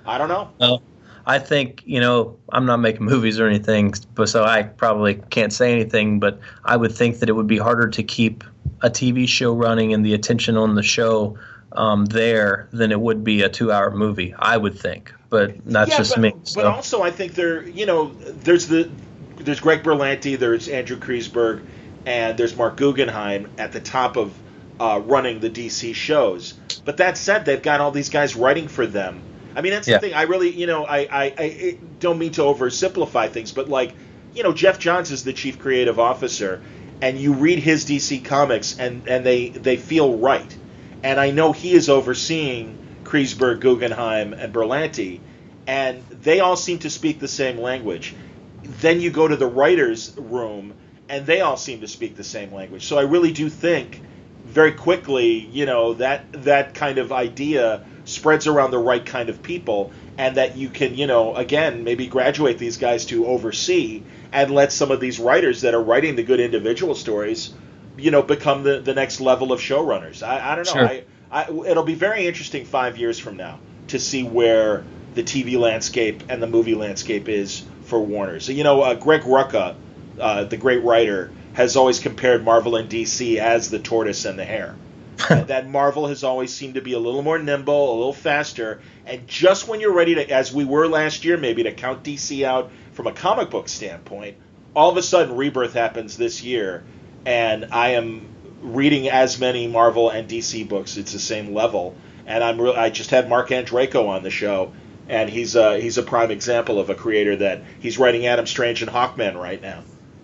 I don't know. Well, I think you know I'm not making movies or anything, but so I probably can't say anything. But I would think that it would be harder to keep a TV show running and the attention on the show um, there than it would be a two-hour movie. I would think, but that's yeah, just but, me. But also, I think there, you know, there's the there's Greg Berlanti, there's Andrew Kreisberg, and there's Marc Guggenheim at the top of uh, running the DC shows. But that said, they've got all these guys writing for them. I mean, that's Yeah. the thing. I really, you know, I, I, I don't mean to oversimplify things, but like, you know, Geoff Johns is the chief creative officer, and you read his DC comics, and and they they feel right. And I know he is overseeing Kreisberg, Guggenheim, and Berlanti, and they all seem to speak the same language. Then you go to the writers' room, and they all seem to speak the same language. So I really do think, very quickly, you know, that that kind of idea spreads around the right kind of people, and that you can, you know, again, maybe graduate these guys to oversee and let some of these writers that are writing the good individual stories, you know, become the, the next level of showrunners. I, I don't know. Sure. I, I, it'll be very interesting five years from now to see where the TV landscape and the movie landscape is for Warner. So, you know, uh, Greg Rucka, uh, the great writer, has always compared Marvel and DC as the tortoise and the hare. <laughs> That Marvel has always seemed to be a little more nimble, a little faster, and just when you're ready to, as we were last year, maybe to count DC out from a comic book standpoint, all of a sudden Rebirth happens this year, and I am reading as many Marvel and DC books. It's the same level, and I'm re- I just had Marc Andreyko on the show, and he's a, he's a prime example of a creator that he's writing Adam Strange and Hawkman right now,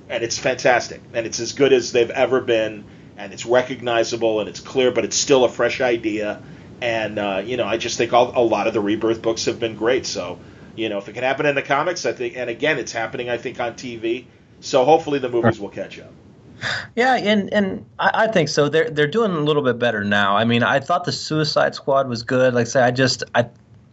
and it's fantastic, and it's as good as they've ever been, and it's recognizable and it's clear, but it's still a fresh idea, and uh, you know I just think all, a lot of the Rebirth books have been great. So you know if it can happen in the comics, I think, and again it's happening I think on TV. So hopefully the movies will catch up. Yeah, and and I, I think so. They're they're doing a little bit better now. I mean, I thought the Suicide Squad was good. Like I say, I just I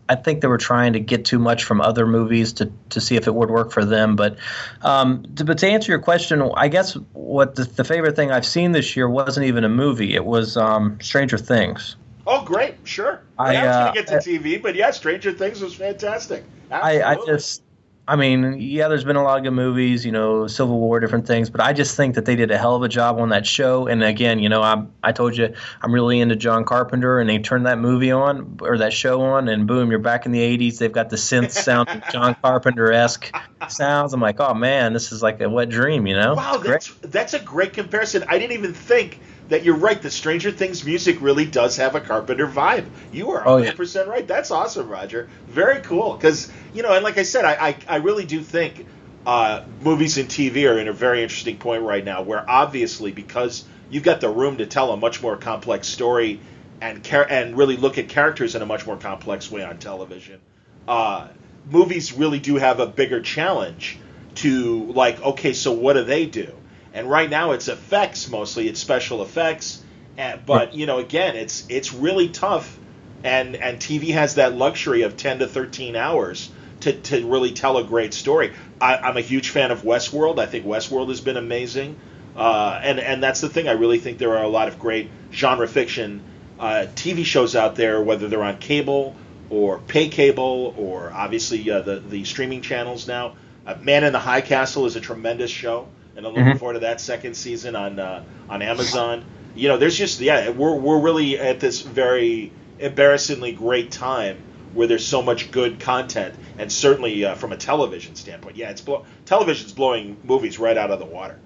I think they were trying to get too much from other movies to to see if it would work for them. But um, to, but to answer your question, I guess what the, the favorite thing I've seen this year wasn't even a movie. It was um, Stranger Things. Oh, great, sure. I, I, was uh, going to get to TV, but yeah, Stranger Things was fantastic. I, I just, I mean, yeah, there's been a lot of good movies, you know, Civil War, different things, but I just think that they did a hell of a job on that show. And again, you know, I'm, I told you I'm really into John Carpenter, and they turned that movie on or that show on, and boom, you're back in the '80s. They've got the synth <laughs> sound, John Carpenter esque sounds. I'm like, oh man, this is like a wet dream, you know? Wow, that's that's a great comparison. I didn't even think that you're right. The Stranger Things music really does have a Carpenter vibe. You are Oh, 100 yeah. percent right. That's awesome, Roger. Very cool. Because you know, and like I said, I I, I really do think uh, movies and TV are in a very interesting point right now, where obviously because you've got the room to tell a much more complex story and char- and really look at characters in a much more complex way on television. Uh, movies really do have a bigger challenge to like, okay, so what do they do? And right now it's effects mostly, it's special effects, and, but you know, again, it's it's really tough, and and TV has that luxury of ten to thirteen hours to, to really tell a great story. I, I'm a huge fan of Westworld. I think Westworld has been amazing, uh, and and that's the thing. I really think there are a lot of great genre fiction uh, TV shows out there, whether they're on cable or pay cable, or obviously uh, the the streaming channels now. Uh, Man in the High Castle is a tremendous show, and I'm looking Mhm. forward to that second season on uh, on Amazon. You know, there's just yeah, we're we're really at this very embarrassingly great time where there's so much good content, and certainly uh, from a television standpoint, yeah, it's blow- television's blowing movies right out of the water.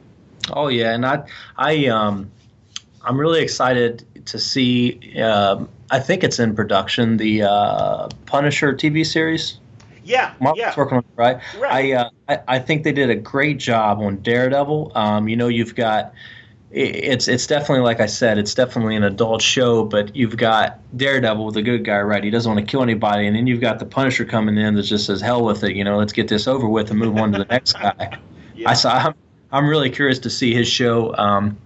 Oh yeah, and I, I, um, I'm really excited to see. Um, I think it's in production. The uh, Punisher TV series. Yeah, Mark's yeah, working on it, right? Right. I, uh, I I think they did a great job on Daredevil. Um, you know, you've got it's it's definitely like I said, it's definitely an adult show, but you've got Daredevil, the good guy, right? He doesn't want to kill anybody, and then you've got the Punisher coming in that just says hell with it. You know, let's get this over with and move on to the next guy. <laughs> yeah. I saw. I'm, I'm really curious to see his show. Um,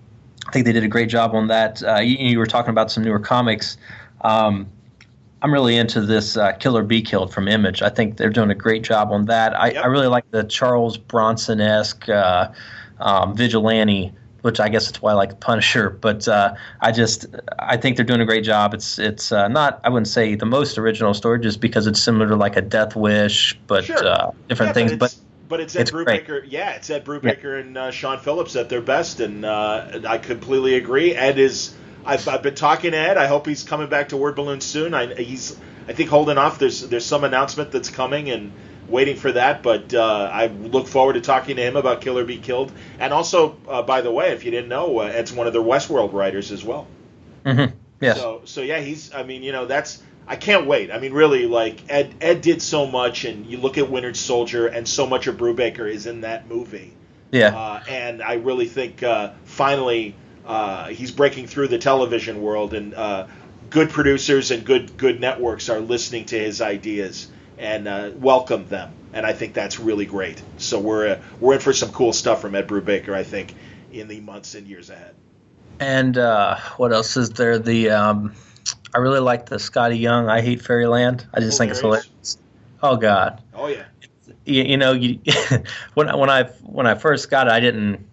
I think they did a great job on that. Uh, you, you were talking about some newer comics. Um, I'm really into this uh, Kill or Be Killed from Image. I think they're doing a great job on that. I, Yep. I really like the Charles Bronson esque uh, um, vigilante, which I guess that's why I like Punisher. But uh, I just I think they're doing a great job. It's it's uh, not I wouldn't say the most original story just because it's similar to like a Death Wish, but Sure. uh, different Yeah, things. but But it's- But it's Ed it's Brubaker. Great. Yeah, it's Ed Brubaker yeah. and uh, Sean Phillips at their best, and uh, I completely agree. Ed is. I've, I've been talking to Ed. I hope he's coming back to Word Balloon soon. I, he's. I think holding off. There's there's some announcement that's coming, and waiting for that. But uh, I look forward to talking to him about Kill or Be Killed. And also, uh, by the way, if you didn't know, uh, Ed's one of the Westworld writers as well. Mm-hmm. Yes. So so yeah, he's. I mean, you know, that's I can't wait. I mean, really, like Ed Ed did so much, and you look at Winter Soldier, and so much of Brubaker is in that movie. Yeah. Uh, and I really think uh, finally uh, he's breaking through the television world, and uh, good producers and good good networks are listening to his ideas and uh, welcome them. And I think that's really great. So we're uh, we're in for some cool stuff from Ed Brubaker, I think, in the months and years ahead. And what else is there? The um I really like the Skottie Young "I Hate Fairyland." I just oh, think it's hilarious. Oh God. Oh yeah. You, you know, you, <laughs> when when I when I first got it, I didn't.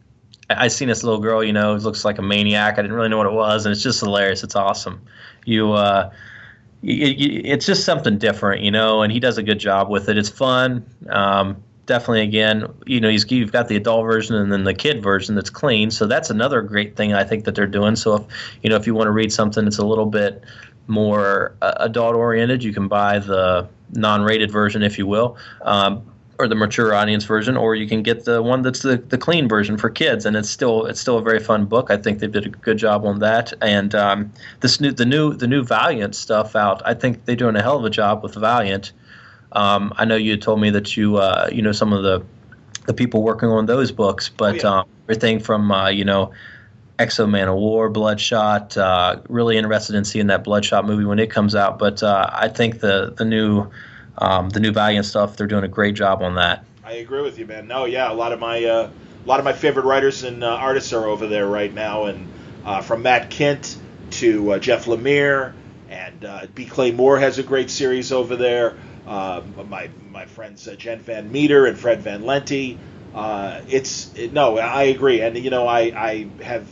I, seen this little girl, you know, looks like a maniac. I didn't really know what it was, and it's just hilarious. It's awesome. You, uh, it's just something different, you know, and he does a good job with it. It's fun. Um, definitely again you know you've got the adult version and then the kid version that's clean so that's another great thing i think that they're doing so if you know if you want to read something that's a little bit more uh, adult oriented you can buy the non-rated version if you will um, or the mature audience version or you can get the one that's the, the clean version for kids and it's still it's still a very fun book i think they did a good job on that and um, this new the new the new valiant stuff out i think they're doing a hell of a job with valiant um, I know you told me that you uh, you know some of the the people working on those books, but oh, yeah. um, everything from uh, you know X-O Manowar, Bloodshot. Uh, really interested in seeing that Bloodshot movie when it comes out. But uh, I think the the new um, the new Valiant stuff, they're doing a great job on that. I agree with you, man. No, yeah, a lot of my uh, a lot of my favorite writers and uh, artists are over there right now, and from Matt Kindt to Jeff Lemire and B. Clay Moore has a great series over there uh, my my friends uh, Jen Van Meter and Fred Van Lente. Uh, it's it, no, I agree, and you know I I have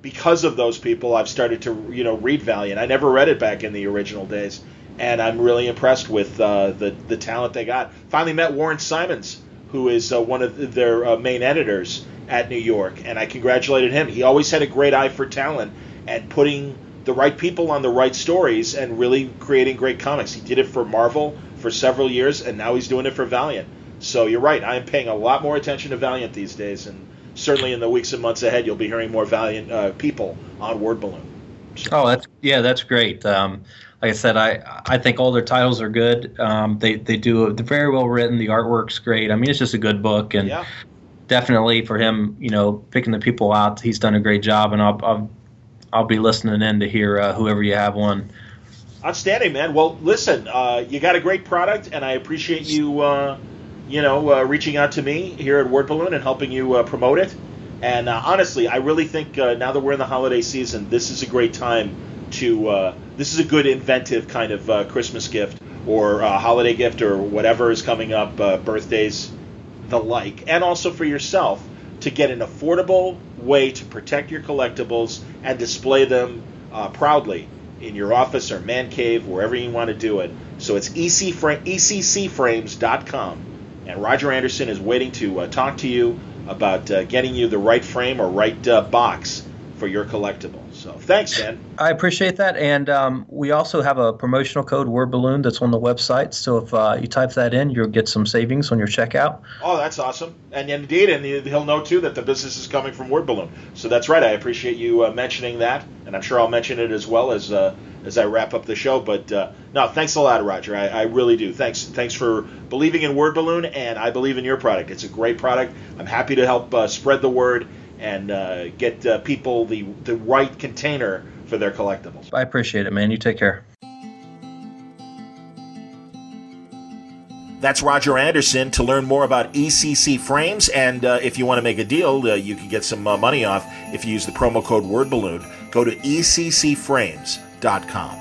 because of those people I've started to you know read Valiant. I never read it back in the original days, and I'm really impressed with uh, the the talent they got. Finally met Warren Simons, who is uh, one of their uh, main editors at New York, and I congratulated him. He always had a great eye for talent and putting the right people on the right stories and really creating great comics. He did it for Marvel for several years, and now he's doing it for Valiant. So you're right. I am paying a lot more attention to Valiant these days, and certainly in the weeks and months ahead, you'll be hearing more Valiant uh, people on Word Balloon. So. Oh, that's yeah, that's great. Um, like I said, I I think all their titles are good. Um, they they do they're very well written. The artwork's great. I mean, it's just a good book, and yeah. definitely for him, you know, picking the people out, he's done a great job. And I'll I'll, I'll be listening in to hear uh, whoever you have on Outstanding, man. Well, listen, uh, you got a great product, and I appreciate you, uh, you know, uh, reaching out to me here at Word Balloon and helping you uh, promote it. And uh, honestly, I really think uh, now that we're in the holiday season, this is a great time to. this is a good inventive kind of Christmas gift or holiday gift or whatever is coming up, birthdays, the like, and also for yourself to get an affordable way to protect your collectibles and display them proudly in your office or man cave, wherever you want to do it. So it's eccframes.com. And Roger Anderson is waiting to uh, talk to you about uh, getting you the right frame or right uh, box for your collectible. So thanks, Dan. I appreciate that, and um, we also have a promotional code Word Balloon that's on the website. So if uh, you type that in, you'll get some savings on your checkout. Oh, that's awesome, and indeed, and he'll know too that the business is coming from Word Balloon. So that's right. I appreciate you uh, mentioning that, and I'm sure I'll mention it as well as uh, as I wrap up the show. But uh, no, thanks a lot, Roger. I, I, really do. Thanks, thanks for believing in Word Balloon, and I believe in your product. It's a great product. I'm happy to help uh, spread the word and uh, get uh, people the the right container for their collectibles. I appreciate it, man. You take care. That's Roger Anderson. To learn more about ECC frames, and uh, if you want to make a deal, uh, you can get some uh, money off if you use the promo code WordBalloon. Go to ECCFrames.com.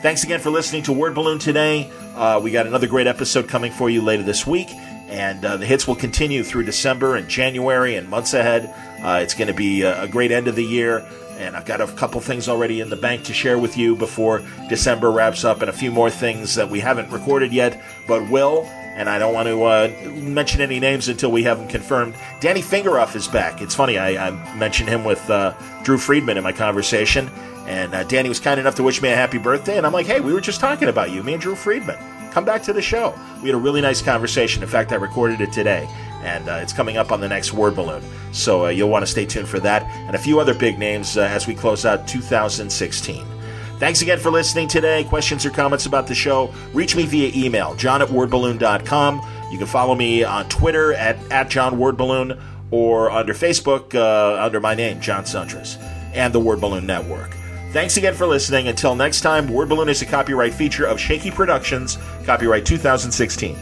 Thanks again for listening to Word Balloon today. Uh, we got another great episode coming for you later this week, and uh, the hits will continue through December and January and months ahead. Uh, it's going to be a, a, great end of the year, and I've got a couple things already in the bank to share with you before December wraps up, and a few more things that we haven't recorded yet, but will. and I don't want to uh, mention any names until we have them confirmed. Danny Fingeroth is back. It's funny, I, I mentioned him with uh, Drew Friedman in my conversation, and uh, Danny was kind enough to wish me a happy birthday, and I'm like, hey, we were just talking about you, me and Drew Friedman. Come back to the show. We had a really nice conversation. In fact, I recorded it today, and uh, it's coming up on the next Word Balloon. So uh, you'll want to stay tuned for that, and a few other big names uh, as we close out 2016. Thanks again for listening today. Questions or comments about the show, reach me via email, john at wordballoon.com. You can follow me on Twitter at, at John Wordballoon or under Facebook uh, under my name, John Siuntres, and the Word Balloon Network. Thanks again for listening. Until next time, Word Balloon is a copyright feature of Shaky Productions, copyright 2016.